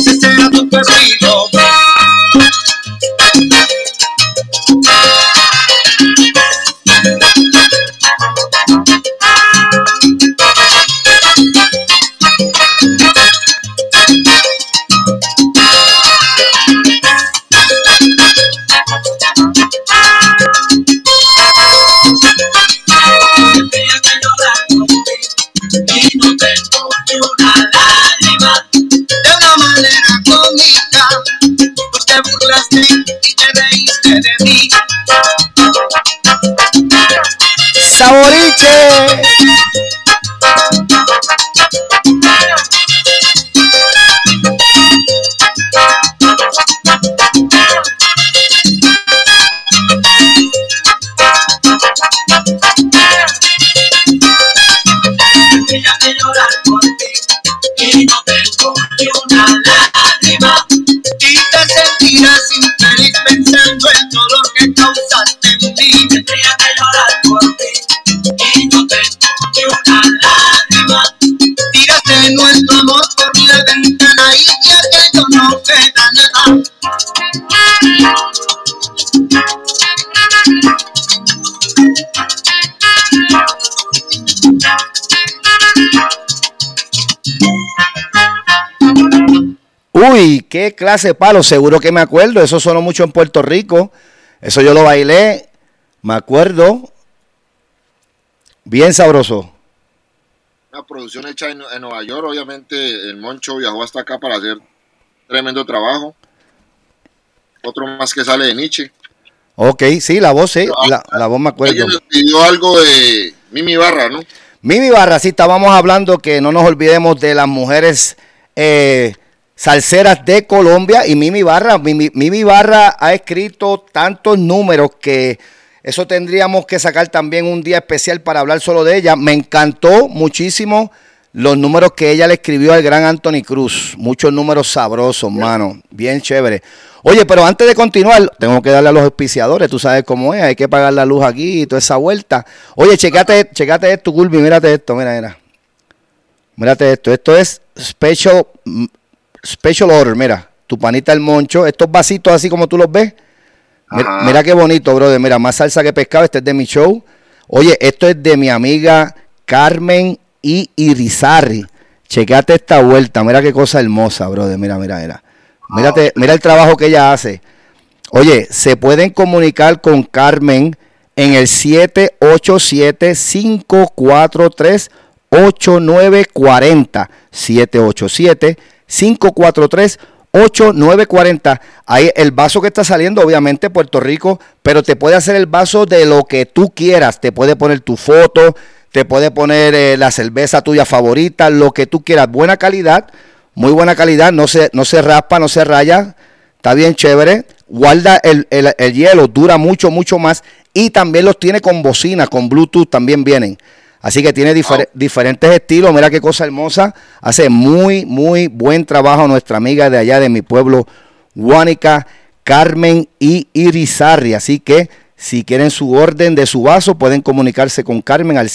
será tu perdido. Saboliche. Uy, qué clase de palo, seguro que me acuerdo, eso sonó mucho en Puerto Rico, eso yo lo bailé, me acuerdo, bien sabroso. Una producción hecha en, en Nueva York, obviamente el Moncho viajó hasta acá para hacer tremendo trabajo. Otro más que sale de Nietzsche. Ok, sí, la voz, sí, la, la voz me acuerdo. Nos pidió algo de Mimi Barra, ¿no? Mimi Barra, sí, estábamos hablando que no nos olvidemos de las mujeres eh, salseras de Colombia y Mimi Barra. Mimi, Mimi Barra ha escrito tantos números que eso tendríamos que sacar también un día especial para hablar solo de ella. Me encantó muchísimo los números que ella le escribió al gran Anthony Cruz. Muchos números sabrosos, mano. Bien chévere. Oye, pero antes de continuar, tengo que darle a los auspiciadores, tú sabes cómo es, hay que pagar la luz aquí y toda esa vuelta. Oye, checate, checate esto, Gulbi, mírate esto, mira, mira. Mírate esto, esto es special, mm, special order, mira, tu panita el moncho, estos vasitos así como tú los ves. Mira, qué bonito, brother, mira, más salsa que pescado, este es de mi show. Oye, esto es de mi amiga Carmen y Irizarri. Checate esta vuelta, mira qué cosa hermosa, brother, mira, mira, mira. Mírate, mira el trabajo que ella hace. Oye, se pueden comunicar con Carmen en el 787-543-8940. 787-543-8940. Ahí el vaso que está saliendo, obviamente Puerto Rico, pero te puede hacer el vaso de lo que tú quieras. Te puede poner tu foto, te puede poner eh, la cerveza tuya favorita, lo que tú quieras. Buena calidad, muy buena calidad, no se, no se raspa, no se raya. Está bien chévere. Guarda el, el- el hielo, dura mucho, mucho más. Y también los tiene con bocina, con Bluetooth también vienen. Así que tiene difer- diferentes estilos. Mira qué cosa hermosa. Hace muy, muy buen trabajo nuestra amiga de allá de mi pueblo, Guánica, Carmen y Irizarri. Así que si quieren su orden de su vaso, pueden comunicarse con Carmen al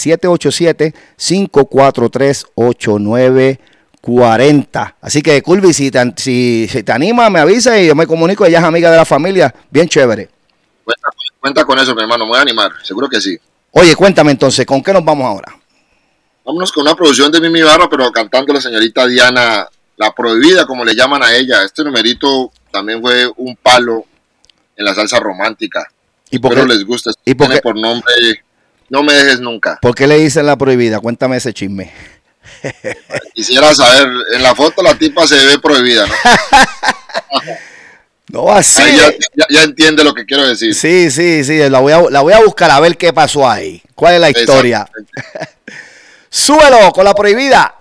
787-543-8940. Así que, Culvi, si te, si, si te anima, me avisa y yo me comunico. Ella es amiga de la familia. Bien chévere. Cuenta, cuenta con eso, mi hermano, me voy a animar, seguro que sí. Oye, cuéntame entonces, ¿con qué nos vamos ahora? Vámonos con una producción de Mimi Barra, pero cantando la señorita Diana, la prohibida, como le llaman a ella. Este numerito también fue un palo en la salsa romántica. ¿Y por Espero qué, les gusta. y por Tiene por nombre No me dejes nunca. por qué le dicen la prohibida? Cuéntame ese chisme. Quisiera saber, en la foto la tipa se ve prohibida, ¿no? No, así. Ya, ya- ya entiende lo que quiero decir. Sí, sí, sí, la voy, a, la voy a buscar a ver qué pasó ahí. ¿Cuál es la historia? Súbelo con la prohibida.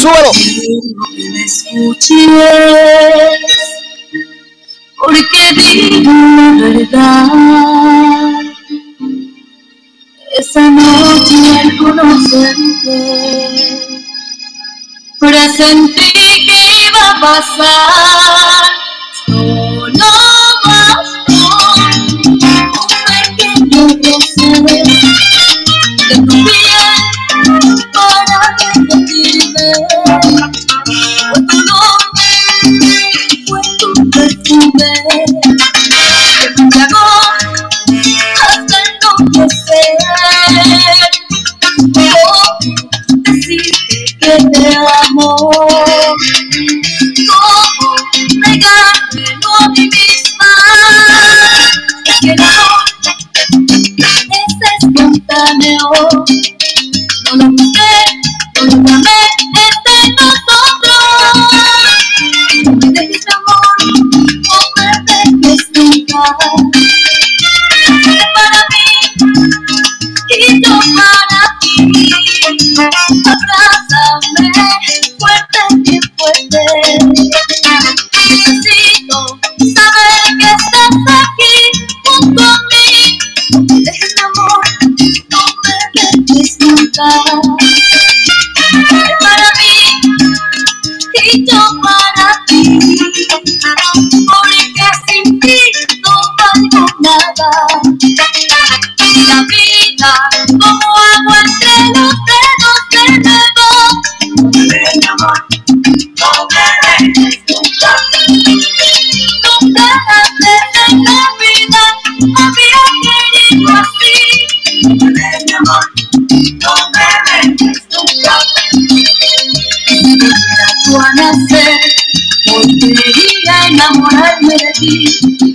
Súbelo. que me escuches, porque digo la verdad. Esa noche al conocerte, presentí que iba a pasar. Perfume, que me embriagó hasta enloquecer. Oh, decirte que te amo. ¿Cómo negármelo a mí misma? Es que el amor es espontáneo. No lo busqué, no lo llamé, es de nosotros. No me dejes amor, para mí y para ti. Abrázame fuerte bien fuerte. Necesito saber que estás aquí junto a mí. De este amor no me dejes nunca. Para mí y para ti. Enamorarme de ti.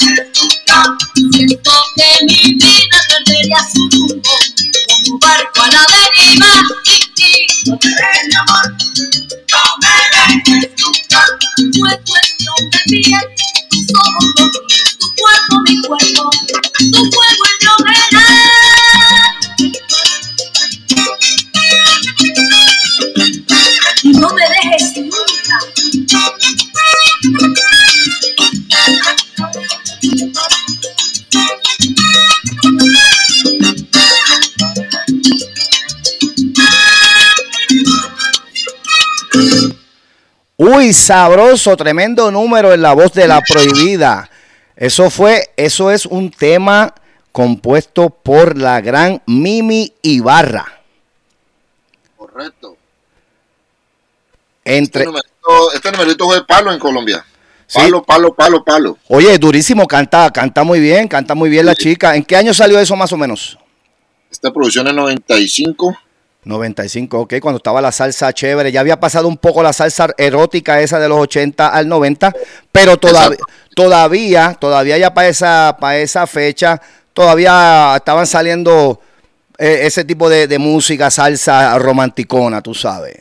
Siento Uy, sabroso, tremendo número en la voz de la prohibida. Eso fue, eso es un tema compuesto por la gran Mimi Ibarra. Correcto. Entre, Este numerito, este numerito fue palo en Colombia. Palo, palo, palo, palo. oye, durísimo, canta, canta muy bien, canta muy bien la chica. ¿En qué año salió eso más o menos? Esta producción es 95. 95, ok, cuando estaba la salsa chévere, ya había pasado un poco la salsa erótica esa de los 80 al 90, pero todavía, todavía, todavía ya para esa, para esa fecha, todavía estaban saliendo eh, ese tipo de, de música, salsa romanticona, tú sabes.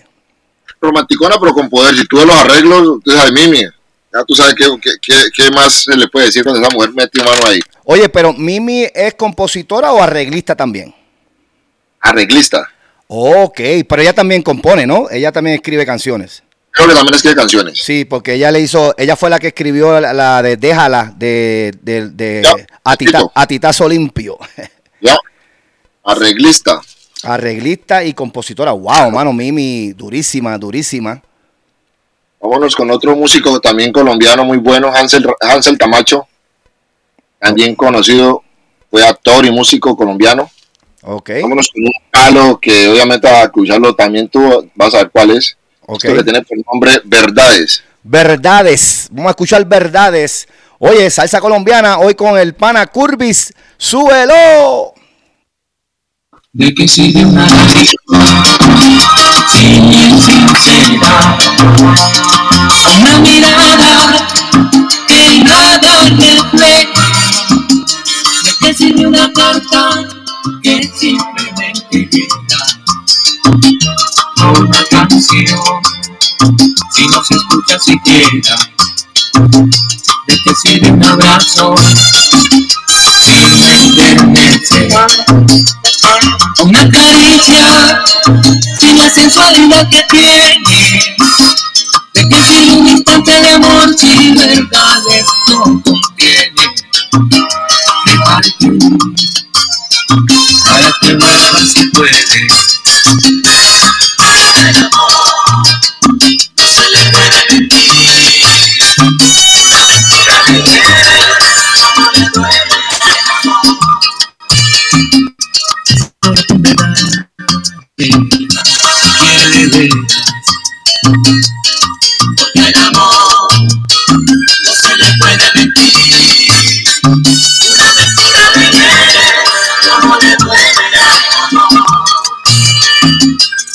Romanticona, pero con poder. Si tú ves los arreglos, tú sabes, Mimi. Ya tú sabes qué, qué, qué- qué más se le puede decir cuando esa mujer mete mano ahí. Oye, pero Mimi es compositora o arreglista también. Arreglista. Ok, pero ella también compone, ¿no? Ella también escribe canciones. Creo que también escribe canciones. Sí, porque ella le hizo, ella fue la que escribió la, la de Déjala de, de, de Ya, Atita- escrito. Atitazo Limpio. Ya. Arreglista. Arreglista y compositora. Wow, mano, Mimi, durísima, durísima. Vámonos con otro músico también colombiano muy bueno, Hansel, Hansel Camacho. También conocido, fue actor y músico colombiano. Ok, Vámonos con un palo que obviamente a escucharlo también tú vas a ver cuál es. ok. Esto que tiene por nombre Verdades. Verdades. Vamos a escuchar verdades. Oye, salsa colombiana, hoy con el pana Curvis. ¡Súbelo! de que sigue una sin sincera una mirada que nada refleja de que sigue una carta que simplemente llega una canción. Si no se escucha siquiera, ¿de qué sirve un abrazo? Si la internet una caricia, sin la sensualidad que tiene. ¿De qué sirve un instante de amor si verdades no contiene? Dejarte para que vuelvas si puedes.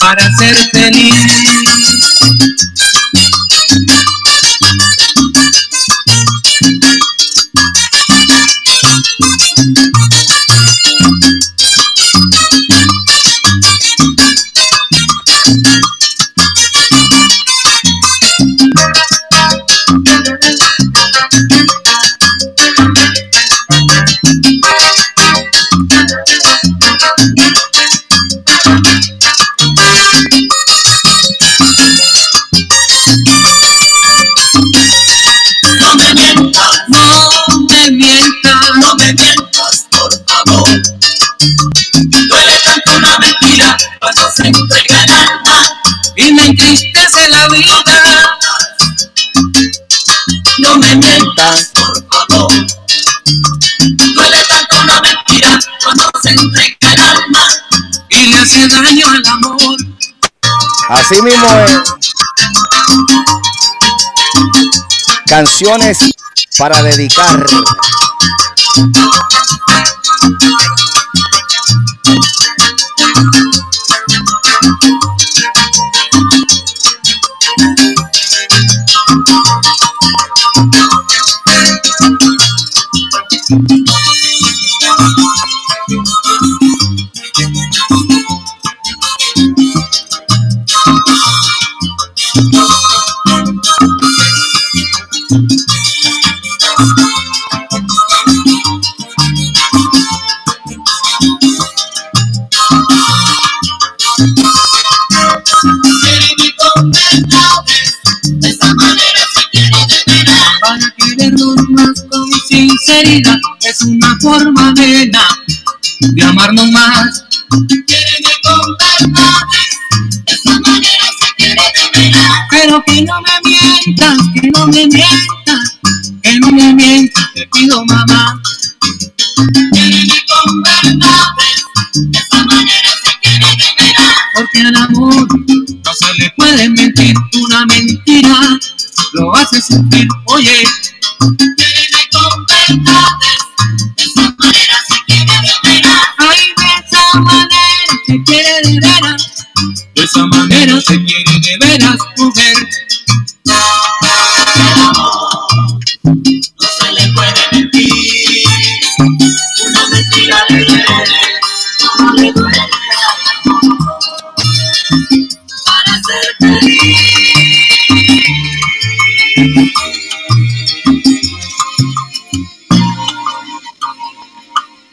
Para ser feliz. Así mismo es. Canciones para dedicar. Es una forma de amarnos más. Quererme con verdades, de esa manera se quiere veras. Pero que no me mientas, que no me mientas, que no me mientas, te pido mamá. Quererme con verdades, de esa manera se quiere veras. Porque al amor no se le puede mentir, una mentira lo hace sufrir. Oye, se quiere de veras, de esa manera se quiere de veras, mujer.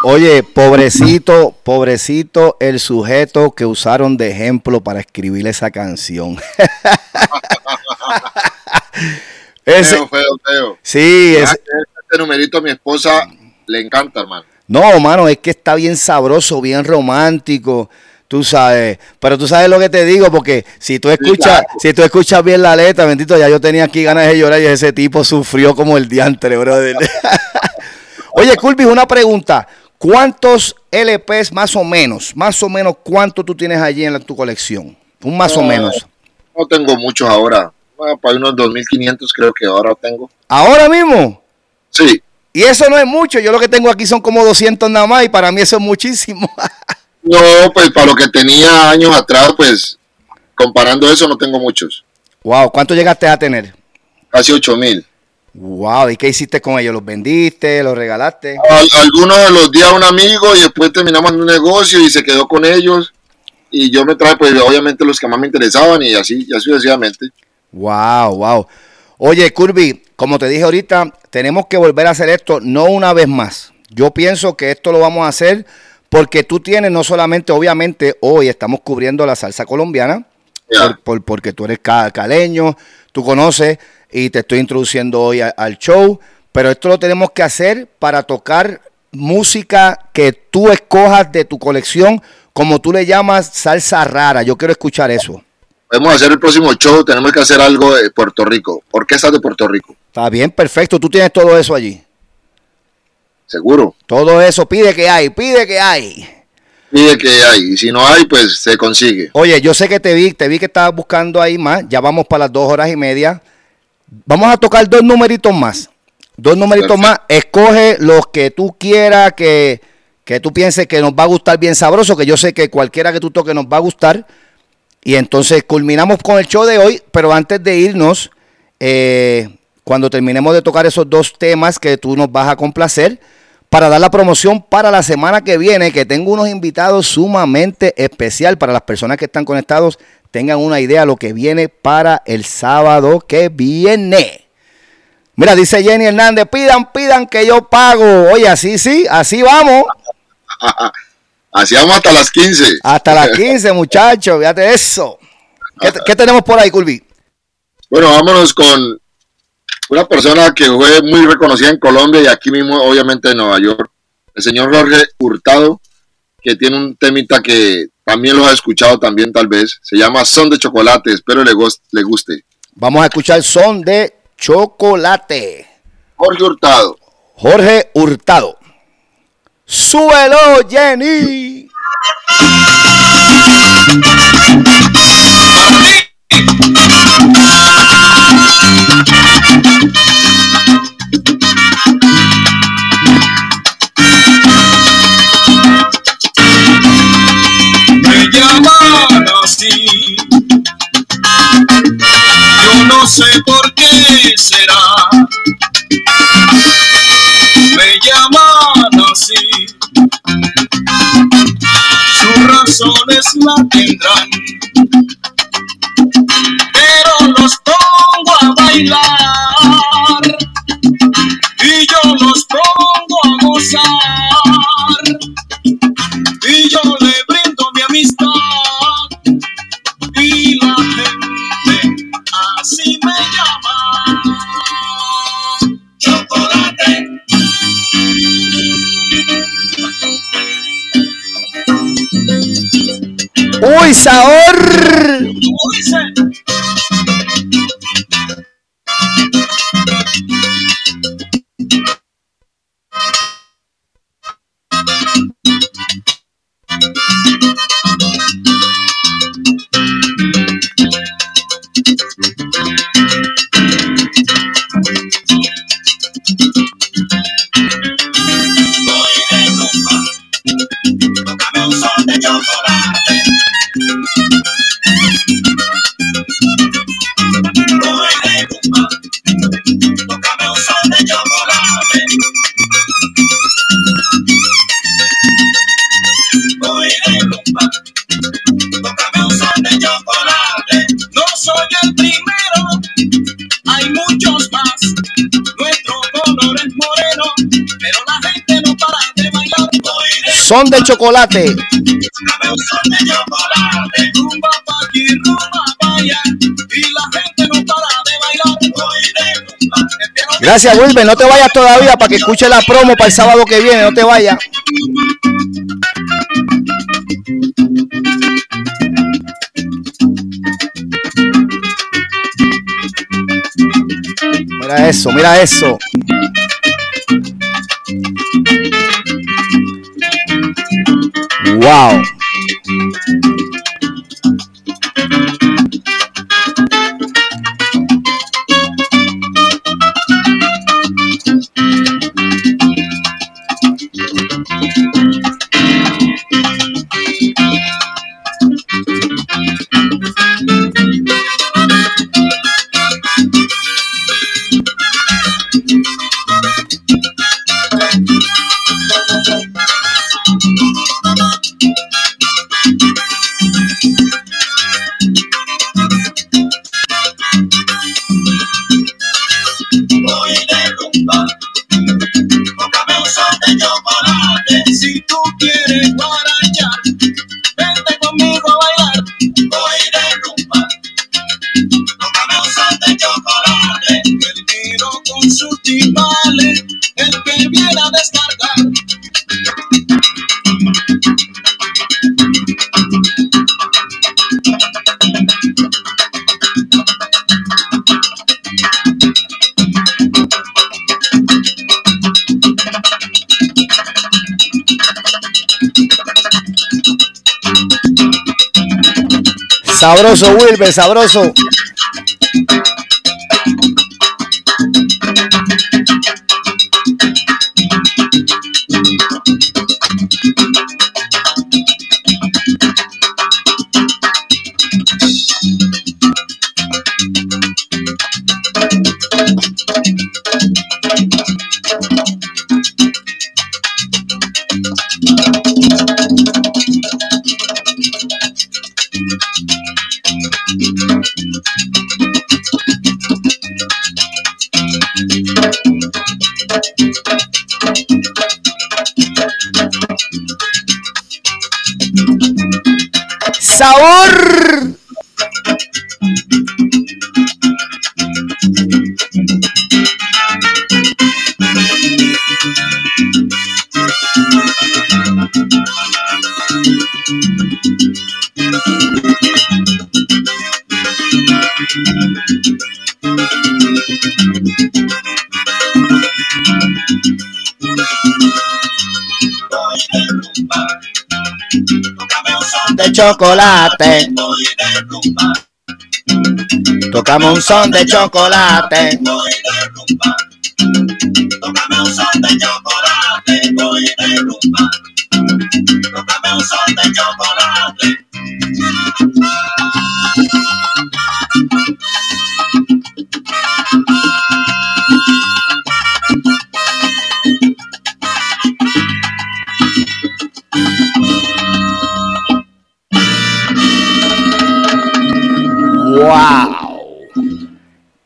Oye, pobrecito, pobrecito el sujeto que usaron de ejemplo para escribir esa canción. Ese- Feo, feo, feo. sí, ese- Este numerito a mi esposa le encanta, hermano. no, mano, es que está bien sabroso, bien romántico, tú sabes. Pero tú sabes lo que te digo, porque si tú escuchas, claro. si tú escuchas bien la letra, bendito, ya yo tenía aquí ganas de llorar y ese tipo sufrió como el diantre, brother. Oye, Culvis, una pregunta. ¿Cuántos LPs más o menos, más o menos, cuánto tú tienes allí en la- tu colección? Un más o Ah. menos. No tengo muchos ahora. Ah, para unos 2.500 creo que ahora tengo. ¿Ahora mismo? Sí, Y eso no es mucho. Yo lo que tengo aquí son como 200 nada más y para mí eso es muchísimo. no, pues para lo que tenía años atrás, pues comparando eso no tengo muchos. wow, ¿cuánto llegaste a tener? Casi 8.000. Wow, ¿y qué hiciste con ellos? ¿Los vendiste? ¿Los regalaste? Al- algunos los di a un amigo y después terminamos en un negocio y se quedó con ellos. y yo me traje pues obviamente los que más me interesaban y así, ya sucesivamente. Wow, wow. Oye, Curby, como te dije ahorita, tenemos que volver a hacer esto no una vez más. Yo pienso que esto lo vamos a hacer porque tú tienes no solamente, obviamente, hoy estamos cubriendo la salsa colombiana, por- por- porque tú eres ca- caleño, tú conoces y te estoy introduciendo hoy a- al show, pero esto lo tenemos que hacer para tocar música que tú escojas de tu colección, como tú le llamas salsa rara. Yo quiero escuchar eso. Podemos hacer el próximo show, tenemos que hacer algo de Puerto Rico. Orquestas de Puerto Rico, Está bien, perfecto. Tú tienes todo eso allí. seguro. Todo eso pide que hay, pide que hay. Pide que hay, y si no hay, pues se consigue. Oye, yo sé que te vi, te vi que estabas buscando ahí más. Ya vamos para las dos horas y media. Vamos a tocar dos numeritos más. Dos numeritos Perfecto. más. Escoge los que tú quieras, que, que tú pienses que nos va a gustar bien sabroso, que yo sé que cualquiera que tú toques nos va a gustar. Y entonces culminamos con el show de hoy, pero antes de irnos, eh, cuando terminemos de tocar esos dos temas que tú nos vas a complacer, para dar la promoción para la semana que viene, que tengo unos invitados sumamente especial para las personas que están conectados, tengan una idea de lo que viene para el sábado que viene. Mira, dice Jenny Hernández, pidan, pidan que yo pago. Oye, así sí, así vamos. Así vamos hasta las 15. Hasta las 15, muchachos, fíjate eso. ¿Qué, qué tenemos por ahí, Culvi? Bueno, vámonos con una persona que fue muy reconocida en Colombia y aquí mismo, obviamente, en Nueva York. El señor Jorge Hurtado, que tiene un temita que también lo ha escuchado también tal vez. Se llama Son de Chocolate. Espero le, le guste. Vamos a escuchar son de chocolate. Jorge Hurtado. Jorge Hurtado. Súbelo, Jenny. Me llaman así. Yo no sé por qué será. Me llaman así. Sus razones la tendrán. Pero los pongo a bailar. Y yo los pongo a gozar Uy, sabor. Piano de Gracias, Wilber. No te vayas todavía para que escuche la promo para el sábado que viene. No te vayas. Mira eso, mira eso. Wow. Sabroso, Wilber, sabroso. Chocolate. Tocamos un son de chocolate.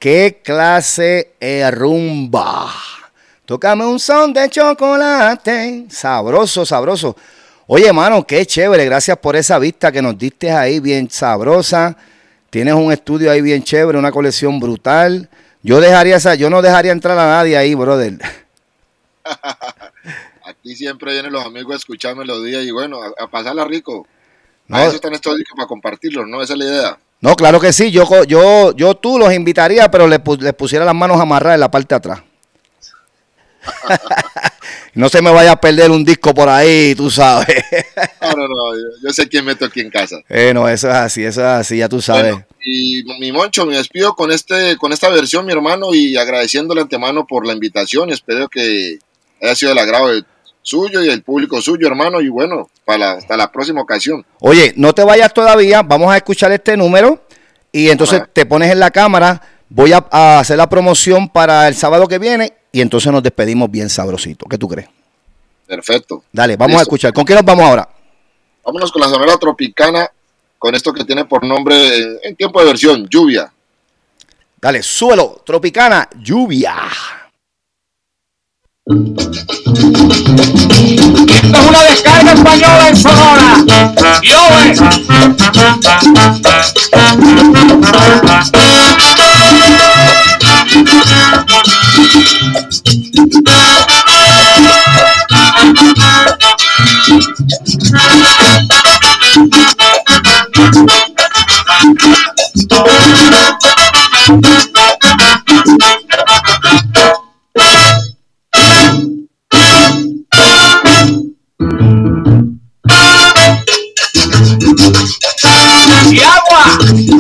¡Qué clase de rumba! Tócame un son de chocolate. Sabroso, sabroso. Oye, mano, qué chévere. Gracias por esa vista que nos diste ahí, bien sabrosa. Tienes un estudio ahí bien chévere, una colección brutal. Yo dejaría esa, yo no dejaría entrar a nadie ahí, brother. Aquí siempre vienen los amigos a escuchar melodía y bueno, a, a pasarla rico. No, A eso están estos discos para compartirlos, ¿no? Esa es la idea. No, claro que sí. Yo, yo, yo tú los invitaría, pero les, les pusiera las manos amarradas en la parte de atrás. no se me vaya a perder un disco por ahí, tú sabes. No, no, no, yo, yo sé quién meto aquí en casa. Eh, no, eso es así, eso es así, ya tú sabes. Bueno, y mi Moncho, me despido con este, con esta versión, mi hermano, y agradeciéndole antemano por la invitación. Espero que haya sido el agrado de- suyo y el público suyo, hermano. Y bueno, para hasta la próxima ocasión. Oye, no te vayas todavía, vamos a escuchar este número y entonces Ajá. te pones en la cámara, voy a, a hacer la promoción para el sábado que viene y entonces nos despedimos bien sabrosito. ¿Qué tú crees? Perfecto. Dale, vamos a escuchar. ¿Con qué nos vamos ahora? Vámonos con la sonora tropicana, con esto que tiene por nombre, en tiempo de versión, lluvia. Dale, súbelo, Tropicana, lluvia. Esto es una descarga española en Sonora. Llueve.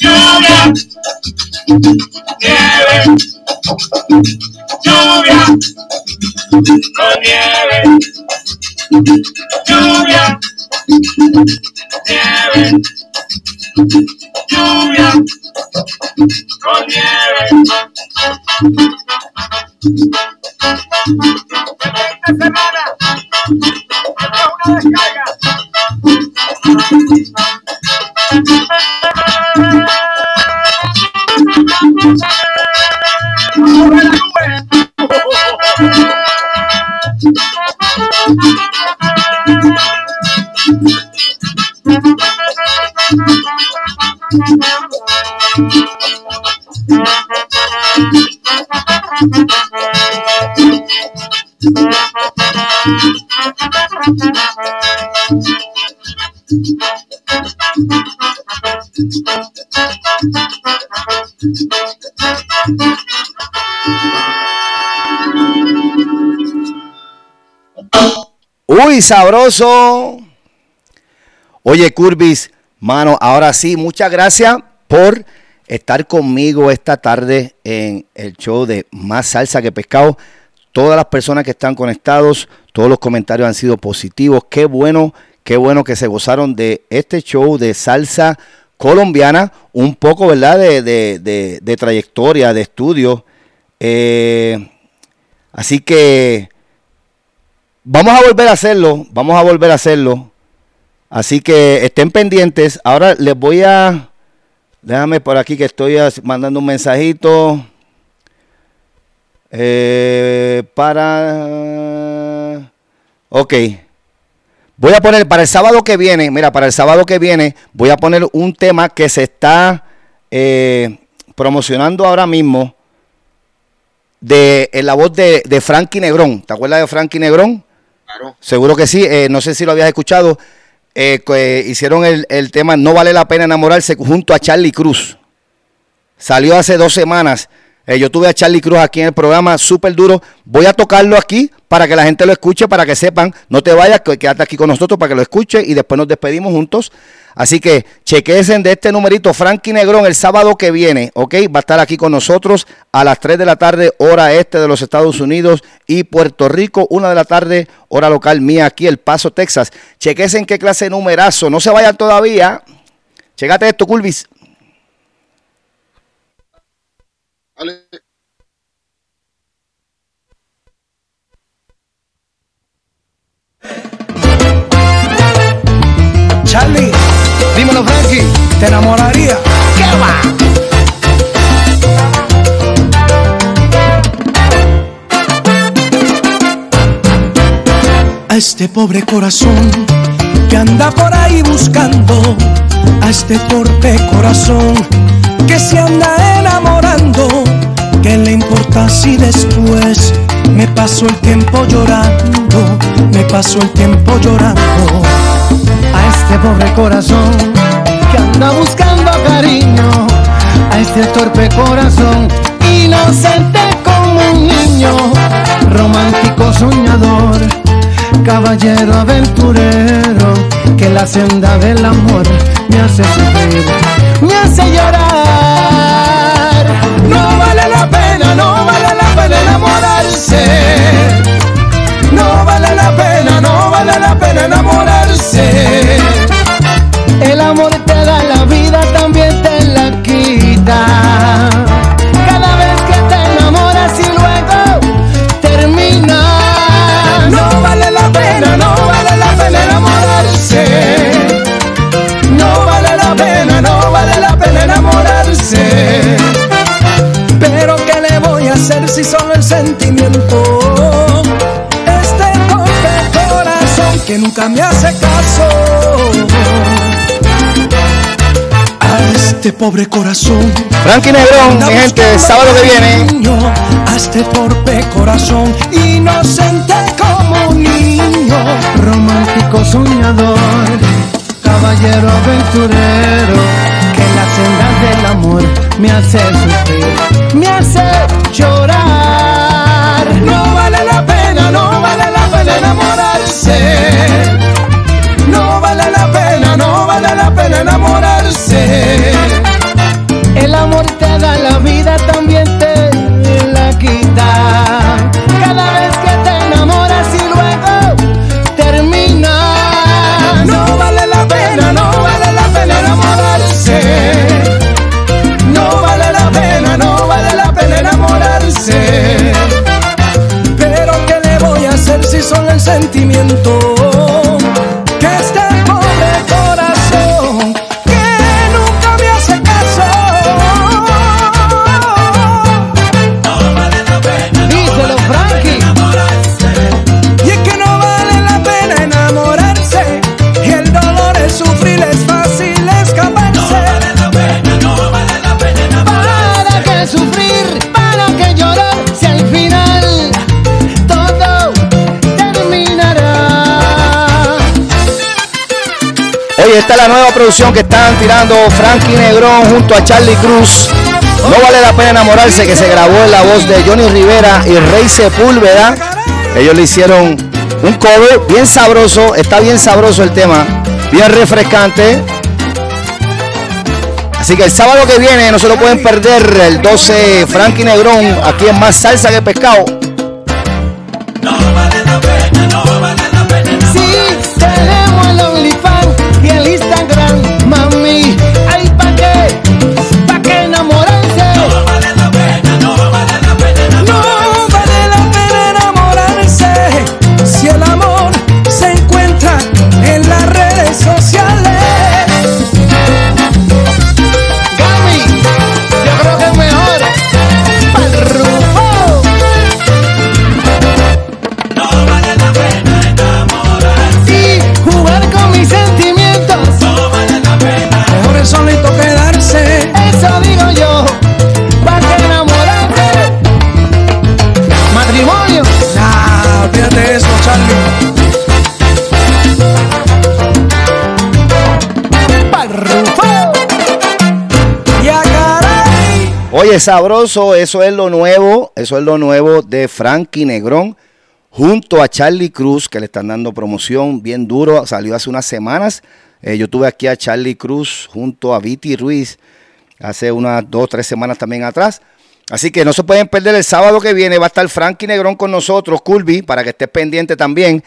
Lluvia, nieve, lluvia, nieve, lluvia nieve, lluvia, con nieve. Esta semana, una descarga. Sabroso. Oye, Curvis, mano, ahora sí, muchas gracias por estar conmigo esta tarde en el show de Más Salsa que Pescado. Todas las personas que están conectados, todos los comentarios han sido positivos. Qué bueno, qué bueno que se gozaron de este show de salsa colombiana. Un poco, ¿verdad? De, de- de- de trayectoria, de estudio. Eh, así que vamos a volver a hacerlo. Vamos a volver a hacerlo. Así que estén pendientes. Ahora les voy a. Déjame por aquí que estoy mandando un mensajito. Eh, para. Ok. Voy a poner para el sábado que viene. Mira, para el sábado que viene voy a poner un tema que se está eh, promocionando ahora mismo. De en la voz de, de Frankie Negrón. ¿Te acuerdas de Frankie Negrón? Seguro que sí, eh, no sé si lo habías escuchado. eh, que hicieron el, el tema No vale la pena enamorarse junto a Charlie Cruz. Salió hace dos semanas. Eh, yo tuve a Charlie Cruz aquí en el programa, súper duro. Voy a tocarlo aquí para que la gente lo escuche, para que sepan. No te vayas, quédate aquí con nosotros para que lo escuche y después nos despedimos juntos. Así que chequesen de este numerito Frankie Negrón el sábado que viene, ¿ok? Va a estar aquí con nosotros a las 3 de la tarde, hora este de los Estados Unidos y Puerto Rico, 1 de la tarde, hora local mía aquí, El Paso, Texas. Chequesen qué clase de numerazo. No se vayan todavía. Checate esto, Culvis. Dale. Charlie, dímelo Frankie, ¿te enamoraría? ¿Qué va? A este pobre corazón que anda por ahí buscando, a este torpe corazón que se anda enamorando, ¿qué le importa si después me paso el tiempo llorando, me paso el tiempo llorando? a este pobre corazón que anda buscando cariño, a este torpe corazón inocente como un niño, romántico soñador, caballero aventurero, que la senda del amor me hace sufrir, me hace llorar. Enamorarse. Hacer si solo el sentimiento? Este torpe corazón que nunca me hace caso. A este pobre corazón. Frankie Negrón, mi gente, sábado que viene. Niño, a este torpe corazón inocente como un niño, romántico soñador, caballero aventurero, me hace me hace llorar. No vale la pena, no vale la pena enamorarse. No vale la pena, no vale la pena enamorarse. sentimiento. Esta es la nueva producción que están tirando Frankie Negrón junto a Charlie Cruz. No vale la pena enamorarse que se grabó en la voz de Johnny Rivera y Rey Sepúlveda. Ellos le hicieron un cover bien sabroso, está bien sabroso el tema, bien refrescante. Así que el sábado que viene no se lo pueden perder, el 12 Frankie Negrón, aquí en Más Salsa que Pescado. Sí, Oye, sabroso, eso es lo nuevo, eso es lo nuevo de Frankie Negrón junto a Charlie Cruz, que le están dando promoción bien duro, salió hace unas semanas. Eh, yo tuve aquí a Charlie Cruz junto a Viti Ruiz hace unas dos, tres semanas también atrás. Así que no se pueden perder el sábado que viene, va a estar Frankie Negrón con nosotros, Culby, para que estés pendiente también.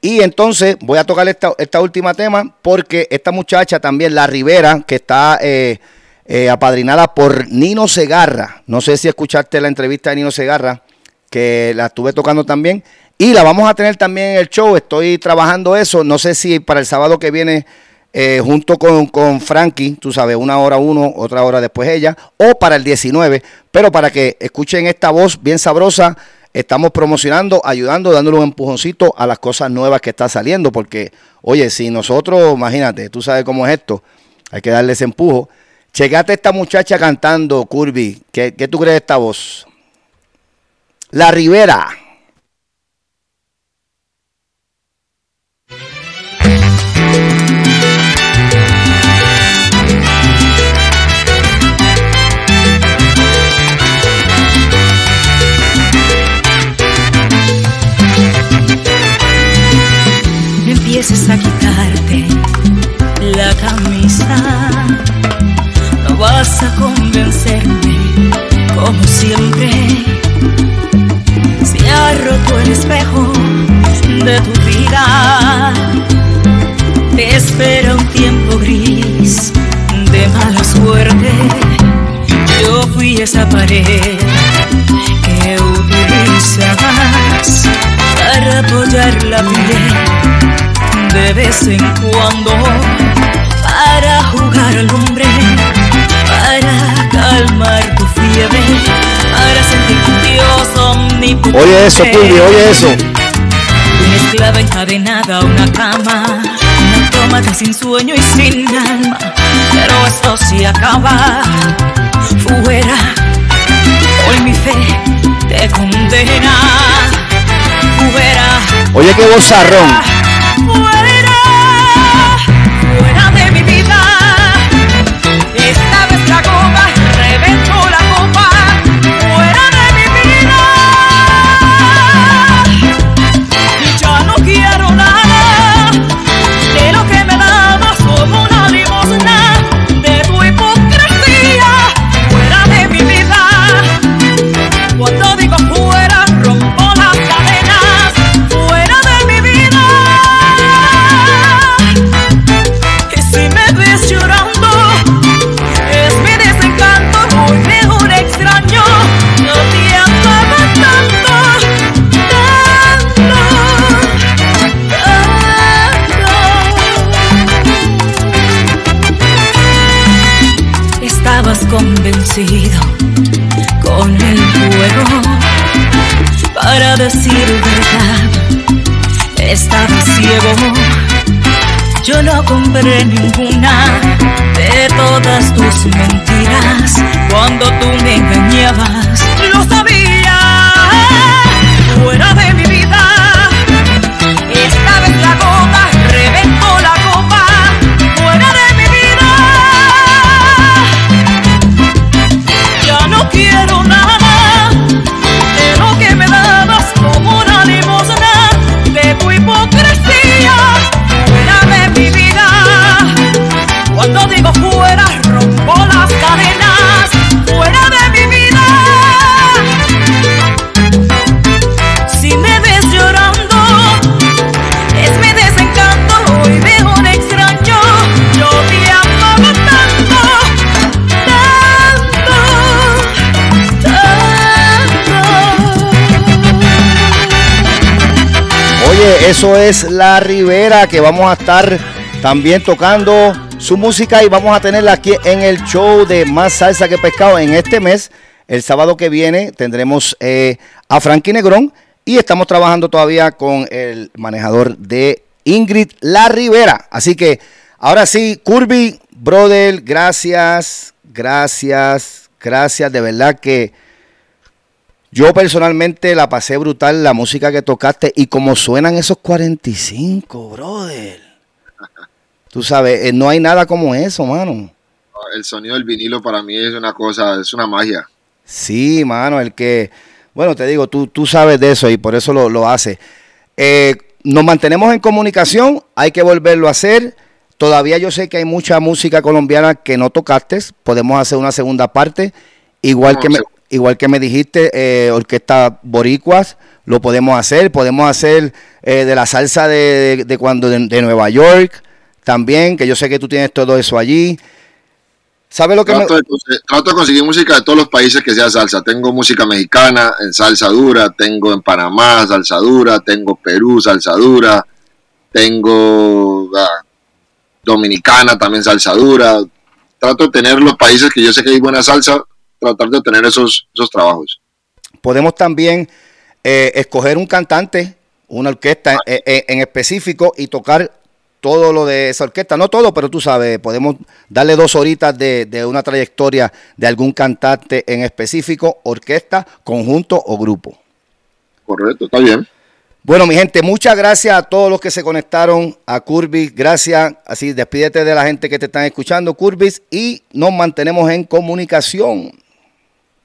Y entonces voy a tocar esta, esta última tema porque esta muchacha también, La Rivera, que está eh, eh, apadrinada por Nino Segarra. No sé si escuchaste la entrevista de Nino Segarra, que la estuve tocando también. Y la vamos a tener también en el show. Estoy trabajando eso. No sé si para el sábado que viene, eh, junto con, con Frankie, tú sabes, una hora uno, otra hora después ella, o para el 19. Pero para que escuchen esta voz bien sabrosa, estamos promocionando, ayudando, dándole un empujoncito a las cosas nuevas que está saliendo. Porque, oye, si nosotros, imagínate, tú sabes cómo es esto, hay que darle ese empujo. Checate esta muchacha cantando, Curvy. ¿Qué, tú crees de esta voz? La Rivera. Empieces a quitarte la camisa. Vas a convencerme como siempre. Se ha el espejo de tu vida. Te espera un tiempo gris de mala suerte. Yo fui esa pared que utilizabas para apoyar la piel de vez en cuando para jugar al hombre, Oye eso, Curvy, oye eso. Una esclava encadenada a una cama, un autómata sin sueño y sin alma. Pero esto se acaba. Fuera, hoy mi fe te condena. Fuera. Oye, qué vozarrón. Fuera, fuera compré ninguna de todas tus mentiras. Eso es La Rivera, que vamos a estar también tocando su música y vamos a tenerla aquí en el show de Más Salsa que Pescado en este mes. El sábado que viene tendremos eh, a Frankie Negrón y estamos trabajando todavía con el manejador de Ingrid La Rivera. Así que ahora sí, Curby, brother, gracias, gracias, gracias. De verdad que yo personalmente la pasé brutal, la música que tocaste y como suenan esos 45, brother. Tú sabes, eh, no hay nada como eso, mano. El sonido del vinilo para mí es una cosa, es una magia. Sí, mano, el que, bueno, te digo, tú, tú sabes de eso y por eso lo, lo hace. Eh, nos mantenemos en comunicación, hay que volverlo a hacer. Todavía yo sé que hay mucha música colombiana que no tocaste, podemos hacer una segunda parte, igual, No, que, me, igual que me dijiste, eh, orquesta boricuas, lo podemos hacer, podemos hacer eh, de la salsa de, de cuando de, de Nueva York también, que yo sé que tú tienes todo eso allí. ¿Sabes lo que Trato de, trato de conseguir música de todos los países que sea salsa. Tengo música mexicana en salsa dura, tengo en Panamá salsa dura, tengo Perú salsa dura, tengo ah, Dominicana también salsa dura. Trato de tener los países que yo sé que hay buena salsa, tratar de tener esos, esos trabajos. podemos también eh, escoger un cantante, una orquesta eh, eh, en específico y tocar todo lo de esa orquesta. No todo, pero tú sabes, podemos darle dos horitas de, de una trayectoria de algún cantante en específico, orquesta, conjunto o grupo. Correcto, está bien. Bueno, mi gente, muchas gracias a todos los que se conectaron a Curvis. Gracias. Así, despídete de la gente que te están escuchando, Curvis, y nos mantenemos en comunicación.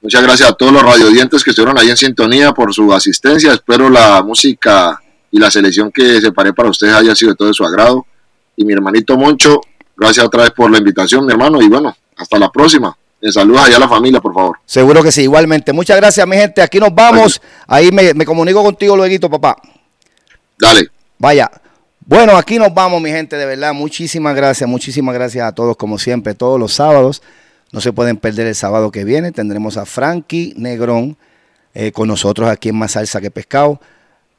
Muchas gracias a todos los radiodientes que estuvieron ahí en sintonía por su asistencia. Espero la música y la selección que separé para ustedes haya sido de todo de su agrado. Y mi hermanito Moncho, gracias otra vez por la invitación, mi hermano. Y bueno, hasta la próxima. Me saludas allá a la familia, por favor. Seguro que sí, igualmente. Muchas gracias, mi gente. Aquí nos vamos. Ahí me, me comunico contigo luego, papá. Dale. Vaya. Bueno, aquí nos vamos, mi gente, de verdad. Muchísimas gracias, muchísimas gracias a todos, como siempre, todos los sábados. No se pueden perder el sábado que viene. Tendremos a Frankie Negrón eh, con nosotros aquí en Más Salsa que Pescado,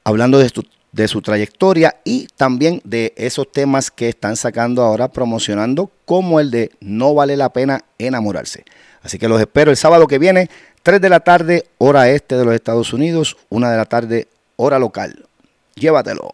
hablando de de su trayectoria y también de esos temas que están sacando ahora, promocionando, como el de No vale la pena enamorarse. Así que los espero el sábado que viene, 3 de la tarde, hora este de los Estados Unidos, 1 de la tarde, hora local. Llévatelo.